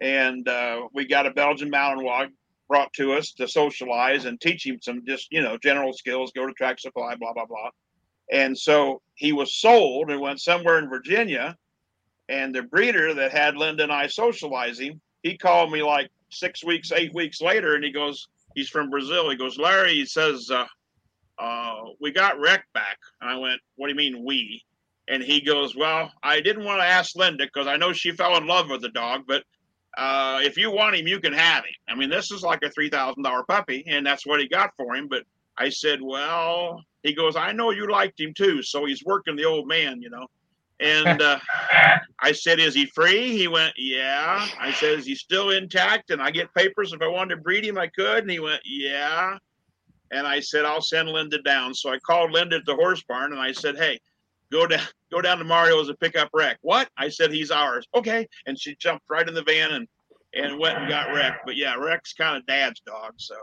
And uh, we got a Belgian Malinois brought to us to socialize and teach him some just, you know, general skills, go to track supply, blah, blah, blah. And so he was sold and went somewhere in Virginia. And the breeder that had Linda and I socializing, he called me like six weeks, eight weeks later, and he goes, he's from Brazil. He goes, Larry, he says, uh, uh, we got Wreck back. And I went, what do you mean we? And he goes, well, I didn't want to ask Linda because I know she fell in love with the dog, but uh, if you want him, you can have him. I mean, this is like a three thousand dollar puppy, and that's what he got for him. But I said, well, he goes, I know you liked him too, so he's working the old man, you know. And uh, I said, is he free? He went, yeah. I said, is he still intact? And I get papers if I wanted to breed him, I could. And he went, yeah. And I said, I'll send Linda down. So I called Linda at the horse barn and I said, hey, go down go down to Mario's and pick up Wreck. What? I said he's ours. Okay. And she jumped right in the van and and went and got Wreck. But yeah, Wreck's kind of dad's dog. So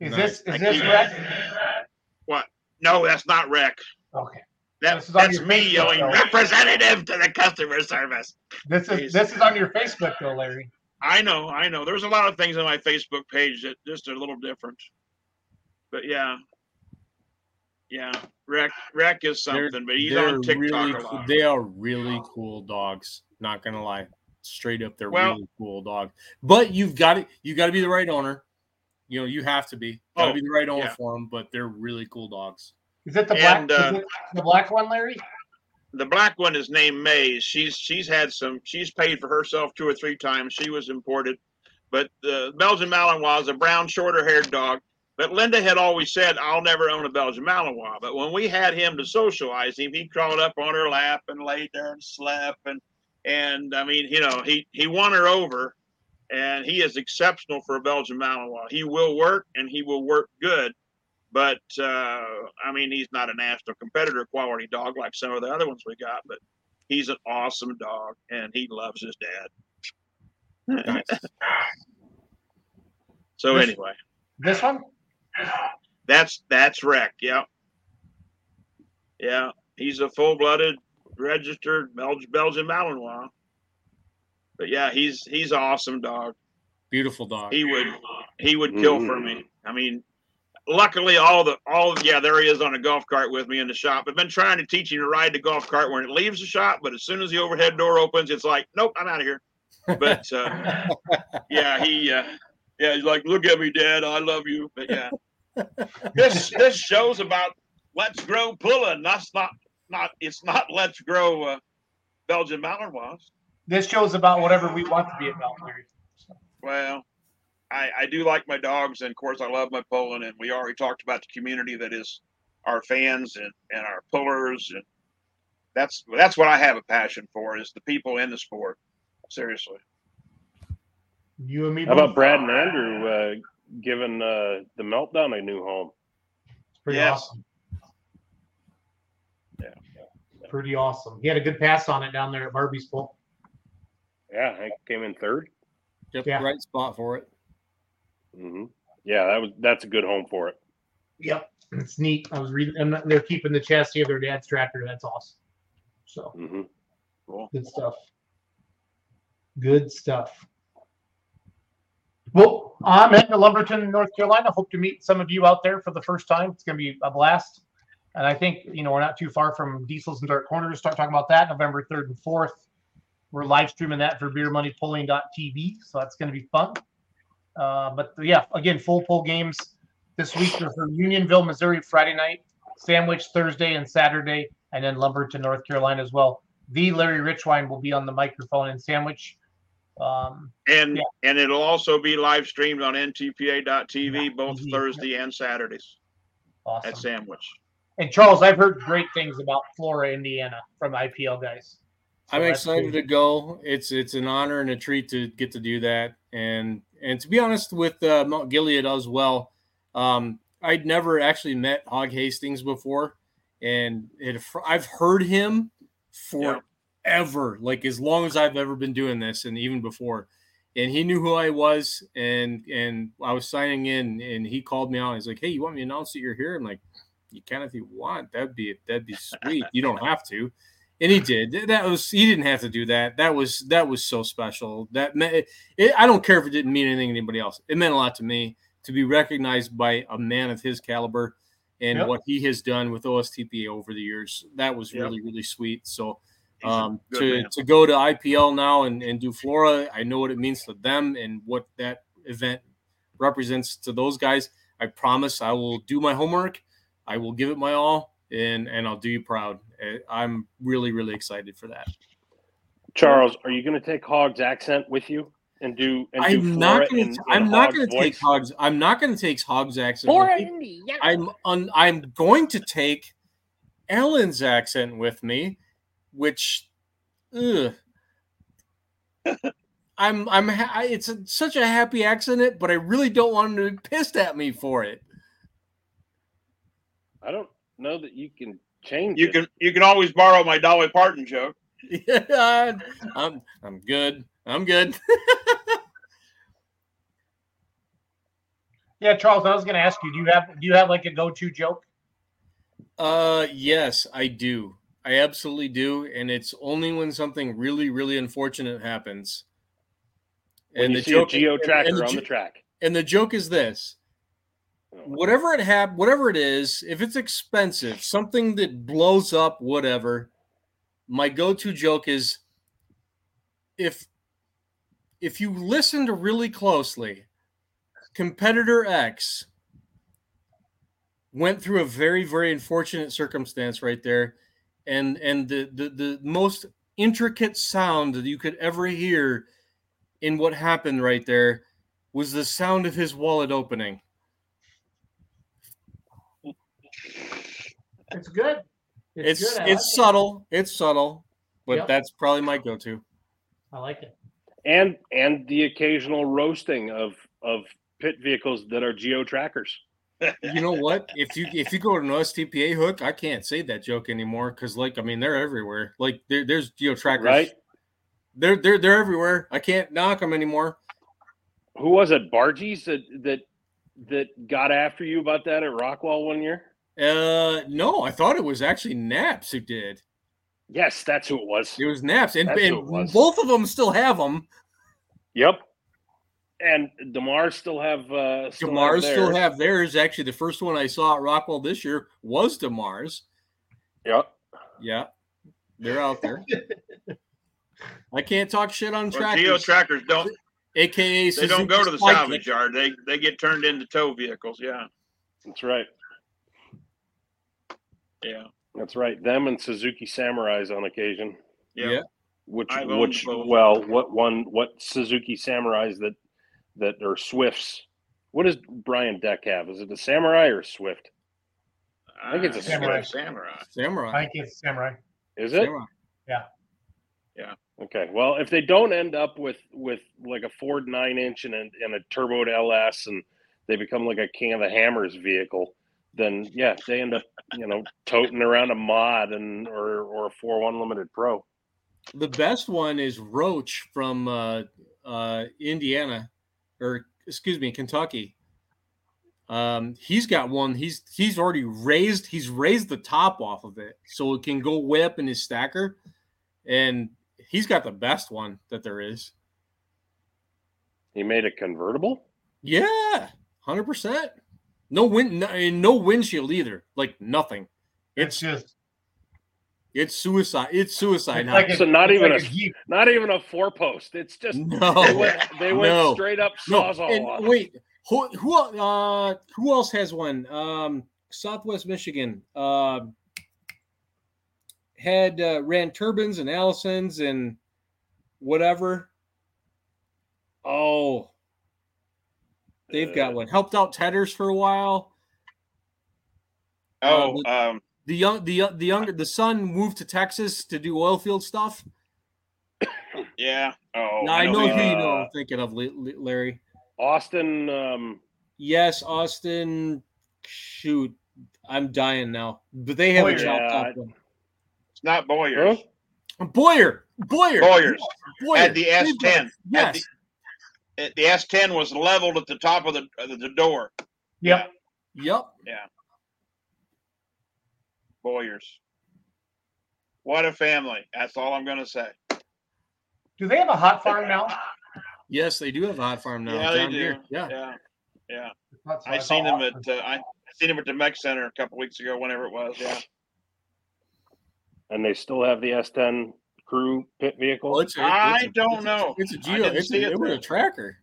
Is Nice. this I is this keep- Rex? what? No, that's not Wreck. Okay. That, This is that's me Facebook, yelling though. representative to the customer service. This is Please. this is on your Facebook though, Larry. I know, I know. There's a lot of things on my Facebook page that just are a little different. But yeah. Yeah. Wreck Wreck is They're- something, but he's on TikTok really, a cool- lot. they are really cool dogs. Not gonna lie, straight up, they're Well- really cool dogs. But you've got it. You got to be the right owner. You know, you have to be. Got to Oh, be the right owner yeah. for them. But they're really cool dogs. Is it the black? And, uh, it the black one, Larry? the black one is named Maze. She's she's had some. She's paid for herself two or three times. She was imported, but the Belgian Malinois is a brown, shorter-haired dog. But Linda had always said, "I'll never own a Belgian Malinois." But when we had him to socialize him, he crawled up on her lap and laid there and slept. And and I mean, you know, he he won her over, and he is exceptional for a Belgian Malinois. He will work and he will work good. But uh, I mean, he's not a national competitor quality dog like some of the other ones we got. But he's an awesome dog, and he loves his dad. Nice. So This- anyway, This one? that's that's Wreck. Yeah, yeah. He's a full-blooded, registered Belg- Belgian Malinois. But yeah, he's he's an awesome dog. Beautiful dog. He would he would kill for Mhm. me. I mean, luckily all the all yeah there he is on a golf cart with me in the shop. I've been trying to teach him to ride the golf cart when it leaves the shop, but as soon as the overhead door opens, it's like nope, I'm out of here. But uh, yeah, he uh, yeah he's like look at me, Dad, I love you. But yeah, this this show's about let's grow pulling. That's not not it's not let's grow uh, Belgian Malinois. This show's about whatever we want to be about, Larry. Well, I, I do like my dogs, and of course, I love my Poland. And we already talked about the community that is our fans and, and our pullers, and that's that's what I have a passion for is the people in the sport. Seriously, You and me. How about. Brad and Andrew uh, giving uh, the meltdown a new home? It's pretty Yes. awesome. pretty awesome. He had a good pass on it down there at Barbie's Bowl. Yeah, I came in third. Yep, Yeah. right spot for it. Hmm Yeah, that was that's a good home for it. Yep, it's neat. I was reading, and they're keeping the chassis of their dad's tractor. That's awesome. So hmm good stuff. Good stuff. Well, I'm heading to Lumberton, North Carolina. Hope to meet some of you out there for the first time. It's going to be a blast. And I think, you know, we're not too far from Diesels and Dark Corners. Start talking about that November 3rd and 4th. We're live streaming that for beermoneypulling.tv. So that's going to be fun. Uh, but yeah, again, full pull games this week are for Unionville, Missouri, Friday night, Sandwich Thursday and Saturday, and then Lumberton, North Carolina as well. The Larry Richwine will be on the microphone in Sandwich. Um, And Yeah. and it'll also be live streamed on ntpa.tv both Mhm. Thursday and Saturdays awesome. at Sandwich. And Charles, I've heard great things about Flora, Indiana from IPL guys. So I'm excited good. to go. It's it's an honor and a treat to get to do that. And and to be honest with uh, Mount Gilead as well, um, I'd never actually met Hog Hastings before, and it, I've heard him forever, like as long as I've ever been doing this, and even before. And he knew who I was, and and I was signing in, and he called me out. He's like, "Hey, you want me to announce that you're here?" I'm like, "You can if you want. That'd be that'd be sweet. You don't have to." And he did that was he didn't have to do that that was that was so special that meant it, i don't care if it didn't mean anything to anybody else it meant a lot to me to be recognized by a man of his caliber and Yep. what he has done with ostpa over the years that was Yep. really really sweet so um, to, man. to go to IPL now and, and do Flora, I know what it means to them and what that event represents to those guys. I promise I will do my homework. I will give it my all and, and I'll do you proud. I'm really, really excited for that. Charles, are you going to take Hog's accent with you and do? And do I'm not going to. I'm not going to take voice? Hogs. I'm not going to take Hogs accent. with me. I'm un, I'm going to take Ellen's accent with me, which, ugh. I'm I'm ha- I- it's a, such a happy accident, but I really don't want him to be pissed at me for it. I don't know that you can change. You it. can you can always borrow my Dolly Parton joke. Yeah, I'm I'm good. I'm good. Yeah, Charles, I was going to ask you, do you have do you have like a go-to joke? Uh, yes, I do. I absolutely do, and it's only when something really, really unfortunate happens. when you see a geo tracker on the track. And the joke is this: whatever it have, whatever it is, if it's expensive, something that blows up, whatever. My go-to joke is if if you listened really closely, competitor X went through a very very unfortunate circumstance right there and and the the, the most intricate sound that you could ever hear in what happened right there was the sound of his wallet opening It's good. it's It's, it's, good. I like it. subtle it's subtle but Yep. that's probably my go-to I like it. and and the occasional roasting of of pit vehicles that are geo trackers. you know what if you if you go to an ostpa hook i can't say that joke anymore because like i mean they're everywhere like there, there's geo trackers Right? they're they're they're everywhere i can't knock them anymore Who was it? Bargies that that that got after you about that at Rockwell one year? Uh, no, I thought it was actually Naps who did. Yes, that's who it was. It was Naps, and, and was. both of them still have them. Yep. And Demar still have uh still have Demars still have theirs. Actually, the first one I saw at Rockwell this year was Demars. Yep. Yeah, they're out there. I can't talk shit on Well, tractors. geo trackers don't AKA they don't go to the salvage yard. They they get turned into tow vehicles. Yeah, That's right. Yeah, That's right. Them and Suzuki Samurais on occasion. yeah. Yeah. Which I've which well, what one what Suzuki Samurais that that are Swifts. What does Brian Deck have? Is it a Samurai or Swift? I think it's a Ah, Samurai. Samurai. Samurai. I think it's samurai. Is it? Samurai. Yeah. Yeah. Okay. Well, if they don't end up with with like a Ford nine inch and a, and a turboed LS, and they become like a King of the Hammers vehicle, then yeah, they end up you know toting around a mod and or or a four one limited pro. The best one is Roach from uh, uh, Indiana, or excuse me, Kentucky. Um, he's got one. He's he's already raised. He's raised the top off of it, so it can go way up in his stacker, and he's got the best one that there is. He made a convertible. Yeah, hundred percent. No wind, no, and no windshield either. Like nothing. It's just It's suicide. It's suicide. It's like a- So not it's even like a, Jeep. not even a four post. It's just no. they went they went No. straight up No, sawzall and on wait, who who uh who else has one? Um, Southwest Michigan uh, had uh, ran turbines and Allisons and whatever. Oh, they've got Uh, one. Helped out Tedders for a while. Oh, Uh, um, The young the the younger the son moved to Texas to do oil field stuff. yeah. Oh, Now, I know who him. you know. Uh, I'm thinking of La- La- Larry. Austin. Um, Yes, Austin. Shoot, I'm dying now. But they have a Boyer. chopped Yeah, up. It's not Boyer. Huh? Boyer, Boyer, Boyers Boyer. had the S10. one. Yes, Uh, The S10 was leveled at the top of the the door. Yep. yep. Yeah. Boyers. What a family. That's all I'm going to say. Do they have a hot farm now? Yes, they do have a hot farm now. Yeah, they do. Deere. Yeah. Yeah. Yeah. That's what I thought seen him Austin- at uh, I I seen him at the Mech Center a couple weeks ago, whenever it was. Yeah. and they still have the S10 crew pit vehicle. Well, it's a, I it's a- don't it's a- know. It's a I Geo. It's a, it it was a tracker.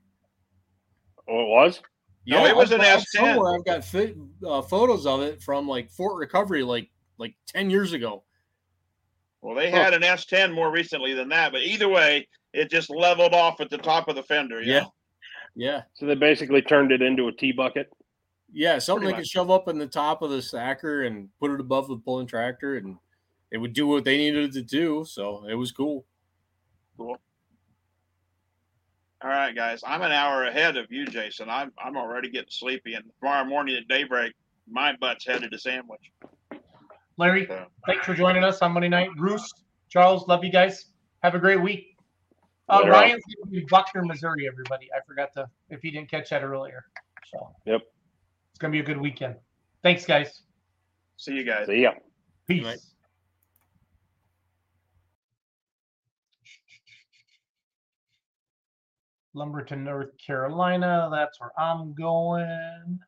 oh, it was. No, it was I've an got- S10. Somewhere I've got fi- uh, photos of it from like Fort Recovery, like like ten years ago. Well, they had an S10 more recently than that, but either way, it just leveled off at the top of the fender. Yeah. Yeah. So they basically turned it into a T bucket. Yeah, something Pretty they much. could shove up in the top of the stacker and put it above the pulling tractor, and it would do what they needed to do. So it was cool. Cool. All right, guys. I'm an hour ahead of you, Jason. I'm I'm already getting sleepy, and tomorrow morning at daybreak, my butt's headed to Sandwich. Larry, So, thanks for joining us on Monday night. Bruce, Charles, love you guys. Have a great week. Uh, Ryan's going to be Buckner, Missouri, everybody. I forgot to, if you didn't catch that earlier. So Yep. it's going to be a good weekend. Thanks, guys. see you guys. See ya. Peace. Lumberton, North Carolina. That's where I'm going.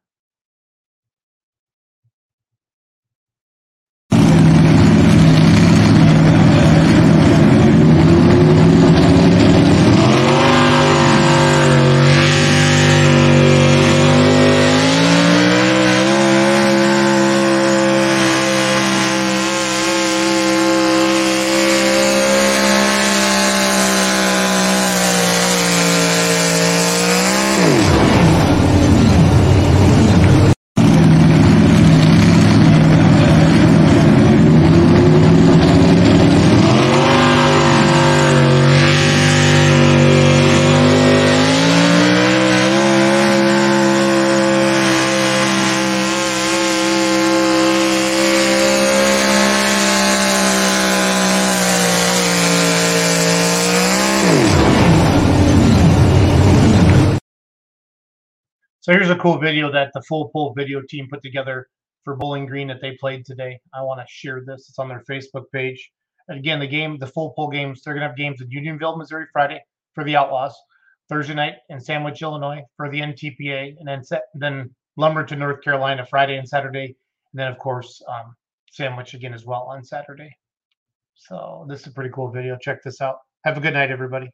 Cool video that the full pull video team put together for Bowling Green that they played today. I want to share this. It's on their Facebook page. And again, the game, the full pull games, they're gonna have games in Unionville, Missouri, Friday for the Outlaws, Thursday night in Sandwich, Illinois for the NTPA, and then set, then Lumberton, North Carolina, Friday and Saturday, and then of course um, Sandwich again as well on Saturday. So this is a pretty cool video. Check this out. Have a good night, everybody.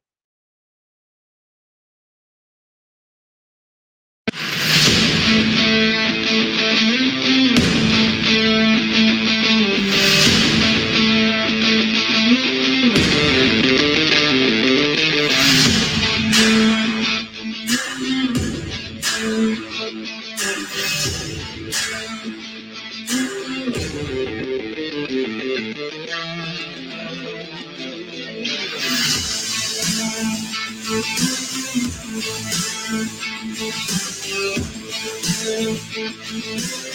Thank you.